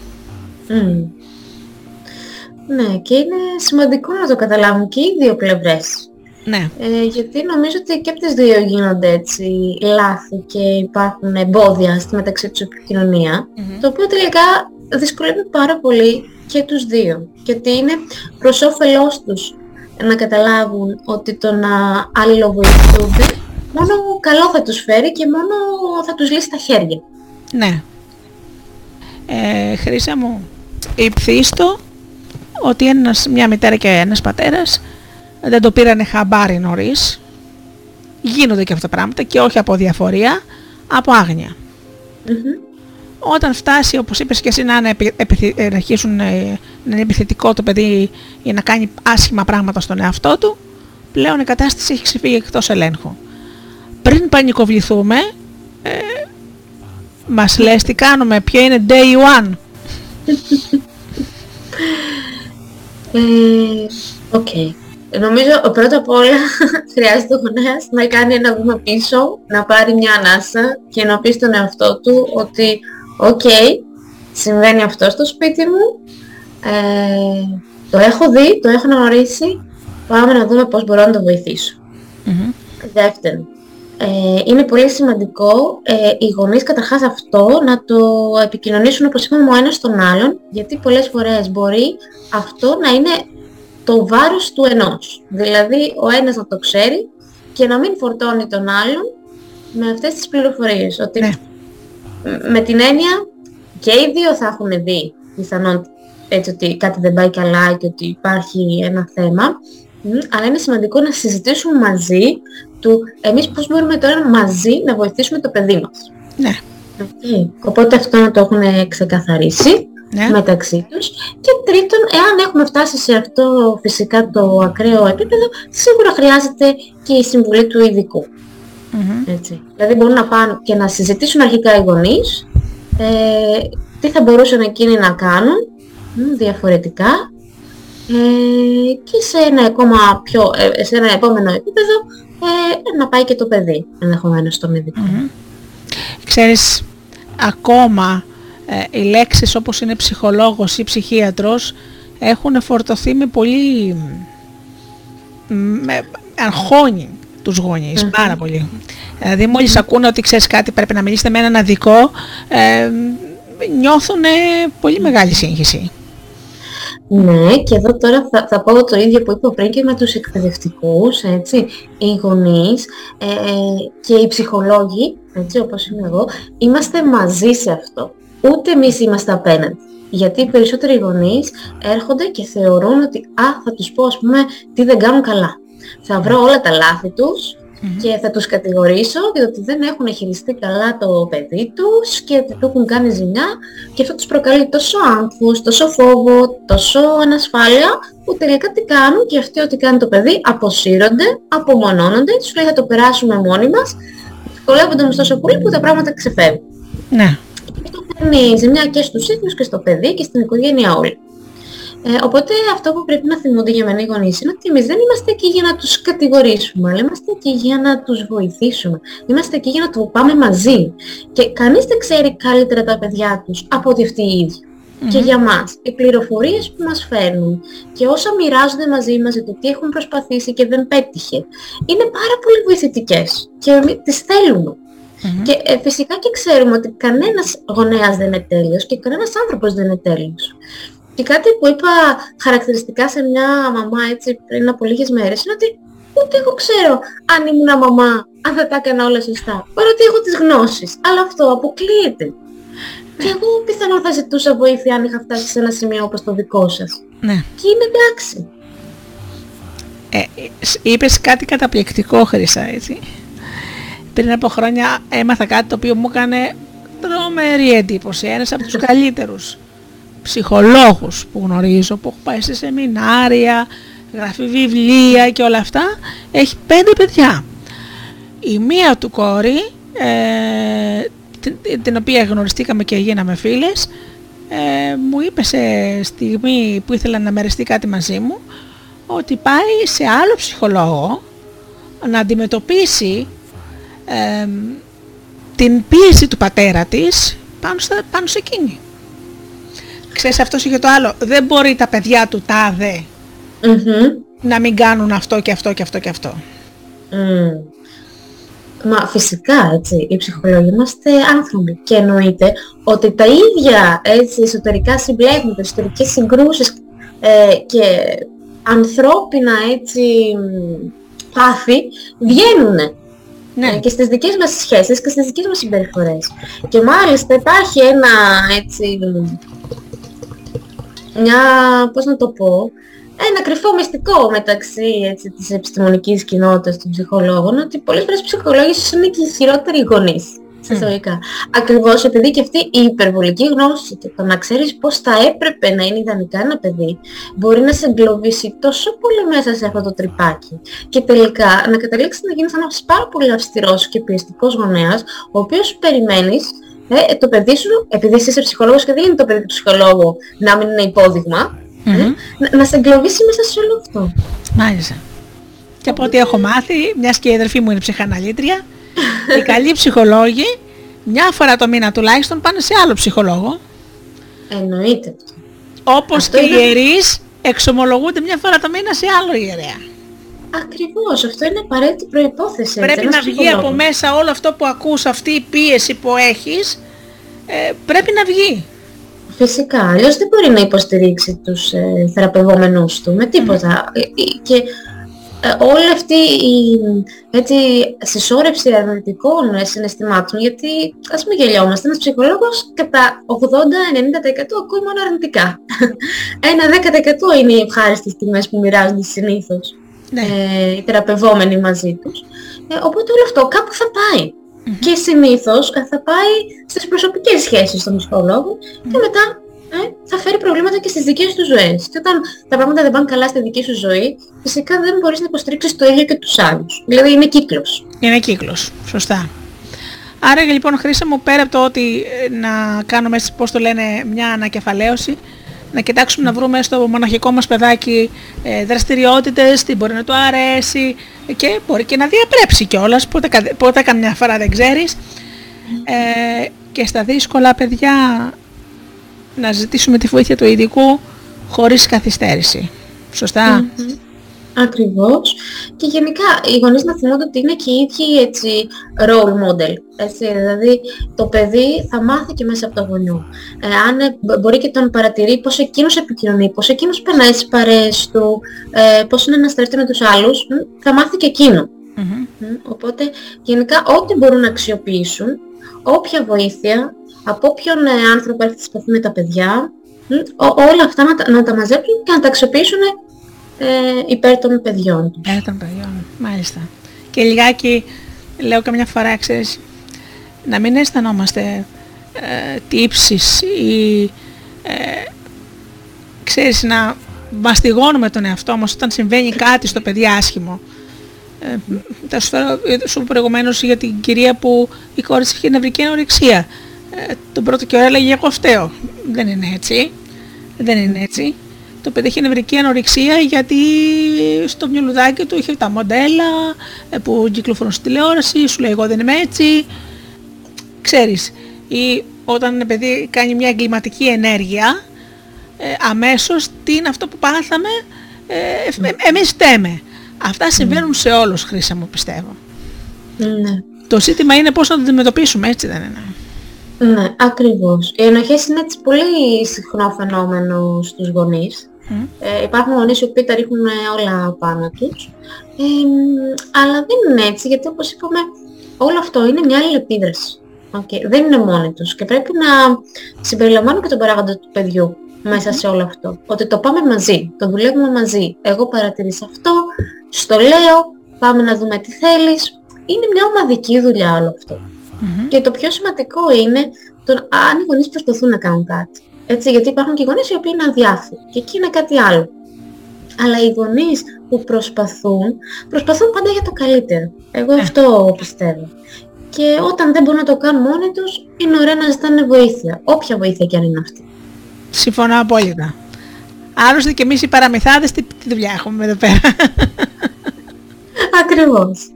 Ναι, και είναι σημαντικό να το καταλάβουν και οι δύο πλευρές. Ναι. Ε, γιατί νομίζω ότι και από τις δύο γίνονται έτσι λάθη και υπάρχουν εμπόδια στη μεταξύ τους επικοινωνια το οποίο τελικά δυσκολεύει πάρα πολύ και τους δύο. Και ότι είναι προς όφελός τους να καταλάβουν ότι το να αλληλοβοηθούνται μόνο καλό θα τους φέρει και μόνο θα τους λύσει τα χέρια. Ναι. Ε, Χρήσα μου, υψίστο ότι ένας, μια μητέρα και ένας πατέρας δεν το πήρανε χαμπάρι νωρίς. Γίνονται και αυτά τα πράγματα και όχι από διαφορία, από αγνοια Όταν φτάσει, όπως είπες και εσύ, να, είναι, να αρχίσουν ε, να είναι επιθετικό το παιδί για να κάνει άσχημα πράγματα στον εαυτό του, πλέον η κατάσταση έχει ξεφύγει εκτός ελέγχου. Πριν πανικοβληθούμε, ε, μας λες τι κάνουμε, ποιο είναι day one. Οκ. Νομίζω πρώτα απ' όλα <laughs> χρειάζεται ο γονέας να κάνει ένα βήμα πίσω, να πάρει μια ανάσα και να πει στον εαυτό του ότι οκ, συμβαίνει αυτό στο σπίτι μου, ε, το έχω δει, το έχω γνωρίσει, πάμε να δούμε πώς μπορώ να το βοηθήσω. Δεύτερον, ε, είναι πολύ σημαντικό ε, οι γονείς καταρχάς αυτό να το επικοινωνήσουν όπως είπαμε ο ένας τον άλλον γιατί πολλές φορές μπορεί αυτό να είναι το βάρος του ενός. Δηλαδή ο ένας να το ξέρει και να μην φορτώνει τον άλλον με αυτές τις πληροφορίες. Ότι ναι. με την έννοια και οι δύο θα έχουν δει πιθανόν έτσι ότι κάτι δεν πάει καλά και ότι υπάρχει ένα θέμα αλλά είναι σημαντικό να συζητήσουμε μαζί του εμείς πώς μπορούμε τώρα μαζί να βοηθήσουμε το παιδί μας. Ναι. Okay. Οπότε αυτό να το έχουν ξεκαθαρίσει ναι. μεταξύ τους. Και τρίτον, εάν έχουμε φτάσει σε αυτό φυσικά το ακραίο επίπεδο, σίγουρα χρειάζεται και η συμβουλή του ειδικου Έτσι. Δηλαδή μπορούν να πάνε και να συζητήσουν αρχικά οι γονείς ε, τι θα μπορούσαν εκείνοι να κάνουν διαφορετικά ε, και σε ένα, ακόμα πιο, ε, σε ένα επόμενο επίπεδο ε, να πάει και το παιδί ενδεχομένως στον ειδικο Ξέρεις, ακόμα ε, οι λέξεις όπως είναι ψυχολόγος ή ψυχίατρος έχουν φορτωθεί με πολύ με, αγχώνει τους γονεις πάρα πολύ. Δηλαδή μόλις ακούνε ότι ξέρεις κάτι πρέπει να μιλήσετε με έναν αδικό ε, νιώθουν πολύ μεγάλη σύγχυση. Ναι, και εδώ τώρα θα, θα πω το ίδιο που είπα πριν και με τους εκπαιδευτικούς, έτσι, οι γονείς ε, και οι ψυχολόγοι, έτσι όπως είμαι εγώ, είμαστε μαζί σε αυτό. Ούτε εμείς είμαστε απέναντι. Γιατί οι περισσότεροι γονείς έρχονται και θεωρούν ότι «Α, θα τους πω, ας πούμε, τι δεν κάνουν καλά». Θα βρω όλα τα λάθη τους και θα τους κατηγορήσω για ότι δεν έχουν χειριστεί καλά το παιδί τους και ότι του έχουν κάνει ζημιά και αυτό τους προκαλεί τόσο άγχος, τόσο φόβο, τόσο ανασφάλεια που τελικά τι κάνουν και αυτοί ό,τι κάνει το παιδί αποσύρονται, απομονώνονται, τους λέει θα το περάσουμε μόνοι μας, δυσκολεύονται όμως τόσο πολύ που τα πράγματα ξεφεύγουν. Ναι. Και αυτό κάνει ζημιά και στους ίδιους και στο παιδί και στην οικογένεια όλη. Ε, οπότε αυτό που πρέπει να θυμούνται για μένα οι γονείς είναι ότι εμείς δεν είμαστε εκεί για να τους κατηγορήσουμε, αλλά είμαστε εκεί για να τους βοηθήσουμε. Είμαστε εκεί για να το πάμε μαζί. Και κανείς δεν ξέρει καλύτερα τα παιδιά τους από ότι αυτοί οι ιδιοι Και για μας, οι πληροφορίες που μας φέρνουν και όσα μοιράζονται μαζί μας για το τι έχουν προσπαθήσει και δεν πέτυχε, είναι πάρα πολύ βοηθητικές και εμείς τις θέλουμε. Και ε, φυσικά και ξέρουμε ότι κανένας γονέας δεν είναι τέλειος και κανένας άνθρωπος δεν είναι τέλειος. Και κάτι που είπα χαρακτηριστικά σε μια μαμά έτσι πριν από λίγες μέρες είναι ότι ούτε εγώ ξέρω αν ήμουν μαμά, αν θα τα έκανα όλα σωστά. Παρότι έχω τις γνώσεις. Αλλά αυτό αποκλείεται. Και εγώ πιθανόν θα ζητούσα βοήθεια αν είχα φτάσει σε ένα σημείο όπως το δικό σας. Ναι. Και είναι εντάξει. Ε, είπες κάτι καταπληκτικό Χρυσά, έτσι. Πριν από χρόνια έμαθα κάτι το οποίο μου έκανε τρομερή εντύπωση. Ένας από τους <laughs> καλύτερους ψυχολόγους που γνωρίζω, που έχω πάει σε σεμινάρια, γράφει βιβλία και όλα αυτά, έχει πέντε παιδιά. Η μία του κόρη, ε, την, οποία γνωριστήκαμε και γίναμε φίλες, ε, μου είπε σε στιγμή που ήθελα να μεριστεί κάτι μαζί μου, ότι πάει σε άλλο ψυχολόγο να αντιμετωπίσει ε, την πίεση του πατέρα της πάνω, πάνω σε εκείνη ξέρεις αυτός είχε το άλλο, δεν μπορεί τα παιδιά του τάδε να μην κάνουν αυτό και αυτό και αυτό και αυτό. Μα φυσικά έτσι, οι ψυχολόγοι είμαστε άνθρωποι και εννοείται ότι τα ίδια έτσι, εσωτερικά συμπλέγματα, εσωτερικές συγκρούσεις ε, και ανθρώπινα έτσι πάθη βγαίνουν ναι. Ε, και στις δικές μας σχέσεις και στις δικές μας συμπεριφορές. Και μάλιστα υπάρχει ένα έτσι μια, πώς να το πω, ένα κρυφό μυστικό μεταξύ έτσι, της επιστημονικής κοινότητας των ψυχολόγων, ότι πολλές φορές οι ψυχολόγοι είναι και οι χειρότεροι γονείς. Mm. Ακριβώς επειδή και αυτή η υπερβολική γνώση και το να ξέρεις πώς θα έπρεπε να είναι ιδανικά ένα παιδί μπορεί να σε εγκλωβίσει τόσο πολύ μέσα σε αυτό το τρυπάκι και τελικά να καταλήξεις να γίνεις ένας πάρα πολύ αυστηρός και πιεστικός γονέας ο οποίος περιμένεις ε, το παιδί σου, επειδή εσύ είσαι ψυχολόγος και δεν είναι το παιδί του ψυχολόγου να μην είναι υπόδειγμα, ε, να, να σε εγκλωβίσει μέσα σε όλο αυτό. Μάλιστα. Και από ό,τι έχω μάθει, μιας και η αδερφή μου είναι ψυχαναλήτρια, οι <laughs> καλοί ψυχολόγοι μια φορά το μήνα τουλάχιστον πάνε σε άλλο ψυχολόγο. Εννοείται. Όπως και οι ιερείς εξομολογούνται μια φορά το μήνα σε άλλο ιερέα. Ακριβώς, αυτό είναι απαραίτητη προϋπόθεση. Πρέπει να βγει από μέσα όλο αυτό που ακούς, αυτή η πίεση που έχεις, ε, πρέπει να βγει. Φυσικά, αλλιώς δεν μπορεί να υποστηρίξει τους ε, θεραπευόμενους του με τίποτα. Ε, ε, και ε, όλη αυτή η έτσι, συσσόρευση αρνητικών συναισθημάτων, γιατί ας μην γελιόμαστε, ένας ψυχολόγος κατά 80-90% ακούει μόνο αρνητικά. <laughs> Ένα 10% είναι οι ευχάριστες στιγμές που μοιράζονται συνήθως ναι. ε, οι θεραπευόμενοι μαζί τους. Ε, οπότε όλο αυτό κάπου θα πάει. Και συνήθως ε, θα πάει στις προσωπικές σχέσεις των ψυχολόγων και μετά ε, θα φέρει προβλήματα και στις δικές τους ζωές. Και όταν τα πράγματα δεν πάνε καλά στη δική σου ζωή, φυσικά δεν μπορείς να υποστηρίξεις το ίδιο και τους άλλους. Δηλαδή είναι κύκλος. Είναι κύκλος, σωστά. Άρα λοιπόν χρήσα μου πέρα από το ότι ε, να κάνουμε, πώς το λένε, μια ανακεφαλαίωση, να κοιτάξουμε να βρούμε στο μοναχικό μας παιδάκι ε, δραστηριότητες, τι μπορεί να του αρέσει και μπορεί και να διαπρέψει κιόλας, πότε, πότε καμιά φορά δεν ξέρεις. Ε, και στα δύσκολα παιδιά να ζητήσουμε τη βοήθεια του ειδικού χωρίς καθυστέρηση. Ακριβώς. Και γενικά οι γονείς να θυμούνται ότι είναι και οι ίδιοι έτσι role model. Έτσι, δηλαδή το παιδί θα μάθει και μέσα από το γονιό. Ε, αν ε, μπορεί και τον παρατηρεί πώς εκείνος επικοινωνεί, πώς εκείνος περνάει στις παρέες του, ε, πώς είναι να στρέφεται με τους άλλους, θα μάθει και εκείνο. Οπότε γενικά ό,τι μπορούν να αξιοποιήσουν, όποια βοήθεια, από όποιον ε, άνθρωπο έρθει στη με τα παιδιά, όλα αυτά να, να τα μαζέψουν και να τα αξιοποιήσουν ε, υπέρ των παιδιών τους. Υπέρ των παιδιών, μάλιστα. Και λιγάκι, λέω καμιά φορά, ξέρεις, να μην αισθανόμαστε ε, τύψεις ή ε, ξέρεις να μαστιγώνουμε τον εαυτό μας όταν συμβαίνει κάτι στο παιδί άσχημο. Ε, θα σου φέρω σου προηγουμένως για την κυρία που η κόρη της είχε νευρική ανορεξία. Ε, τον πρώτο καιρό έλεγε εγώ φταίω. Δεν είναι έτσι. Δεν είναι έτσι το παιδί έχει νευρική ανορεξία γιατί στο μυαλουδάκι του είχε τα μοντέλα ε, που κυκλοφορούν στη τηλεόραση, σου λέει εγώ δεν είμαι έτσι. Ξέρεις, ή όταν ένα παιδί κάνει μια εγκληματική ενέργεια, ε, αμέσως τι είναι αυτό που πάθαμε, ε, ε εμείς φταίμε. Αυτά συμβαίνουν σε όλους, Χρήσα μου, πιστεύω. Ναι. Το ζήτημα είναι πώς να το αντιμετωπίσουμε, έτσι δεν είναι. Ναι, ακριβώς. Οι ενοχές είναι έτσι πολύ συχνό φαινόμενο στους γονείς. Ε, υπάρχουν γονείς οι οποίοι τα ρίχνουν όλα πάνω τους. Ε, αλλά δεν είναι έτσι, γιατί όπως είπαμε, όλο αυτό είναι μια αλληλεπίδραση. Okay. Δεν είναι μόνοι τους και πρέπει να συμπεριλαμβάνουν και τον παράγοντα του παιδιού μέσα σε όλο αυτό. Ότι το πάμε μαζί, το δουλεύουμε μαζί. Εγώ παρατηρήσα αυτό, στο λέω, πάμε να δούμε τι θέλεις. Είναι μια ομαδική δουλειά όλο Και το πιο σημαντικό είναι το αν οι γονείς προσπαθούν να κάνουν κάτι. Έτσι, γιατί υπάρχουν και γονείς οι οποίοι είναι αδιάφοροι και εκεί είναι κάτι άλλο. Αλλά οι γονείς που προσπαθούν, προσπαθούν πάντα για το καλύτερο. Εγώ ε. αυτό πιστεύω. Και όταν δεν μπορούν να το κάνουν μόνοι τους, είναι ωραία να ζητάνε βοήθεια. Όποια βοήθεια και αν είναι αυτή. Συμφωνώ απόλυτα. Άλλωστε και εμείς οι παραμυθάδες τι, τι δουλειά έχουμε εδώ πέρα. Ακριβώς.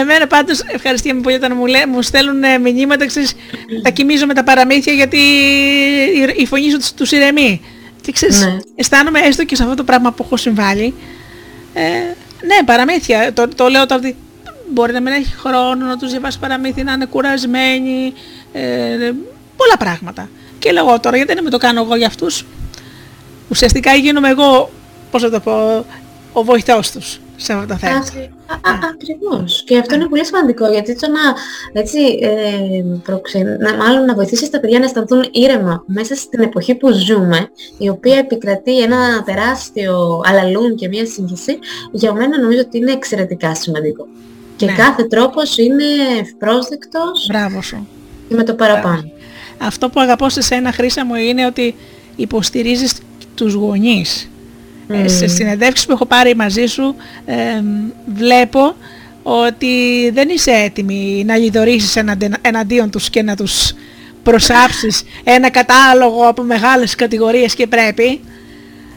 Εμένα πάντως ευχαριστούμε πολύ όταν μου, λέ, μου στέλνουν ε, μηνύματα, ξέρεις, τα κοιμίζω με τα παραμύθια γιατί η φωνή σου τους ηρεμεί. Και ξέρεις, ναι. αισθάνομαι έστω και σε αυτό το πράγμα που έχω συμβάλει. Ε, ναι, παραμύθια. Το, το λέω τώρα ότι μπορεί να μην έχει χρόνο να τους διαβάσει παραμύθια, να είναι κουρασμένοι, ε, πολλά πράγματα. Και λέω τώρα, γιατί δεν με το κάνω εγώ για αυτούς. Ουσιαστικά γίνομαι εγώ, πώς θα το πω, ο βοηθός τους σε αυτά τα θέματα. Ακριβώς. Και αυτό είναι πολύ σημαντικό γιατί το να, έτσι, ε, να, μάλλον να βοηθήσεις τα παιδιά να αισθανθούν ήρεμα μέσα στην εποχή που ζούμε, η οποία επικρατεί ένα τεράστιο αλαλούν και μια σύγχυση, για μένα νομίζω ότι είναι εξαιρετικά σημαντικό. Και ναι. κάθε τρόπος είναι ευπρόσδεκτος Μπράβο σου. και με το παραπάνω. Αυτό που αγαπώ σε σένα Χρήσα μου είναι ότι υποστηρίζεις τους γονείς ε, σε συνεντεύξεις που έχω πάρει μαζί σου βλέπω ότι δεν είσαι έτοιμη να λιδωρήσεις εναντίον τους και να τους προσάψεις ένα κατάλογο από μεγάλες κατηγορίες και πρέπει.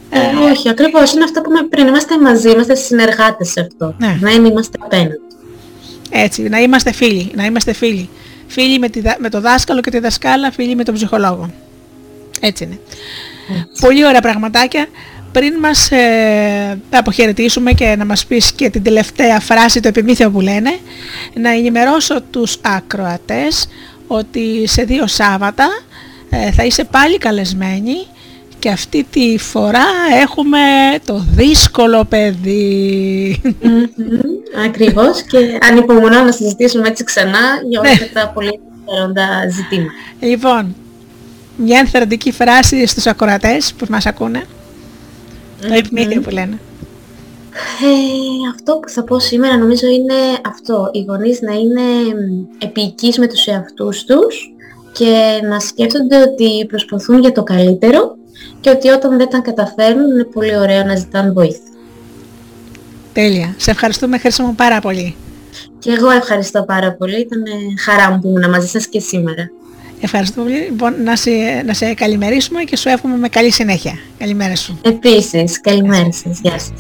Ε, όχι, ακριβώς είναι αυτό που με πριν. Είμαστε μαζί, είμαστε συνεργάτες σε αυτό. Ναι. Να είμαστε απέναντι. Έτσι, να είμαστε φίλοι, να είμαστε φίλοι. Φίλοι με, τη, με το δάσκαλο και τη δασκάλα, φίλοι με τον ψυχολόγο. Έτσι είναι. Πολύ ωραία πραγματάκια πριν μας ε, αποχαιρετήσουμε και να μας πεις και την τελευταία φράση, το επιμήθειο που λένε, να ενημερώσω τους ακροατές ότι σε δύο Σάββατα ε, θα είσαι πάλι καλεσμένοι και αυτή τη φορά έχουμε το δύσκολο παιδί. Mm-hmm, ακριβώς και ανυπομονώ να συζητήσουμε έτσι ξανά για όλα ναι. αυτά τα πολύ ενδιαφέροντα ζητήματα. Λοιπόν, μια ενθαρρυντική φράση στους ακροατές που μας ακούνε. Το επιμήθειο που λένε. Ε, αυτό που θα πω σήμερα νομίζω είναι αυτό. Οι γονείς να είναι επίοικείς με τους εαυτούς τους και να σκέφτονται ότι προσπαθούν για το καλύτερο και ότι όταν δεν τα καταφέρνουν είναι πολύ ωραίο να ζητάνε βοήθεια. Τέλεια. Σε ευχαριστούμε χρήσιμο πάρα πολύ. Και εγώ ευχαριστώ πάρα πολύ. Ήταν χαρά μου που ήμουν μαζί σας και σήμερα. Ευχαριστώ πολύ. Λοιπόν, να σε, να σε καλημερίσουμε και σου εύχομαι με καλή συνέχεια. Καλημέρα σου. Επίσης, καλημέρα σας. Γεια σας.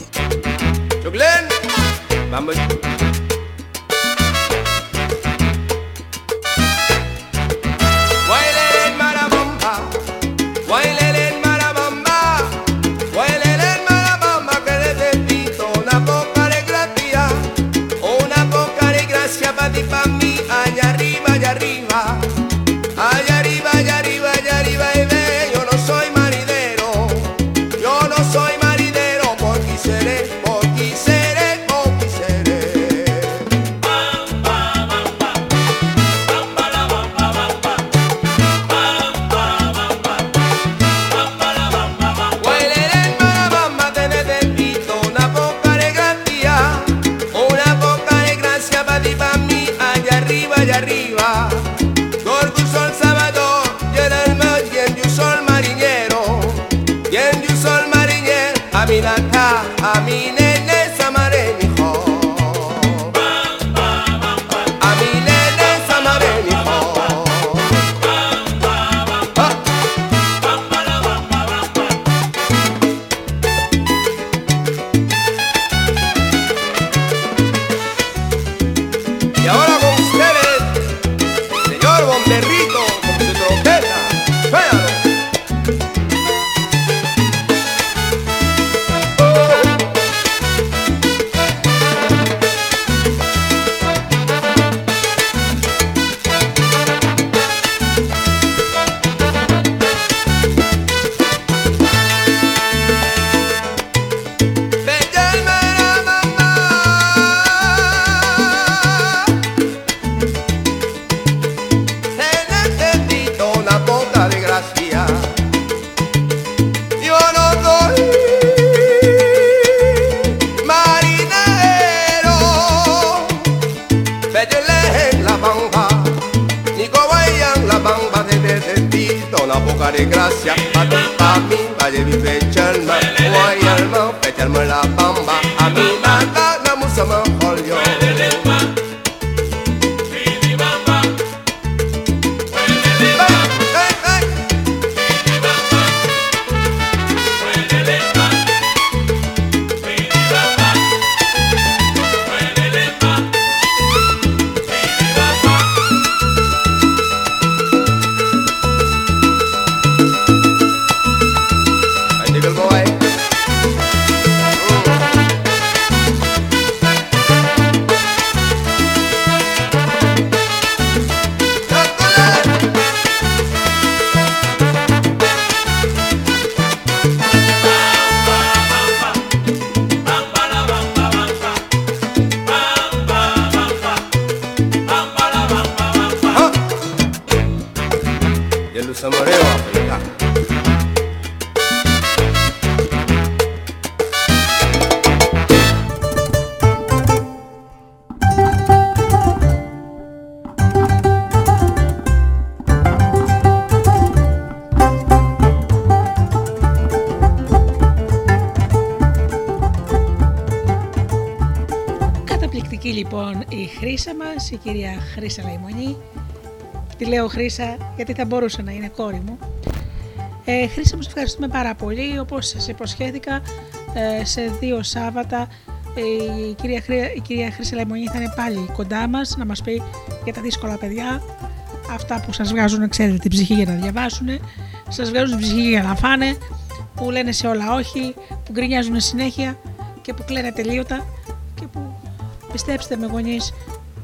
Κυρία Χρύσα Λαϊμονή. Τη λέω Χρύσα γιατί θα μπορούσε να είναι κόρη μου. Ε, Χρύσα μου, σε ευχαριστούμε πάρα πολύ. Όπως σας υποσχέθηκα, ε, σε δύο Σάββατα ε, η κυρία, Χρύ- η κυρία Χρύσα Λαϊμονή θα είναι πάλι κοντά μας να μας πει για τα δύσκολα παιδιά. Αυτά που σας βγάζουν, ξέρετε, την ψυχή για να διαβάσουν, σας βγάζουν την ψυχή για να φάνε, που λένε σε όλα όχι, που γκρινιάζουν συνέχεια και που κλαίνε τελείωτα και που πιστέψτε με γονείς,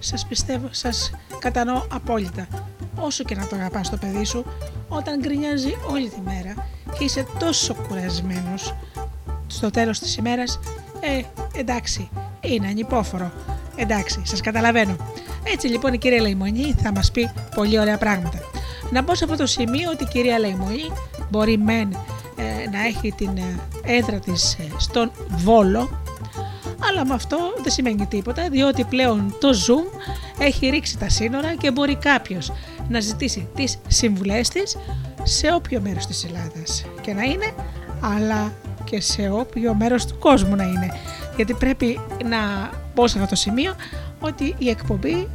σας πιστεύω, σας κατανοώ απόλυτα. Όσο και να το αγαπάς το παιδί σου, όταν γκρινιάζει όλη τη μέρα και είσαι τόσο κουρασμένος στο τέλος της ημέρας, ε, εντάξει, είναι ανυπόφορο. Εντάξει, σας καταλαβαίνω. Έτσι λοιπόν η κυρία Λαϊμονή θα μας πει πολύ ωραία πράγματα. Να πω σε αυτό το σημείο ότι η κυρία Λαϊμονή μπορεί μεν ε, να έχει την ε, έδρα της ε, στον Βόλο, αλλά με αυτό δεν σημαίνει τίποτα, διότι πλέον το Zoom έχει ρίξει τα σύνορα και μπορεί κάποιος να ζητήσει τις συμβουλές της σε όποιο μέρος της Ελλάδας και να είναι, αλλά και σε όποιο μέρος του κόσμου να είναι. Γιατί πρέπει να πω σε αυτό το σημείο ότι η εκπομπή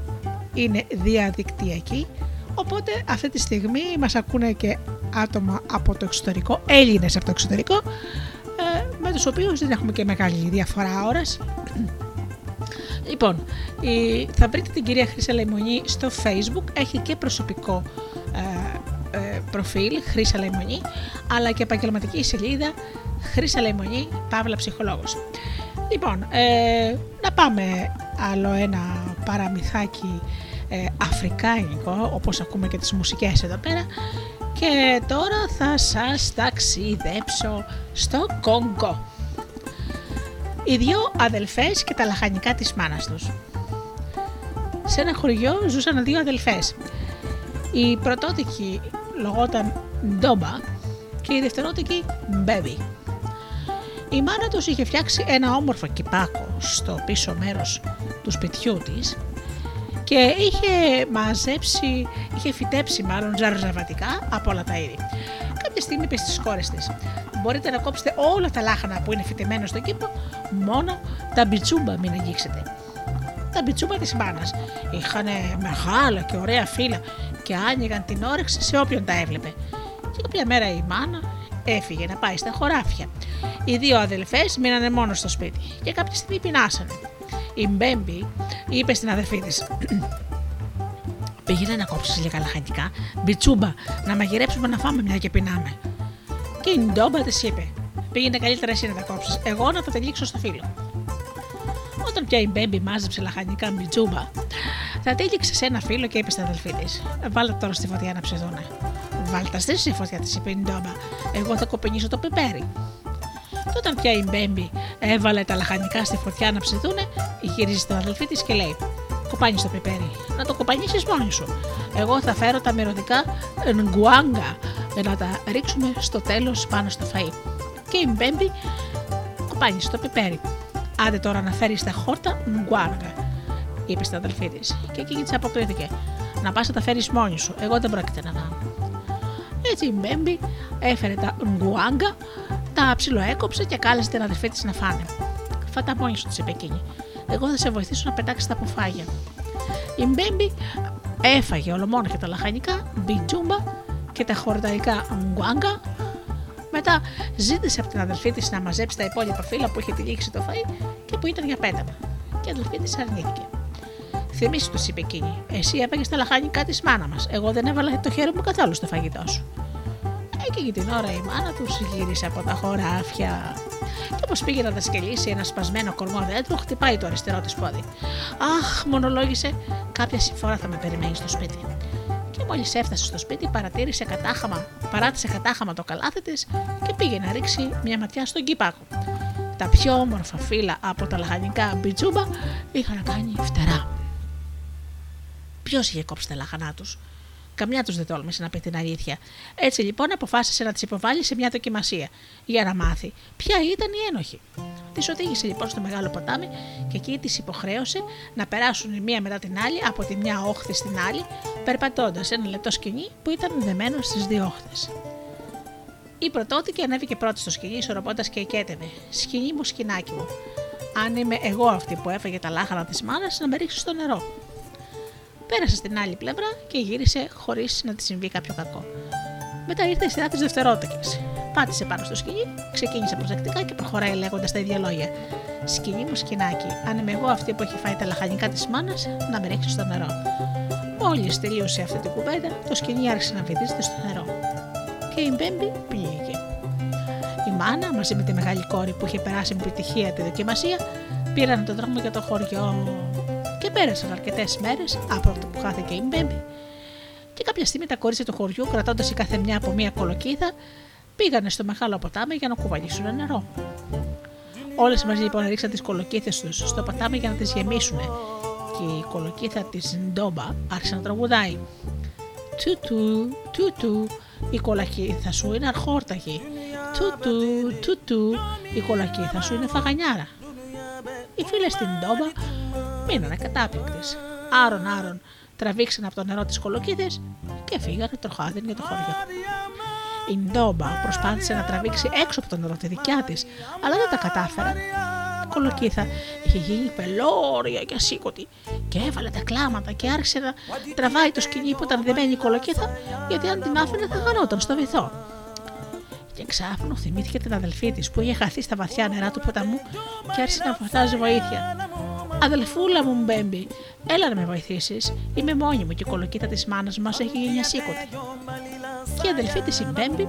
είναι διαδικτυακή, οπότε αυτή τη στιγμή μας ακούνε και άτομα από το εξωτερικό, Έλληνες από το εξωτερικό, ε, με τους οποίους δεν έχουμε και μεγάλη διαφορά ώρας. Λοιπόν, η- θα βρείτε την κυρία Χρύσα Λαϊμονή στο facebook, έχει και προσωπικό ε, ε, προφίλ Χρύσα Λαϊμονή, αλλά και επαγγελματική σελίδα Χρύσα Λαϊμονή, Παύλα Ψυχολόγος. Λοιπόν, ε, να πάμε άλλο ένα παραμυθάκι ε, αφρικάνικο, όπως ακούμε και τις μουσικές εδώ πέρα. Και τώρα θα σας ταξιδέψω στο Κόγκο. Οι δύο αδελφές και τα λαχανικά της μάνας τους. Σε ένα χωριό ζούσαν δύο αδελφές. Η πρωτότικη λογόταν Ντόμπα και η δευτερότικη Μπέβι. Η μάνα τους είχε φτιάξει ένα όμορφο κυπάκο στο πίσω μέρος του σπιτιού της και είχε μαζέψει, είχε φυτέψει μάλλον ζαρζαβατικά από όλα τα είδη. Κάποια στιγμή είπε στις κόρες της «Μπορείτε να κόψετε όλα τα λάχανα που είναι φυτεμένα στον κήπο, μόνο τα μπιτσούμπα μην αγγίξετε». Τα μπιτσούμπα της μάνας είχαν μεγάλα και ωραία φύλλα και άνοιγαν την όρεξη σε όποιον τα έβλεπε. Και κάποια μέρα η μάνα έφυγε να πάει στα χωράφια. Οι δύο αδελφές μείνανε μόνο στο σπίτι και κάποια στιγμή πεινάσανε. Η Μπέμπη είπε στην αδελφή της Πήγαινε να κόψεις λίγα λαχανικά, μπιτσούμπα, να μαγειρέψουμε να φάμε μια και πεινάμε. Και η Ντόμπα της είπε: Πήγαινε καλύτερα εσύ να τα κόψεις, εγώ να τα τυλίξω στο φύλλο. Όταν πια η Μπέμπη μάζεψε λαχανικά μπιτσούμπα, τα τύλιξε σε ένα φύλλο και είπε στην αδελφή της: Βάλ' τα τώρα στη φωτιά να ψηθούνε. Βάλ' τα στη στη φωτιά, της είπε η Ντόμπα. Εγώ θα κοπανίσω το πιπέρι. Και όταν πια η Μπέμπη έβαλε τα λαχανικά στη φωτιά να ψηθούνε, γυρίζει στην αδελφή της και λέει: Κοπάνει το πιπέρι. Να το κοπανίσεις μόνη σου. Εγώ θα φέρω τα μυρωδικά γκουάγκα για να τα ρίξουμε στο τέλος πάνω στο φαΐ. Και η Μπέμπη κοπάνει το πιπέρι. Άντε τώρα να φέρεις τα χόρτα γκουάγκα, είπε στην αδελφή της. Και εκείνη της αποκρίθηκε: Να πας να τα φέρεις μόνη σου. Εγώ δεν πρόκειται να κάνω. έτσι η Μπέμπη έφερε τα γκουάγκα, τα ψιλοέκοψε και κάλεσε την αδερφή της να φάνε. Φάτα μόνη σου, της είπε εκείνη. Εγώ θα σε βοηθήσω να πετάξεις τα αποφάγια. Η Μπέμπη έφαγε ολομόναχα τα λαχανικά, μπιτζούμπα και τα χορταϊκά γκουάγκα. Μετά ζήτησε από την αδελφή της να μαζέψει τα υπόλοιπα φύλλα που είχε τυλίξει το φαΐ και που ήταν για πέταμα. Και η αδελφή της αρνήθηκε. Θυμήσου, του είπε εκείνη, εσύ έπαγες τα λαχανικά της μάνα μας. Εγώ δεν έβαλα το χέρι μου καθόλου στο φαγητό σου. Εκείνη την ώρα η μάνα τους γύρισε από τα χωράφια. Και όπως πήγε να δασκελίσει ένα σπασμένο κορμό δέντρο, χτυπάει το αριστερό της πόδι. Αχ, μονολόγησε, κάποια συμφορά θα με περιμένει στο σπίτι. Και μόλις έφτασε στο σπίτι, παρατήρησε κατάχαμα, παράτησε κατάχαμα το καλάθι της και πήγε να ρίξει μια ματιά στον κυπάκο. Τα πιο όμορφα φύλλα από τα λαχανικά μπιτζούμπα είχαν κάνει φτερά. Ποιος είχε κόψει τα λαχανά τους; Καμιά τους δεν τόλμησε να πει την αλήθεια. Έτσι λοιπόν αποφάσισε να τις υποβάλει σε μια δοκιμασία για να μάθει ποια ήταν η ένοχη. Τις οδήγησε λοιπόν στο μεγάλο ποτάμι και εκεί τις υποχρέωσε να περάσουν η μία μετά την άλλη από τη μια όχθη στην άλλη, περπατώντας ένα λεπτό σκηνή που ήταν δεμένο στις δύο όχθες. Η πρωτότικη ανέβηκε πρώτη στο σκηνή, ισορροπώντας και εκέτευε. Σκηνή μου, σκηνάκι μου. Αν είμαι εγώ αυτή που έφαγε τα λάχανα της μάνας, να με ρίξεις στο νερό. Πέρασε στην άλλη πλευρά και γύρισε χωρίς να της συμβεί κάποιο κακό. Μετά ήρθε η σειρά της δευτερότικη. Πάτησε πάνω στο σκηνή, ξεκίνησε προσεκτικά και προχωράει λέγοντας τα ίδια λόγια. Σκηνή μου, σκηνάκι, αν είμαι εγώ αυτή που έχει φάει τα λαχανικά της μάνας, να με ρίξεις στο νερό. Μόλις τελείωσε αυτή την κουβέντα, το σκηνή άρχισε να βυθίζεται στο νερό. Και η Μπέμπη πήγε. Η μάνα, μαζί με τη μεγάλη κόρη που είχε περάσει με επιτυχία τη δοκιμασία, πήραν τον δρόμο για το χωριό και πέρασαν αρκετές μέρες από αυτό που χάθηκε η Μπέμπη. Και κάποια στιγμή τα κορίτσια του χωριού, κρατώντας η κάθε μια από μία κολοκύθα, πήγανε στο μεγάλο ποτάμι για να κουβαλήσουν νερό. Όλες μαζί λοιπόν ρίξαν τις κολοκύθες τους στο ποτάμι για να τις γεμίσουν. Και η κολοκύθα της Ντόμπα άρχισε να τραγουδάει. Τούτου, τούτου, η κολακύθα σου είναι αρχόρταγη. Τούτου, τούτου, η κολακύθα σου είναι φαγανιάρα. Οι φίλες στην Ντόμπα μείνανε κατάπληκτες. Άρον, άρον, τραβήξαν από το νερό τις κολοκύθε και φύγανε τροχάδιν για το χωριό. Η Ντόμπα προσπάθησε να τραβήξει έξω από το νερό τη δικιά της, αλλά δεν τα κατάφερε. Η κολοκύθα είχε γίνει πελώρια και ασήκωτη και έβαλε τα κλάματα και άρχισε να τραβάει το σκηνή που ήταν δεμένη η κολοκύθα, γιατί αν την άφηνε θα χανόταν στο βυθό. Και ξάφνου θυμήθηκε την αδελφή της που είχε χαθεί στα βαθιά νερά του ποταμού και άρχισε να φωτάζει βοήθεια. Αδελφούλα μου, Μπέμπι, έλα να με βοηθήσεις. Είμαι μόνη μου και η κολοκύθα της μάνας μας έχει γίνει ασήκωτη. Και η αδελφή της, η Μπέμπι,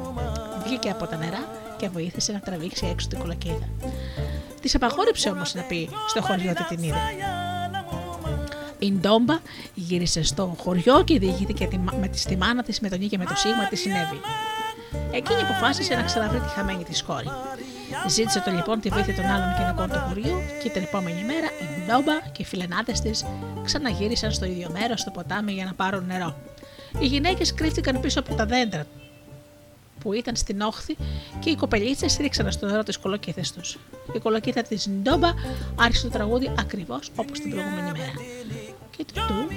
βγήκε από τα νερά και βοήθησε να τραβήξει έξω την κολοκύθα. Της απαγόρεψε όμως να πει στο χωριό ότι την είδε. Η Ντόμπα γύρισε στο χωριό και διηγήθηκε με τη στη μάνα της με τον και με το σίγμα τι συνέβη. Εκείνη αποφάσισε να ξαναβρει τη χαμένη της κόρη. Ζήτησε το λοιπόν τη βοήθεια των άλλων γυναικών του χωριού και την επόμενη μέρα η Ντόμπα και οι φιλενάδες της ξαναγύρισαν στο ίδιο μέρος στο ποτάμι για να πάρουν νερό. Οι γυναίκες κρύφτηκαν πίσω από τα δέντρα που ήταν στην όχθη και οι κοπελίτσες ρίξαν στο νερό τις κολοκύθες τους. Η κολοκύθα της Ντόμπα άρχισε το τραγούδι ακριβώς όπως την προηγούμενη μέρα. Και τούτου,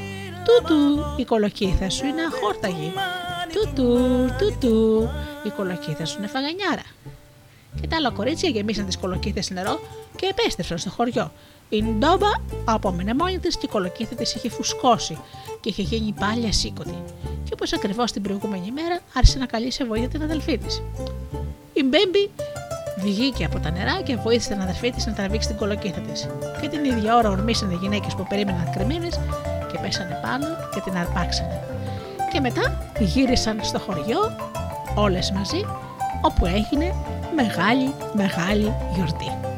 τούτου, η κολοκύθα σου είναι αχόρταγη. Τούτου, τούτου, η κολοκύθα σου είναι φαγανιάρα. Και τα άλλα κορίτσια γεμίσαν τις κολοκύθες νερό και επέστρεψαν στο χωριό. Η Ντόμπα απόμενε μόνη της και η κολοκύθα της είχε φουσκώσει και είχε γίνει πάλι ασήκωτη. Και όπως ακριβώς την προηγούμενη μέρα άρχισε να καλεί σε βοήθεια την αδελφή της. Η Μπέμπι βγήκε από τα νερά και βοήθησε την αδελφή της να τραβήξει την κολοκύθα της. Και την ίδια ώρα ορμήσαν οι γυναίκες που περίμεναν κρυμμένε και πέσανε πάνω και την αρπάξανε. Και μετά γύρισαν στο χωριό όλες μαζί όπου έγινε μεγάλη μεγάλη γιορτή.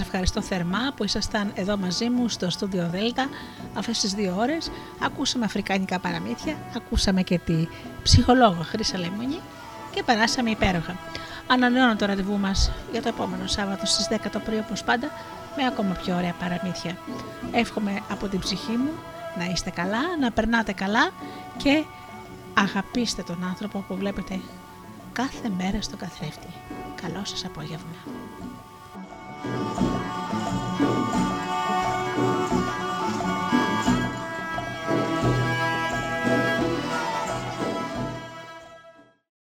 Ευχαριστώ θερμά που ήσασταν εδώ μαζί μου στο Studio Delta αυτές τις δύο ώρες. Ακούσαμε αφρικάνικα παραμύθια, ακούσαμε και τη ψυχολόγο Χρύσα Λεμόνη και περάσαμε υπέροχα. Ανανεώνω το ραντεβού μας για το επόμενο Σάββατο στις 10 το πρωί όπως πάντα με ακόμα πιο ωραία παραμύθια. Εύχομαι από την ψυχή μου να είστε καλά, να περνάτε καλά και αγαπήστε τον άνθρωπο που βλέπετε κάθε μέρα στο καθρέφτη. Καλό σας απόγευμα.